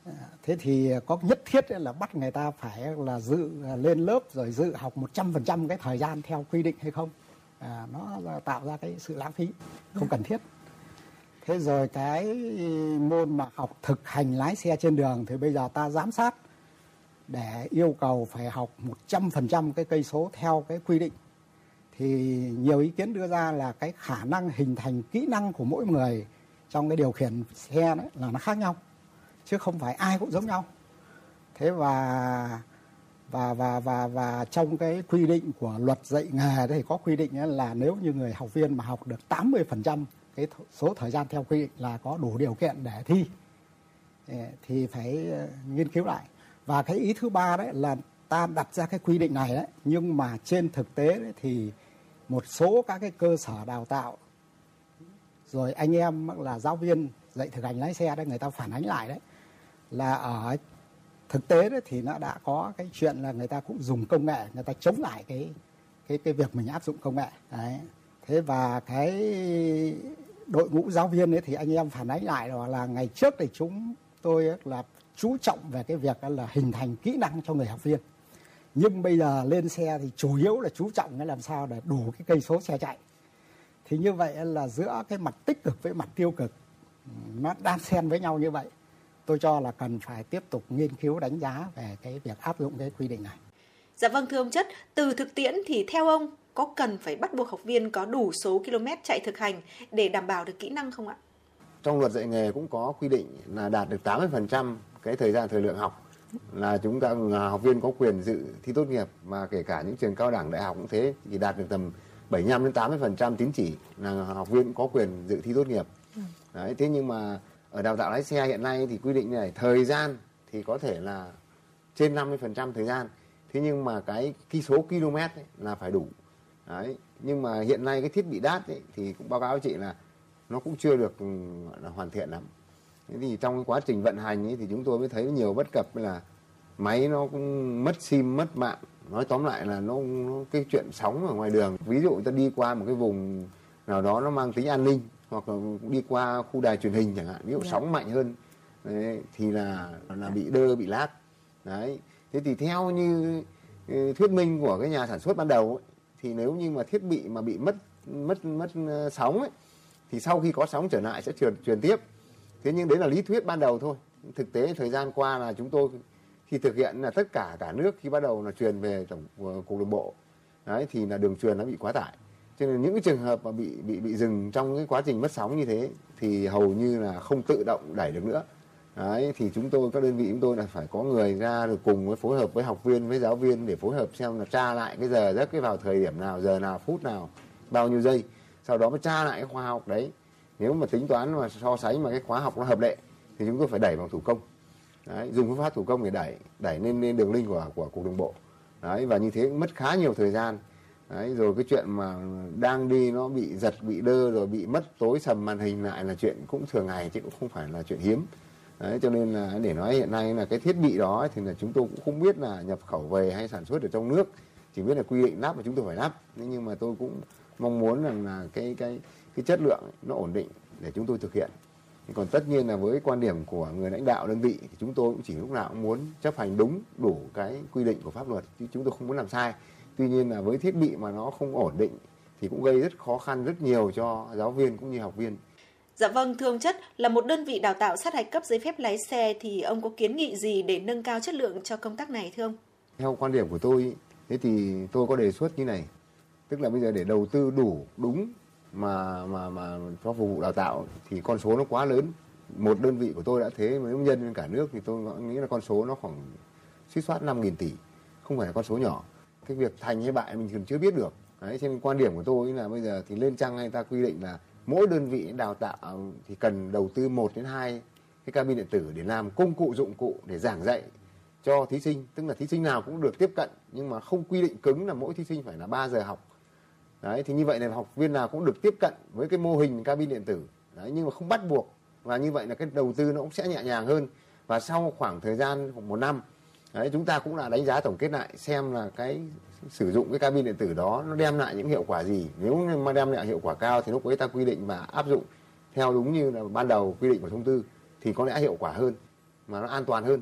À, thế thì có nhất thiết là bắt người ta phải là dự à, lên lớp rồi dự học một trăm phần trăm cái thời gian theo quy định hay không. À, nó tạo ra cái sự lãng phí không cần thiết. Thế rồi cái môn mà học thực hành lái xe trên đường thì bây giờ ta giám sát để yêu cầu phải học 100% cái cây số theo cái quy định thì nhiều ý kiến đưa ra là cái khả năng hình thành kỹ năng của mỗi người trong cái điều khiển xe đấy là nó khác nhau, chứ không phải ai cũng giống nhau. Thế và và và và và trong cái quy định của luật dạy nghề thì có quy định là nếu như người học viên mà học được 80% cái số thời gian theo quy định là có đủ điều kiện để thi, thì phải ờ, nghiên cứu lại. Và cái ý thứ ba đấy là ta đặt ra cái quy định này đấy, nhưng mà trên thực tế đấy thì một số các cái cơ sở đào tạo, rồi anh em là giáo viên dạy thực hành lái xe đấy, người ta phản ánh lại đấy, là ở thực tế đấy thì nó đã có cái chuyện là người ta cũng dùng công nghệ, người ta chống lại cái cái cái việc mình áp dụng công nghệ. Đấy. Thế và cái đội ngũ giáo viên ấy thì anh em phản ánh lại đó là ngày trước thì chúng tôi là chú trọng về cái việc là hình thành kỹ năng cho người học viên nhưng bây giờ lên xe thì chủ yếu là chú trọng cái làm sao để đủ cái cây số xe chạy thì như vậy là giữa cái mặt tích cực với mặt tiêu cực nó đan xen với nhau như vậy tôi cho là cần phải tiếp tục nghiên cứu đánh giá về cái việc áp dụng cái quy định này. Dạ vâng thưa ông Chất, từ thực tiễn thì theo ông có cần phải bắt buộc học viên có đủ số km chạy thực hành để đảm bảo được kỹ năng không ạ? Trong luật dạy nghề cũng có quy định là đạt được 80% cái thời gian thời lượng học là chúng ta là học viên có quyền dự thi tốt nghiệp mà kể cả những trường cao đẳng đại học cũng thế thì đạt được tầm 75 đến 80% tín chỉ là học viên có quyền dự thi tốt nghiệp. Đấy, thế nhưng mà ở đào tạo lái xe hiện nay thì quy định này thời gian thì có thể là trên 50% thời gian. Thế nhưng mà cái cái số km ấy là phải đủ. Đấy, nhưng mà hiện nay cái thiết bị đát ấy, thì cũng báo cáo chị là nó cũng chưa được ừ, là hoàn thiện lắm. Thế thì trong cái quá trình vận hành ấy, thì chúng tôi mới thấy nhiều bất cập là máy nó cũng mất sim mất mạng. Nói tóm lại là nó, nó cái chuyện sóng ở ngoài đường ví dụ ta đi qua một cái vùng nào đó nó mang tính an ninh hoặc là đi qua khu đài truyền hình chẳng hạn ví dụ sóng mạnh hơn đấy, thì là là bị đơ bị lát đấy thế thì theo như ừ, thuyết minh của cái nhà sản xuất ban đầu ấy, thì nếu như mà thiết bị mà bị mất mất mất ờ, sóng ấy, thì sau khi có sóng trở lại sẽ truyền truyền tiếp thế nhưng đấy là lý thuyết ban đầu thôi. Thực tế thời gian qua là chúng tôi khi thực hiện là tất cả cả nước khi bắt đầu là truyền về tổng cục đường bộ, đấy, thì là đường truyền nó bị quá tải. Cho nên những cái trường hợp mà bị bị bị dừng trong cái quá trình mất sóng như thế thì hầu như là không tự động đẩy được nữa. Đấy, thì chúng tôi, các đơn vị chúng tôi là phải có người ra được cùng với phối hợp với học viên, với giáo viên để phối hợp xem là tra lại cái giờ giấc, cái vào thời điểm nào, giờ nào, phút nào, bao nhiêu giây. Sau đó mới tra lại cái khoa học đấy nếu mà tính toán mà so sánh mà cái khóa học nó hợp lệ thì chúng tôi phải đẩy bằng thủ công. Đấy, dùng phương pháp thủ công để đẩy đẩy lên lên đường link của của cục đường bộ. Đấy và như thế cũng mất khá nhiều thời gian. Đấy rồi cái chuyện mà đang đi nó bị giật bị đơ rồi bị mất tối sầm màn hình lại là chuyện cũng thường ngày chứ cũng không phải là chuyện hiếm. Đấy cho nên là để nói hiện nay là cái thiết bị đó thì là chúng tôi cũng không biết là nhập khẩu về hay sản xuất ở trong nước. Chỉ biết là quy định lắp mà chúng tôi phải lắp. Thế nhưng mà tôi cũng mong muốn rằng là cái cái cái chất lượng ấy, nó ổn định để chúng tôi thực hiện. Còn tất nhiên là với quan điểm của người lãnh đạo đơn vị thì chúng tôi cũng chỉ lúc nào cũng muốn chấp hành đúng đủ cái quy định của pháp luật chứ chúng tôi không muốn làm sai. Tuy nhiên là với thiết bị mà nó không ổn định thì cũng gây rất khó khăn rất nhiều cho giáo viên cũng như học viên. Dạ vâng, thưa ông Chất, là một đơn vị đào tạo sát hạch cấp giấy phép lái xe thì ông có kiến nghị gì để nâng cao chất lượng cho công tác này thưa ông? theo quan điểm của tôi thế thì tôi có đề xuất như này. Tức là bây giờ để đầu tư đủ đúng mà mà mà cho phục vụ đào tạo thì con số nó quá lớn. Một đơn vị của tôi đã thế với nhân trên cả nước thì tôi nghĩ là con số nó khoảng suýt soát 5.000 tỷ, không phải là con số nhỏ. Cái việc thành hay bại mình còn chưa biết được. Đấy trên quan điểm của tôi là bây giờ thì lên trang hay ta quy định là mỗi đơn vị đào tạo thì cần đầu tư 1 đến 2 cái cabin điện tử để làm công cụ, dụng cụ để giảng dạy cho thí sinh. Tức là thí sinh nào cũng được tiếp cận, nhưng mà không quy định cứng là mỗi thí sinh phải là 3 giờ học đấy, thì như vậy là học viên nào cũng được tiếp cận với cái mô hình cabin điện tử. Đấy, nhưng mà không bắt buộc. Và như vậy là cái đầu tư nó cũng sẽ nhẹ nhàng hơn. Và sau khoảng thời gian, khoảng một năm, đấy, chúng ta cũng là đánh giá tổng kết lại xem là cái sử dụng cái cabin điện tử đó nó đem lại những hiệu quả gì. Nếu mà đem lại hiệu quả cao thì lúc ấy ta quy định và áp dụng theo đúng như là ban đầu quy định của thông tư thì có lẽ hiệu quả hơn, mà nó an toàn hơn.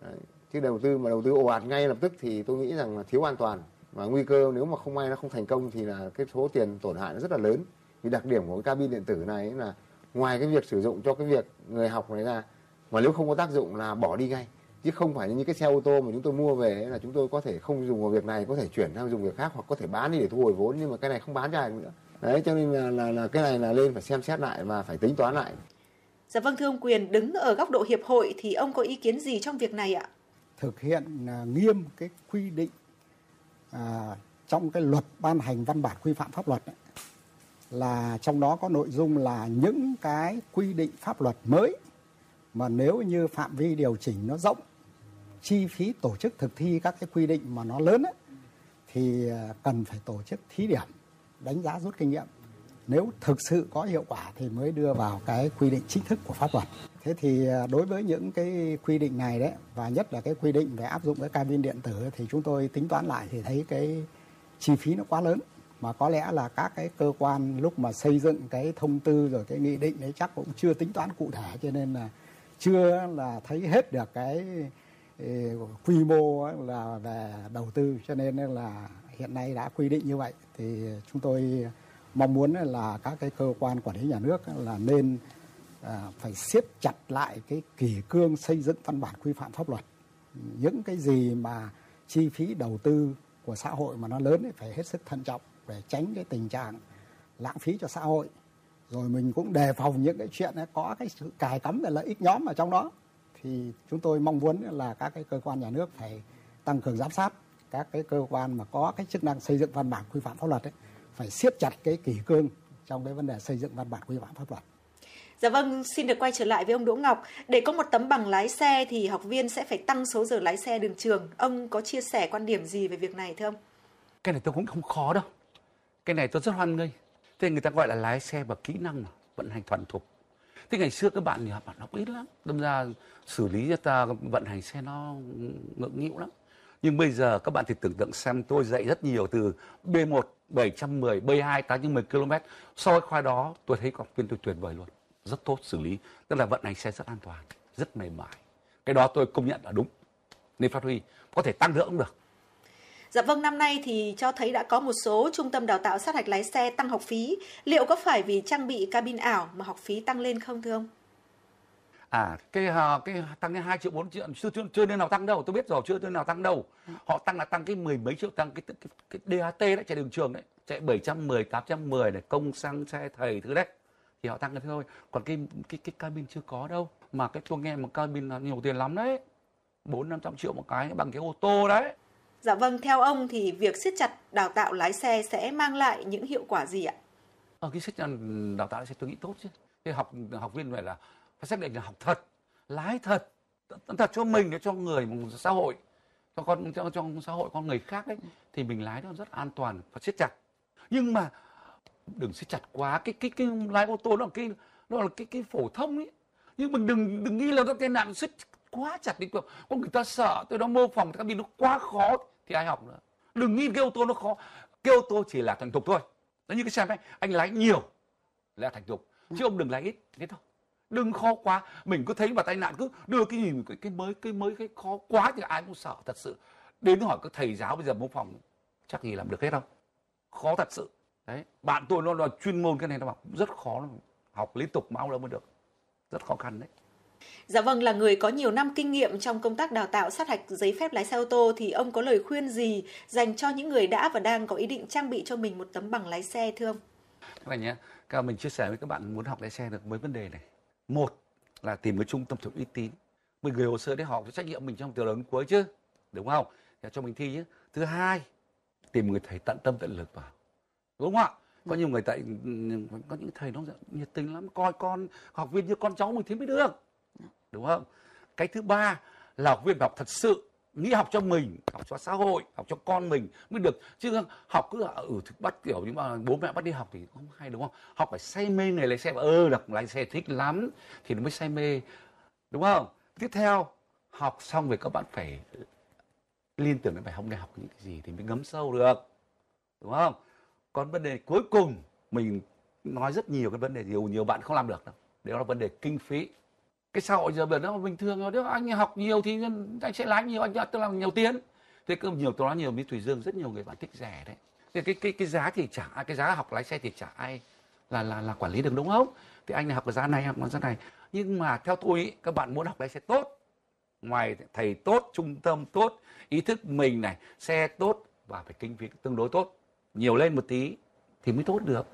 Đấy. chứ đầu tư mà đầu tư ồ ạt ngay lập tức thì tôi nghĩ rằng là thiếu an toàn và nguy cơ nếu mà không may nó không thành công thì là cái số tiền tổn hại nó rất là lớn. Vì đặc điểm của cái cabin điện tử này là ngoài cái việc sử dụng cho cái việc người học này ra mà nếu không có tác dụng là bỏ đi ngay. Chứ không phải như cái xe ô tô mà chúng tôi mua về ấy là chúng tôi có thể không dùng vào việc này có thể chuyển sang dùng việc khác hoặc có thể bán đi để thu hồi vốn nhưng mà cái này không bán ra được nữa. Đấy cho nên là, là, là cái này là lên phải xem xét lại và phải tính toán lại. Dạ vâng thưa ông Quyền, đứng ở góc độ hiệp hội thì ông có ý kiến gì trong việc này ạ? thực hiện à, nghiêm cái quy định à, trong cái luật ban hành văn bản quy phạm pháp luật ấy, là trong đó có nội dung là những cái quy định pháp luật mới mà nếu như phạm vi điều chỉnh nó rộng chi phí tổ chức thực thi các cái quy định mà nó lớn ấy, thì à, cần phải tổ chức thí điểm đánh giá rút kinh nghiệm nếu thực sự có hiệu quả thì mới đưa vào cái quy định chính thức của pháp luật. Thế thì à, đối với những cái quy định này đấy, và nhất là cái quy định về áp dụng cái cabin điện tử thì chúng tôi tính toán lại thì thấy cái chi phí nó quá lớn. Mà có lẽ là các cái cơ quan lúc mà xây dựng cái thông tư rồi cái nghị định ấy chắc cũng chưa tính toán cụ thể, cho nên là chưa là thấy hết được cái ờ, quy mô là về đầu tư. Cho nên là hiện nay đã quy định như vậy thì chúng tôi mong muốn là các cái cơ quan quản lý nhà nước là nên à, phải siết chặt lại cái kỷ cương xây dựng văn bản quy phạm pháp luật. Những cái gì mà chi phí đầu tư của xã hội mà nó lớn thì phải hết sức thận trọng để tránh cái tình trạng lãng phí cho xã hội. Rồi mình cũng đề phòng những cái chuyện có cái sự cài cắm về lợi ích nhóm ở trong đó. Thì chúng tôi mong muốn là các cái cơ quan nhà nước phải tăng cường giám sát các cái cơ quan mà có cái chức năng xây dựng văn bản quy phạm pháp luật ấy, phải siết chặt cái kỷ cương trong cái vấn đề xây dựng văn bản quy phạm pháp luật Dạ vâng, xin được quay trở lại với ông Đỗ Ngọc. Để có một tấm bằng lái xe thì học viên sẽ phải tăng số giờ lái xe đường trường. Ông có chia sẻ quan điểm gì về việc này thưa ông? cái này tôi cũng không khó đâu cái này tôi rất hoan nghênh thế người ta gọi là lái xe bằng kỹ năng mà vận hành thuần thục thế ngày xưa các bạn thì bạn học ít lắm đâm ra xử lý cho ta vận hành xe nó ngượng nghịu lắm nhưng bây giờ các bạn thì tưởng tượng xem tôi dạy rất nhiều từ B1 710 B2 810 km. So với khoa đó tôi thấy học viên tôi tuyệt vời luôn. Rất tốt xử lý. Tức là vận hành xe rất an toàn rất mềm mại. Cái đó tôi công nhận là đúng. Nên phát huy có thể tăng nữa cũng được. Dạ vâng, năm nay thì cho thấy đã có một số trung tâm đào tạo sát hạch lái xe tăng học phí. Liệu có phải vì trang bị cabin ảo mà học phí tăng lên không thưa ông? À, cái à, cái tăng lên 2 triệu 4 triệu chưa, chưa, chưa nên nào tăng đâu, tôi biết rồi chưa nên nào tăng đâu. Họ tăng là tăng cái mười mấy triệu tăng cái cái, cái, cái DAT đấy chạy đường trường đấy, chạy 710, 810 này, công xăng xe thầy thứ đấy. Thì họ tăng cái thôi. Còn cái cái cái cabin chưa có đâu. Mà cái tôi nghe một cabin là nhiều tiền lắm đấy. 4 500 triệu một cái bằng cái ô tô đấy. Dạ vâng, theo ông thì việc siết chặt đào tạo lái xe sẽ mang lại những hiệu quả gì ạ? Ở cái siết chặt đào tạo lái xe tôi nghĩ tốt chứ. Cái học học viên phải là phải xác định là học thật, lái thật, thật cho mình để cho người xã hội, cho con cho trong xã hội con người khác đấy thì mình lái nó rất an toàn và siết chặt. Nhưng mà đừng siết chặt quá cái cái cái lái ô tô nó là cái nó là cái cái phổ thông ấy. Nhưng mình đừng đừng nghĩ là nó cái nạn siết quá chặt đi có người ta sợ tôi nó mô phỏng cabin nó quá khó thì ai học nữa. Đừng nghĩ cái ô tô nó khó cái ô tô chỉ là thành thục thôi. Nó như cái xe máy anh lái nhiều là thành thục chứ ông đừng lái ít thế thôi đừng khó quá. Mình cứ thấy mà tai nạn cứ đưa cái gì cái, cái mới cái mới cái khó quá thì ai cũng sợ thật sự. Đến hỏi các thầy giáo bây giờ mô phỏng chắc gì làm được hết đâu. Khó thật sự. Đấy bạn tôi nó là chuyên môn cái này nó bảo rất khó học liên tục mau đâu mới được. Rất khó khăn đấy. Dạ vâng, là người có nhiều năm kinh nghiệm trong công tác đào tạo sát hạch giấy phép lái xe ô tô thì ông có lời khuyên gì dành cho những người đã và đang có ý định trang bị cho mình một tấm bằng lái xe thưa ông? Các bạn nhé, các mình chia sẻ với các bạn muốn học lái xe được mấy vấn đề này. Một là tìm cái trung tâm thực uy tín. Mình gửi hồ sơ để họ có trách nhiệm mình trong từ đầu đến cuối chứ, đúng không? Để cho mình thi chứ. Thứ hai, tìm người thầy tận tâm tận lực vào. Đúng không ạ? Có nhiều người tại có những thầy nó nhiệt tình lắm, coi con học viên như con cháu mình thì mới được đúng không cái thứ ba là học viên học thật sự nghĩ học cho mình học cho xã hội học cho con mình mới được. Chứ học cứ ừ thực bắt kiểu nhưng mà bố mẹ bắt đi học thì không hay đúng không? Học phải say mê nghề lái xe ơ ừ, đọc lái xe thích lắm thì nó mới say mê đúng không? Tiếp theo học xong về các bạn phải liên tưởng đến bài hôm nay học những cái gì thì mới ngấm sâu được đúng không? Còn vấn đề cuối cùng mình nói rất nhiều cái vấn đề nhiều nhiều bạn không làm được đâu. Đó là vấn đề kinh phí cái xã hội giờ nó bình thường rồi. Nếu anh học nhiều thì anh sẽ lái nhiều anh tức là nhiều tiền thế cơ nhiều tôi nói nhiều với thủy dương rất nhiều người bạn thích rẻ đấy. Thì cái cái cái giá thì chả cái giá học lái xe thì chả ai là là là quản lý được đúng không? Thì anh học cái giá này học giá này. Nhưng mà theo tôi ý, các bạn muốn học lái xe tốt ngoài thầy tốt trung tâm tốt ý thức mình này xe tốt và phải kinh phí tương đối tốt. Nhiều lên một tí thì mới tốt được.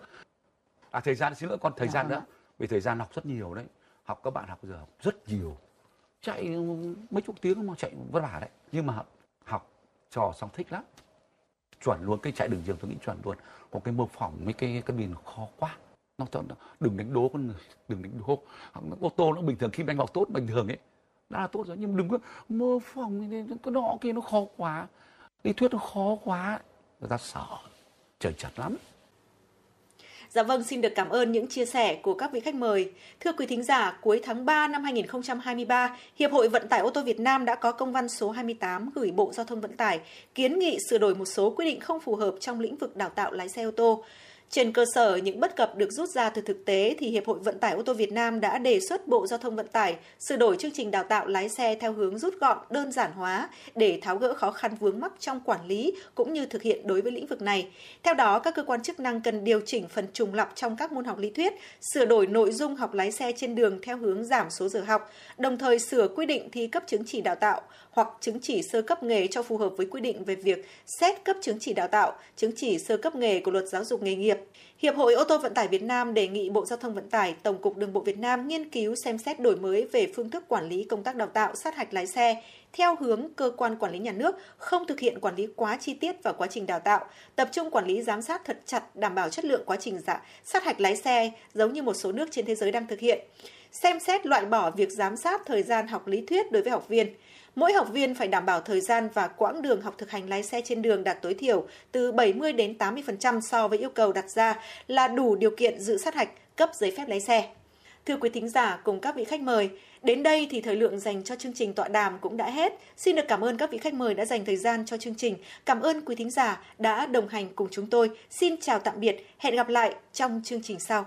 À thời gian xin lỗi con thời gian nữa. vì thời gian học rất nhiều đấy học các bạn học giờ học rất nhiều. Chạy mấy chục tiếng mà chạy vất vả đấy. Nhưng mà học, trò xong thích lắm. Chuẩn luôn, cái chạy đường trường tôi nghĩ chuẩn luôn. Có cái mô phỏng, mấy cái cái bình khó quá. Nó chọn đừng đánh đố con người, đừng đánh đố. Ô tô nó bình thường, khi đánh vào tốt, bình thường ấy, đã là tốt rồi. Nhưng đừng có mô phỏng cái nọ kia nó khó quá. Lý thuyết nó khó quá. Người ta sợ, trời chật lắm. Dạ vâng, xin được cảm ơn những chia sẻ của các vị khách mời. Thưa quý thính giả, cuối tháng 3 năm 2023, Hiệp hội Vận tải ô tô Việt Nam đã có công văn số 28 gửi Bộ Giao thông Vận tải kiến nghị sửa đổi một số quy định không phù hợp trong lĩnh vực đào tạo lái xe ô tô. Trên cơ sở những bất cập được rút ra từ thực tế thì Hiệp hội Vận tải ô tô Việt Nam đã đề xuất Bộ Giao thông Vận tải sửa đổi chương trình đào tạo lái xe theo hướng rút gọn, đơn giản hóa để tháo gỡ khó khăn vướng mắc trong quản lý cũng như thực hiện đối với lĩnh vực này. Theo đó, các cơ quan chức năng cần điều chỉnh phần trùng lặp trong các môn học lý thuyết, sửa đổi nội dung học lái xe trên đường theo hướng giảm số giờ học, đồng thời sửa quy định thi cấp chứng chỉ đào tạo hoặc chứng chỉ sơ cấp nghề cho phù hợp với quy định về việc xét cấp chứng chỉ đào tạo, chứng chỉ sơ cấp nghề của Luật Giáo dục nghề nghiệp. Hiệp hội ô tô vận tải Việt Nam đề nghị Bộ Giao thông Vận tải, Tổng cục Đường bộ Việt Nam nghiên cứu xem xét đổi mới về phương thức quản lý công tác đào tạo sát hạch lái xe theo hướng cơ quan quản lý nhà nước không thực hiện quản lý quá chi tiết vào quá trình đào tạo, tập trung quản lý giám sát thật chặt đảm bảo chất lượng quá trình dạ, sát hạch lái xe giống như một số nước trên thế giới đang thực hiện. Xem xét loại bỏ việc giám sát thời gian học lý thuyết đối với học viên Mỗi học viên phải đảm bảo thời gian và quãng đường học thực hành lái xe trên đường đạt tối thiểu từ 70 đến 80% so với yêu cầu đặt ra là đủ điều kiện dự sát hạch cấp giấy phép lái xe. Thưa quý thính giả cùng các vị khách mời, Đến đây thì thời lượng dành cho chương trình tọa đàm cũng đã hết. Xin được cảm ơn các vị khách mời đã dành thời gian cho chương trình. Cảm ơn quý thính giả đã đồng hành cùng chúng tôi. Xin chào tạm biệt. Hẹn gặp lại trong chương trình sau.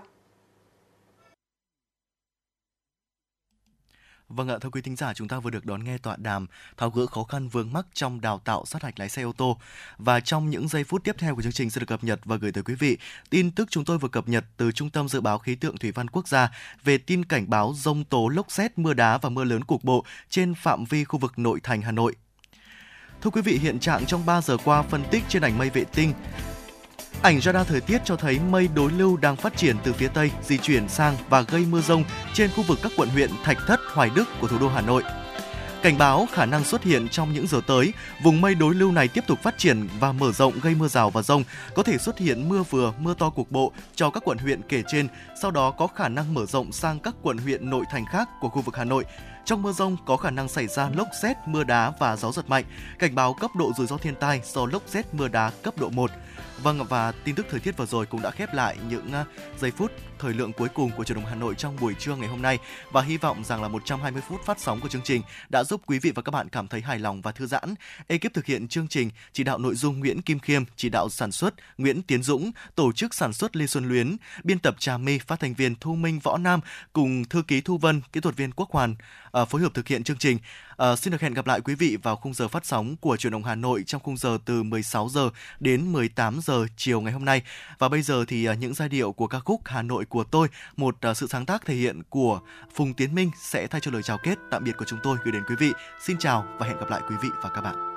Vâng ạ, thưa quý thính giả, chúng ta vừa được đón nghe tọa đàm tháo gỡ khó khăn vướng mắc trong đào tạo sát hạch lái xe ô tô. Và trong những giây phút tiếp theo của chương trình sẽ được cập nhật và gửi tới quý vị tin tức chúng tôi vừa cập nhật từ Trung tâm Dự báo Khí tượng Thủy văn Quốc gia về tin cảnh báo rông tố lốc xét, mưa đá và mưa lớn cục bộ trên phạm vi khu vực nội thành Hà Nội. Thưa quý vị, hiện trạng trong 3 giờ qua phân tích trên ảnh mây vệ tinh Ảnh radar thời tiết cho thấy mây đối lưu đang phát triển từ phía Tây, di chuyển sang và gây mưa rông trên khu vực các quận huyện Thạch Thất, Hoài Đức của thủ đô Hà Nội. Cảnh báo khả năng xuất hiện trong những giờ tới, vùng mây đối lưu này tiếp tục phát triển và mở rộng gây mưa rào và rông, có thể xuất hiện mưa vừa, mưa to cục bộ cho các quận huyện kể trên, sau đó có khả năng mở rộng sang các quận huyện nội thành khác của khu vực Hà Nội. Trong mưa rông có khả năng xảy ra lốc xét, mưa đá và gió giật mạnh. Cảnh báo cấp độ rủi ro thiên tai do lốc xét, mưa đá cấp độ 1. Vâng và tin tức thời tiết vừa rồi cũng đã khép lại những ờ, giây phút thời lượng cuối cùng của truyền động Hà Nội trong buổi trưa ngày hôm nay và hy vọng rằng là 120 phút phát sóng của chương trình đã giúp quý vị và các bạn cảm thấy hài lòng và thư giãn. Ekip thực hiện chương trình chỉ đạo nội dung Nguyễn Kim Khiêm, chỉ đạo sản xuất Nguyễn Tiến Dũng, tổ chức sản xuất Lê Xuân Luyến, biên tập Trà My, phát thanh viên Thu Minh Võ Nam cùng thư ký Thu Vân, kỹ thuật viên Quốc Hoàn ờ, phối hợp thực hiện chương trình. À, xin được hẹn gặp lại quý vị vào khung giờ phát sóng của truyền động Hà Nội trong khung giờ từ 16 giờ đến 18 giờ chiều ngày hôm nay. Và bây giờ thì ờ, những giai điệu của ca khúc Hà Nội của tôi, một ờ, sự sáng tác thể hiện của Phùng Tiến Minh sẽ thay cho lời chào kết tạm biệt của chúng tôi gửi đến quý vị. Xin chào và hẹn gặp lại quý vị và các bạn.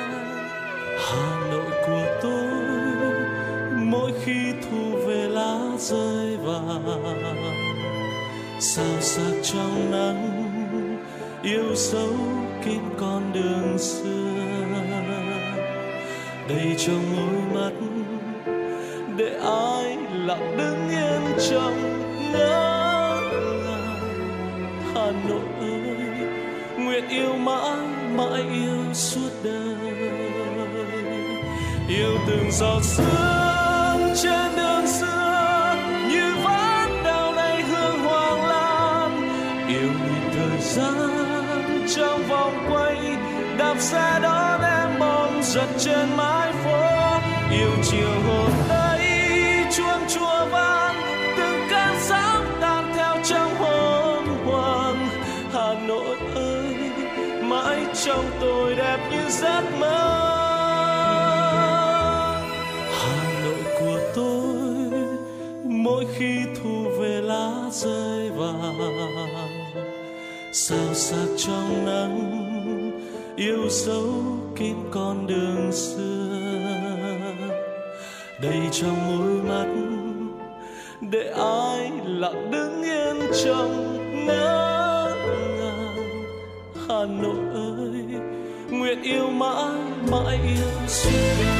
Hà Nội của tôi, mỗi khi thu về lá rơi vàng. Sao sắc trong nắng, yêu dấu kín con đường xưa. Đầy trong đôi mắt, để ai lặng đứng yên trong ngỡ ngàng. Hà Nội ơi, nguyện yêu mãi mãi yêu suốt đời yêu từng giọt sương trên đường xưa, như ván đào này hương hoàng lan. Yêu nhịp thời gian trong vòng quay, đạp xe đón em bom giật trên mái rơi vàng sao sắc trong nắng, yêu dấu kín con đường xưa. Đầy trong môi mắt, để ai lặng đứng yên trong ngỡ ngàng. Hà Nội ơi, nguyện yêu mãi mãi yêu xưa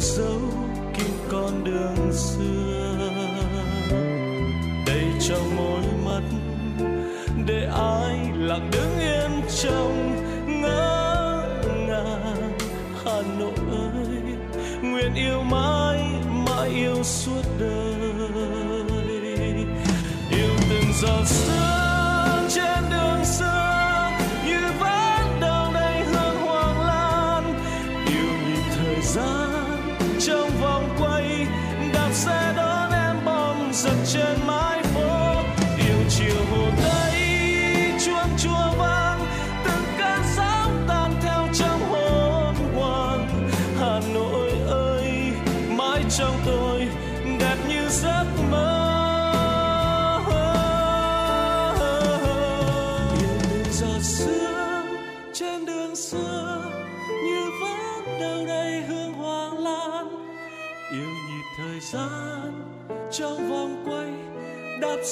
dấu kín con đường xưa. Đầy trong môi mắt để ai lặng đứng yên trong ngỡ ngàng. Hà nội ơi, nguyện yêu mãi mãi yêu suốt đời. Yêu từng giọt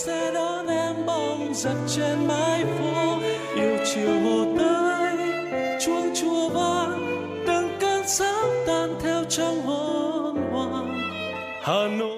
sẽ xe đón em bóng giật trên mái phố. Yêu chiều hồ tây chuông chùa vang, từng cơn sóng tan theo trong hồn hoàng. Hà nội.